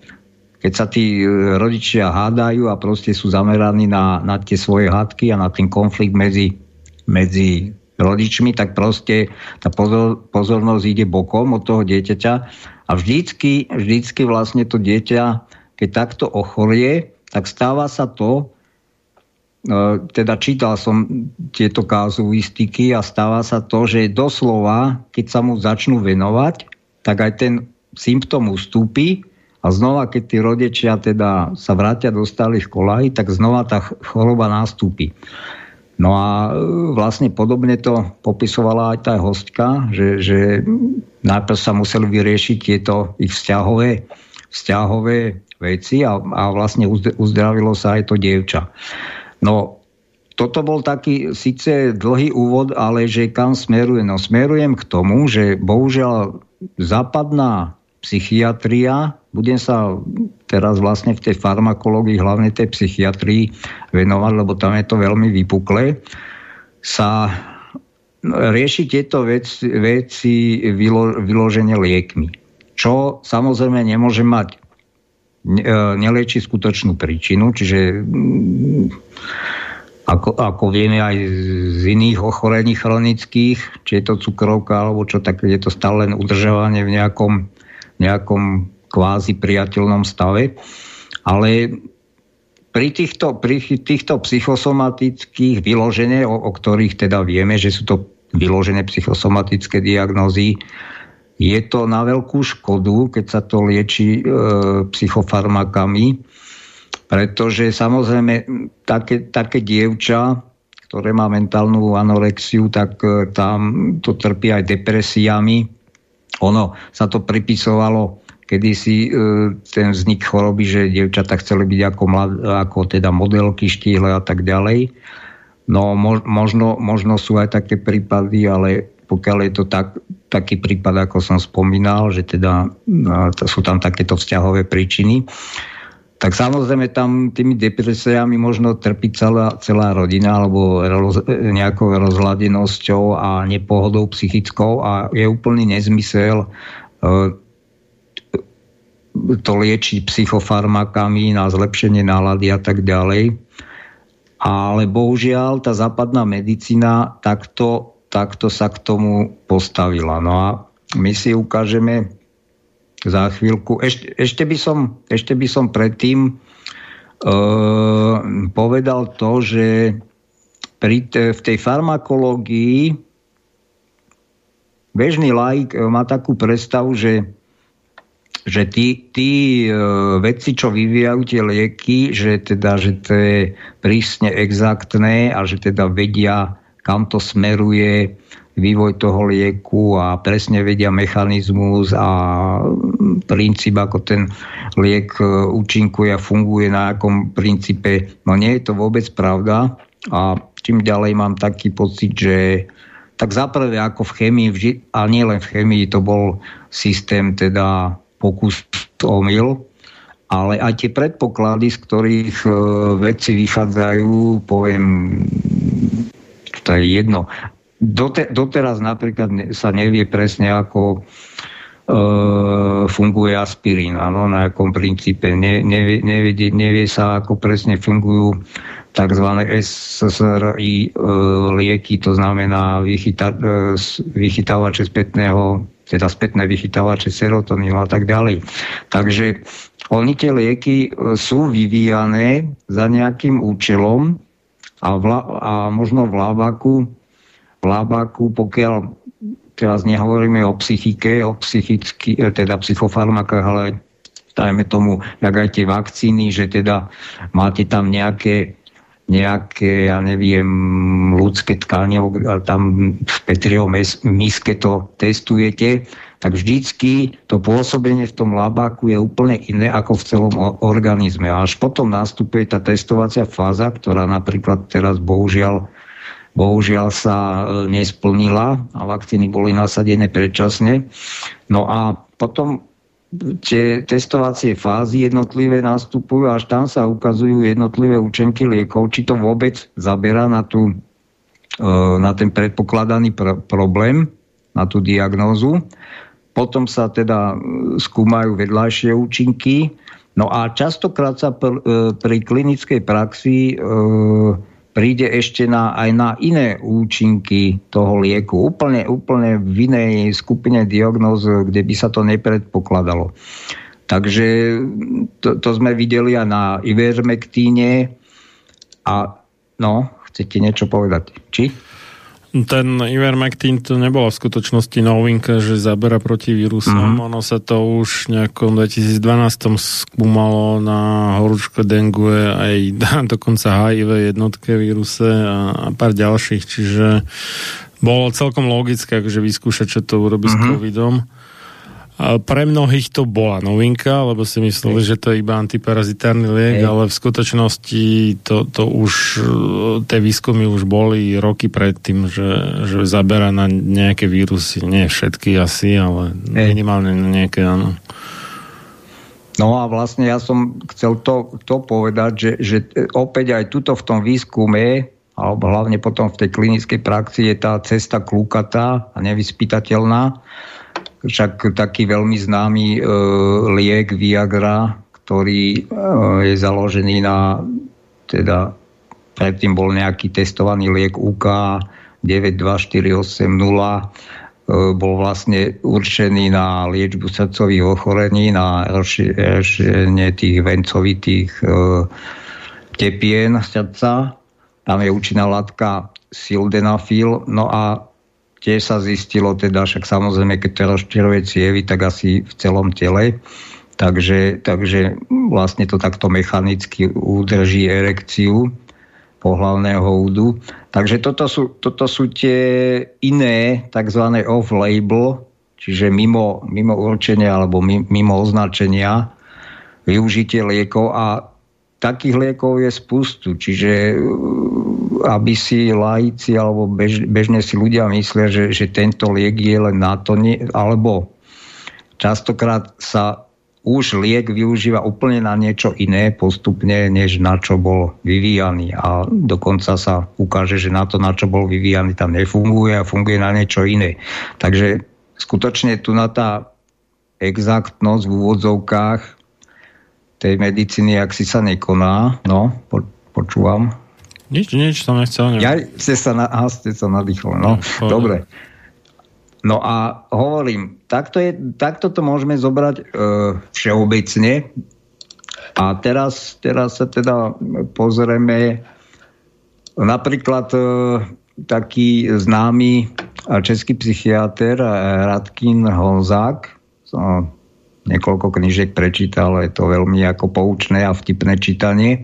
Keď sa tí e, rodičia hádajú a proste sú zameraní na, na tie svoje hádky a na ten konflikt medzi, medzi rodičmi, tak proste tá pozor, pozornosť ide bokom od toho dieťaťa a vždycky, vždycky vlastne to dieťa, keď takto ochorie, tak stáva sa to, e, teda čítal som tieto kazuistiky a stáva sa to, že doslova, keď sa mu začnú venovať, tak aj ten symptóm ustúpi a znova, keď tí rodičia teda sa vrátia do stálych kolají, tak znova tá ch- choroba nastúpi. No a e, vlastne podobne to popisovala aj tá hostka, že, že najprv sa museli vyriešiť tieto ich vzťahové, vzťahové veci a, a vlastne uzd- uzdravilo sa aj to dievča. No, toto bol taký síce dlhý úvod, ale že kam smerujem? No smerujem k tomu, že bohužiaľ západná psychiatria, budem sa teraz vlastne v tej farmakológii, hlavne tej psychiatrii venovať, lebo tam je to veľmi vypuklé, sa rieši tieto veci, veci vylo, vyloženie liekmi. Čo samozrejme nemôže mať nelieči skutočnú príčinu, čiže ako, ako vieme aj z iných ochorení chronických, či je to cukrovka alebo čo, tak je to stále len udržovanie v nejakom, nejakom kvázi priateľnom stave. Ale pri týchto, pri týchto psychosomatických vyloženie, o, o ktorých teda vieme, že sú to vyložené psychosomatické diagnózy, je to na veľkú škodu, keď sa to lieči e, psychofarmakami, pretože samozrejme také, také dievča, ktoré má mentálnu anorexiu, tak e, tam to trpí aj depresiami. Ono sa to pripisovalo kedysi e, ten vznik choroby, že dievčata chceli byť ako, mlad, ako teda modelky štíhle a tak ďalej. No možno, možno sú aj také prípady, ale pokiaľ je to tak, taký prípad, ako som spomínal, že teda sú tam takéto vzťahové príčiny, tak samozrejme tam tými depresiami možno trpí celá, celá rodina alebo roz, nejakou rozladenosťou a nepohodou psychickou a je úplný nezmysel e, to liečiť psychofarmakami na zlepšenie nálady a tak ďalej. Ale bohužiaľ tá západná medicína takto, takto sa k tomu postavila. No a my si ukážeme za chvíľku. Ešte, ešte, by, som, ešte by som predtým uh, povedal to, že pri te, v tej farmakológii bežný laik e, má takú predstavu, že že tí, tí uh, vedci, čo vyvíjajú tie lieky, že teda, že to je prísne exaktné a že teda vedia, kam to smeruje, vývoj toho lieku a presne vedia mechanizmus a princíp, ako ten liek e, účinkuje a funguje na akom princípe. No nie je to vôbec pravda a čím ďalej mám taký pocit, že tak zaprvé ako v chemii, a nie len v chemii, to bol systém teda pokus omyl, ale aj tie predpoklady, z ktorých e, vedci vychádzajú, poviem, to je jedno. Dote, doteraz napríklad sa nevie presne, ako e, funguje aspirín, áno, na akom princípe. Ne, nevie, nevie, nevie sa, ako presne fungujú tzv. SSRI e, lieky, to znamená vychyta, e, vychytávače spätného, teda spätné vychytávače serotonínu a tak ďalej. Takže oni tie lieky e, sú vyvíjané za nejakým účelom a, vla, a možno v lábaku Labaku, pokiaľ teraz nehovoríme o psychike, o psychicky, e, teda psychofarmakách, ale dajme tomu, jak aj tie vakcíny, že teda máte tam nejaké nejaké, ja neviem, ľudské tkanie, tam v Petriho miske to testujete, tak vždycky to pôsobenie v tom labáku je úplne iné ako v celom organizme. A až potom nastupuje tá testovacia fáza, ktorá napríklad teraz bohužiaľ bohužiaľ sa e, nesplnila a vakcíny boli nasadené predčasne. No a potom tie testovacie fázy jednotlivé nastupujú až tam sa ukazujú jednotlivé účenky liekov, či to vôbec zabera na, tú, e, na ten predpokladaný pr- problém, na tú diagnózu. Potom sa teda e, skúmajú vedľajšie účinky. No a častokrát sa pr- pri klinickej praxi e, príde ešte na, aj na iné účinky toho lieku. Úplne, úplne v inej skupine diagnóz, kde by sa to nepredpokladalo. Takže to, to sme videli aj na ivermektíne. A no, chcete niečo povedať? Či? Ten Ivermectin to nebolo v skutočnosti novinka, že zabera proti vírusom. Mm-hmm. Ono sa to už nejakom 2012 skúmalo na horúčko dengue aj dokonca HIV jednotke víruse a, a pár ďalších, čiže bolo celkom logické, že vyskúšať, čo to urobí mm-hmm. s mhm. Pre mnohých to bola novinka, lebo si mysleli, že to je iba antiparazitárny liek, Hej. ale v skutočnosti to, to už, tie výskumy už boli roky predtým, že, že zabera na nejaké vírusy, nie všetky asi, ale Hej. minimálne na nejaké, áno. No a vlastne ja som chcel to, to povedať, že, že opäť aj tuto v tom výskume alebo hlavne potom v tej klinickej praxi je tá cesta klúkatá a nevyspytateľná však taký veľmi známy e, liek Viagra, ktorý e, je založený na teda predtým bol nejaký testovaný liek UK 92480 bol vlastne určený na liečbu srdcových ochorení, na riešenie tých vencovitých e, tepien srdca. Tam je účinná látka sildenafil. No a tiež sa zistilo, teda však samozrejme, keď rozčeruje cievy, tak asi v celom tele. Takže, takže vlastne to takto mechanicky udrží erekciu pohlavného údu. Takže toto sú, toto sú tie iné tzv. off-label, čiže mimo, mimo určenia alebo mimo označenia využitie liekov a takých liekov je spustu, čiže aby si laici alebo bež, bežne si ľudia myslia, že, že tento liek je len na to, nie, alebo častokrát sa už liek využíva úplne na niečo iné postupne, než na čo bol vyvíjaný. A dokonca sa ukáže, že na to, na čo bol vyvíjaný, tam nefunguje a funguje na niečo iné. Takže skutočne tu na tá exaktnosť v úvodzovkách tej medicíny, ak si sa nekoná. No, po, počúvam. Nič, nič som nechcel. Ja, ste sa, na, aha, ste sa nadýchli. No, no dobre. No a hovorím, takto, je, takto to môžeme zobrať e, všeobecne. A teraz, teraz sa teda pozrieme napríklad e, taký známy český psychiatr e, Radkin Honzák, som niekoľko knižiek prečítal, je to veľmi ako poučné a vtipné čítanie.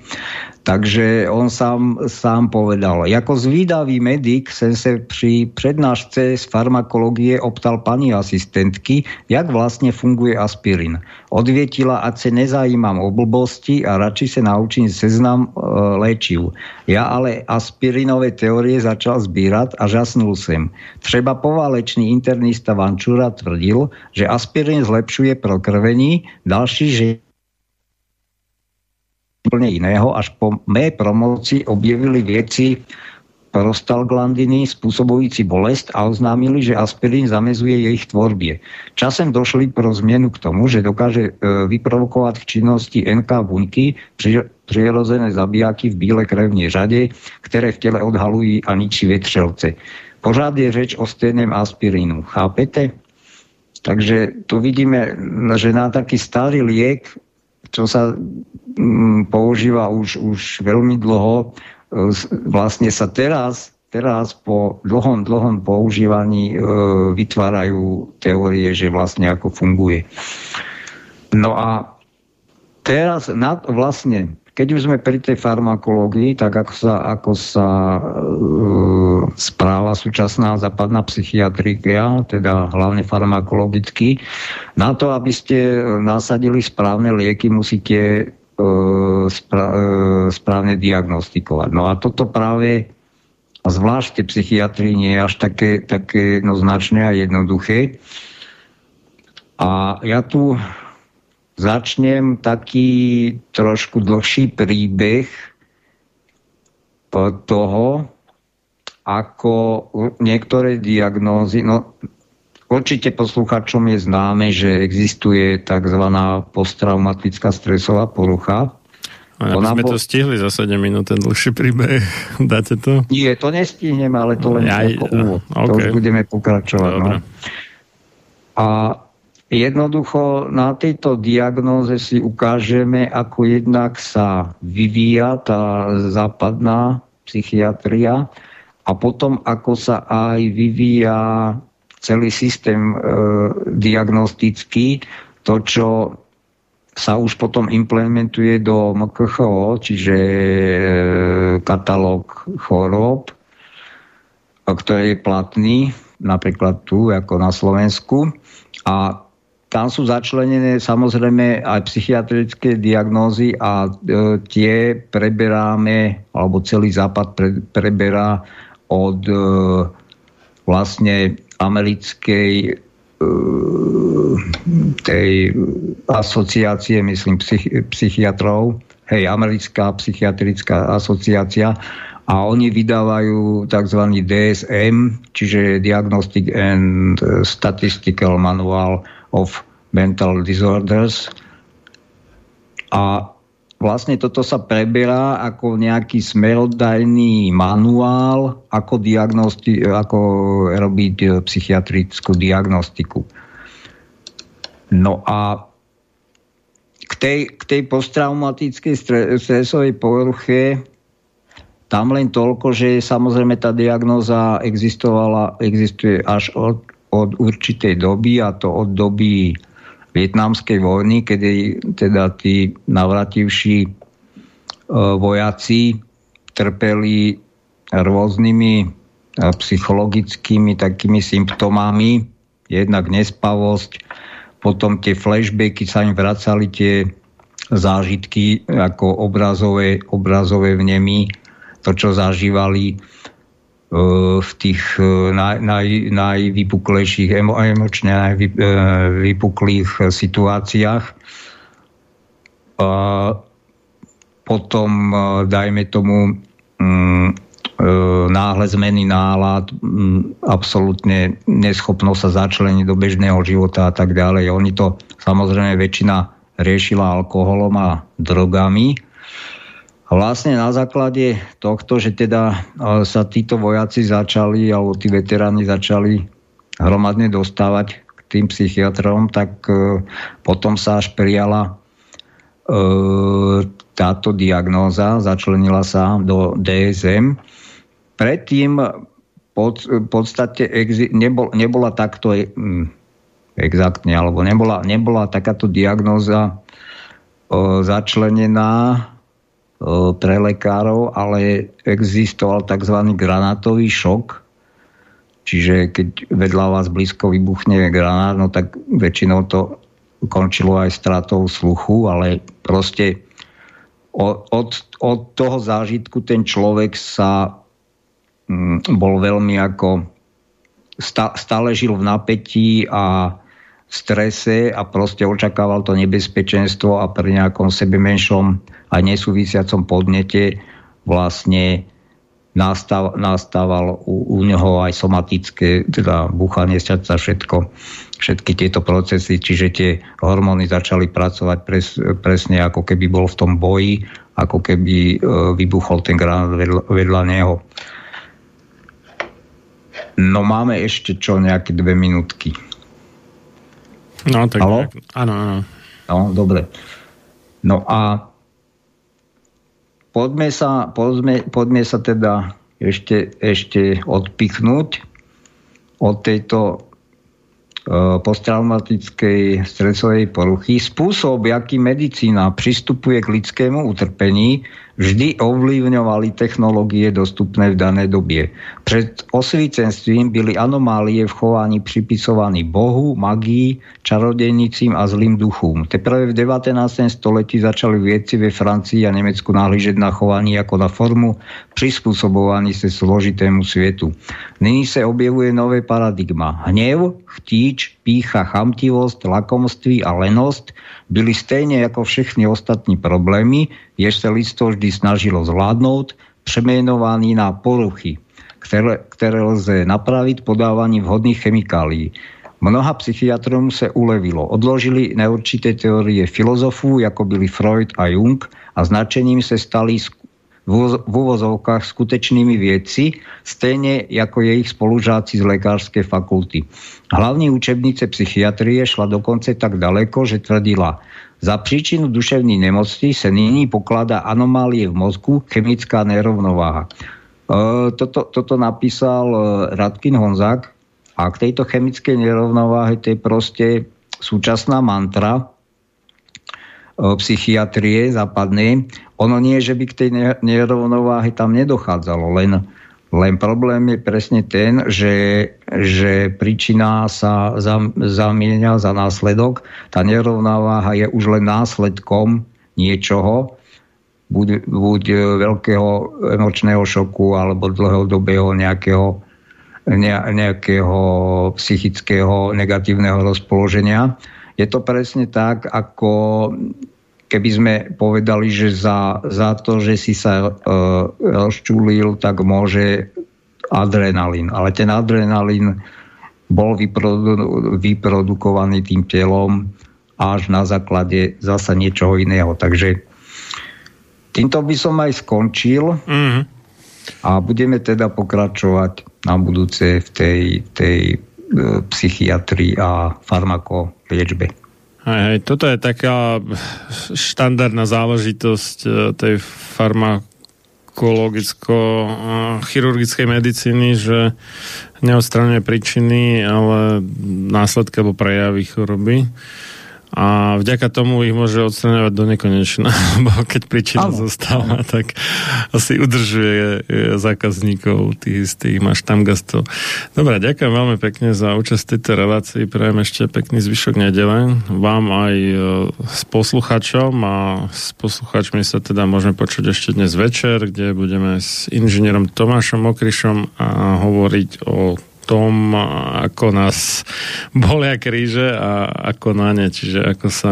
Takže on sám, sám povedal, jako zvídavý medic jsem se při přednášce z farmakologie optal paní asistentky, jak vlastně funguje aspirin. Odvětila, ať se nezajímám o blbosti a radši se naučím seznam e, léčiv. Já ale aspirinové teorie začal sbírat a žasnul jsem. Třeba poválečný internista Vančura tvrdil, že aspirin zlepšuje prokrvení, další, že úplne iného. Až po mé promoci objevili vieci prostalglandiny spôsobujúci bolest a oznámili, že aspirín zamezuje jej tvorbie. Časem došli pro zmenu k tomu, že dokáže e, vyprovokovať v činnosti NK bunky prirozené zabijaky v bíle krevnej žade, ktoré v tele odhalujú a ničí vetřelce. Pořád je řeč o stejném aspirínu. Chápete? Takže tu vidíme, že na taký starý liek, čo sa Mm, používa už, už veľmi dlho. E, vlastne sa teraz, teraz po dlhom, dlhom používaní e, vytvárajú teórie, že vlastne ako funguje. No a teraz na, vlastne, keď už sme pri tej farmakológii, tak ako sa, ako sa e, správa súčasná západná psychiatrika, teda hlavne farmakologicky, na to, aby ste nasadili správne lieky, musíte E, e, správne diagnostikovať. No a toto práve a zvlášť psychiatrii nie je až také, také jednoznačné a jednoduché. A ja tu začnem taký trošku dlhší príbeh toho, ako niektoré diagnózy, no Určite posluchačom je známe, že existuje tzv. posttraumatická stresová porucha. A aby sme bo... to stihli za 7 minút, ten dlhší príbeh. Dáte to? Nie, to nestihneme, ale to len ja, ako úvod. Okay. To už budeme pokračovať. No. A jednoducho na tejto diagnóze si ukážeme, ako jednak sa vyvíja tá západná psychiatria a potom ako sa aj vyvíja celý systém e, diagnostický, to, čo sa už potom implementuje do MKHO, čiže e, katalóg chorób, ktorý je platný napríklad tu, ako na Slovensku. A tam sú začlenené samozrejme aj psychiatrické diagnózy a e, tie preberáme, alebo celý západ pre, preberá od e, vlastne americkej eh, tej asociácie, myslím, psych, psychiatrov, hej, americká psychiatrická asociácia a oni vydávajú tzv. DSM, čiže Diagnostic and Statistical Manual of Mental Disorders a vlastne toto sa preberá ako nejaký smerodajný manuál, ako, diagnosti- ako robiť e, psychiatrickú diagnostiku. No a k tej, k tej posttraumatickej stresovej poruche tam len toľko, že samozrejme tá diagnóza existovala, existuje až od, od určitej doby a to od doby vietnamskej vojny, kedy teda tí navrativší e, vojaci trpeli rôznymi e, psychologickými takými symptómami, jednak nespavosť, potom tie flashbacky sa im vracali tie zážitky ako obrazové, obrazové vnemy, to, čo zažívali e, v tých e, naj, naj, najvypuklejších, emo, emočne najvypuklých e, situáciách. A potom, dajme tomu, mm, náhle zmeny nálad, mm, absolútne neschopnosť sa začleniť do bežného života a tak ďalej. Oni to samozrejme väčšina riešila alkoholom a drogami, vlastne na základe tohto, že teda e, sa títo vojaci začali, alebo tí veteráni začali hromadne dostávať k tým psychiatrom, tak e, potom sa až prijala e, táto diagnóza, začlenila sa do DSM. Predtým pod, v podstate exi, nebol, nebola takto hm, exaktne, alebo nebola, nebola takáto diagnóza začlenená pre lekárov, ale existoval tzv. granátový šok, čiže keď vedľa vás blízko vybuchne granát, no tak väčšinou to končilo aj stratou sluchu, ale proste od, od, od toho zážitku ten človek sa mm, bol veľmi ako stále žil v napätí a strese a proste očakával to nebezpečenstvo a pri nejakom sebe menšom a nesúvisiacom podnete vlastne nastav, nastával u, u neho aj somatické, teda búchanie srdca, všetko, všetky tieto procesy, čiže tie hormóny začali pracovať pres, presne ako keby bol v tom boji, ako keby e, vybuchol ten granát vedľa, vedľa neho. No máme ešte čo, nejaké dve minútky. No, tak Halo? áno, áno. No, dobre. No a poďme sa, poďme, poďme sa teda ešte, ešte odpichnúť od tejto E, posttraumatickej stresovej poruchy. Spôsob, aký medicína pristupuje k lidskému utrpení, vždy ovlivňovali technológie dostupné v danej dobie. Pred osvícenstvím byli anomálie v chovaní pripisovaní Bohu, magii, čarodejnicím a zlým duchom. Teprve v 19. století začali viedci ve Francii a Nemecku nahlížať na chovanie ako na formu prispôsobovaní sa zložitému svetu. Nyní sa objevuje nové paradigma. Hnev, chtí, bič, pícha, chamtivosť, lakomství a lenosť byli stejne ako všechny ostatní problémy, jež sa lidstvo vždy snažilo zvládnout, premenovaní na poruchy, ktoré, ktoré lze napraviť podávaním vhodných chemikálií. Mnoha psychiatrom sa ulevilo. Odložili neurčité teórie filozofů, ako byli Freud a Jung a značením sa stali v úvozovkách skutečnými viedci, stejne ako je ich spolužáci z lekárskej fakulty. Hlavní učebnice psychiatrie šla dokonce tak daleko, že tvrdila, za príčinu duševných nemocní sa nyní pokladá anomálie v mozgu, chemická nerovnováha. E, toto, toto napísal e, Radkin Honzák a k tejto chemickej nerovnováhe to je proste súčasná mantra, psychiatrie západnej. Ono nie, že by k tej nerovnováhe tam nedochádzalo, len, len problém je presne ten, že, že príčina sa zamienia za následok. Tá nerovnováha je už len následkom niečoho, buď, buď veľkého emočného šoku alebo dlhodobého nejakého, ne, nejakého psychického negatívneho rozpoloženia. Je to presne tak, ako keby sme povedali, že za, za to, že si sa e, rozčulil, tak môže adrenalín. Ale ten adrenalín bol vyprodu, vyprodukovaný tým telom až na základe zasa niečoho iného. Takže týmto by som aj skončil Mhm. a budeme teda pokračovať na budúce v tej, tej e, psychiatrii a farmakoliečbe. Hej, hej, toto je taká štandardná záležitosť e, tej farmakologicko-chirurgickej medicíny, že neodstraňuje príčiny, ale následky alebo prejavy choroby. A vďaka tomu ich môže odstraňovať do nekonečna, lebo keď príčina Áno. zostáva, tak asi udržuje e, zákazníkov tých istých, máš tam gasto. Dobre, ďakujem veľmi pekne za účasť tejto relácii, prajem ešte pekný zvyšok nedele, vám aj e, s posluchačom a s posluchačmi sa teda môžeme počuť ešte dnes večer, kde budeme s inžinierom Tomášom Okrišom a hovoriť o tom, ako nás bolia kríže a ako na ne, čiže ako sa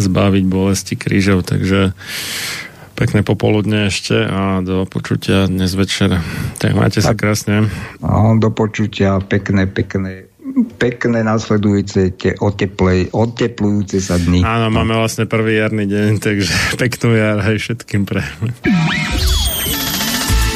zbaviť bolesti krížov, takže pekné popoludne ešte a do počutia dnes večer. Tak majte sa krásne. No, do počutia, pekné, pekné, pekné nasledujúce te, oteplej, oteplujúce sa dny. Áno, máme vlastne prvý jarný deň, takže peknú jar aj všetkým prejme.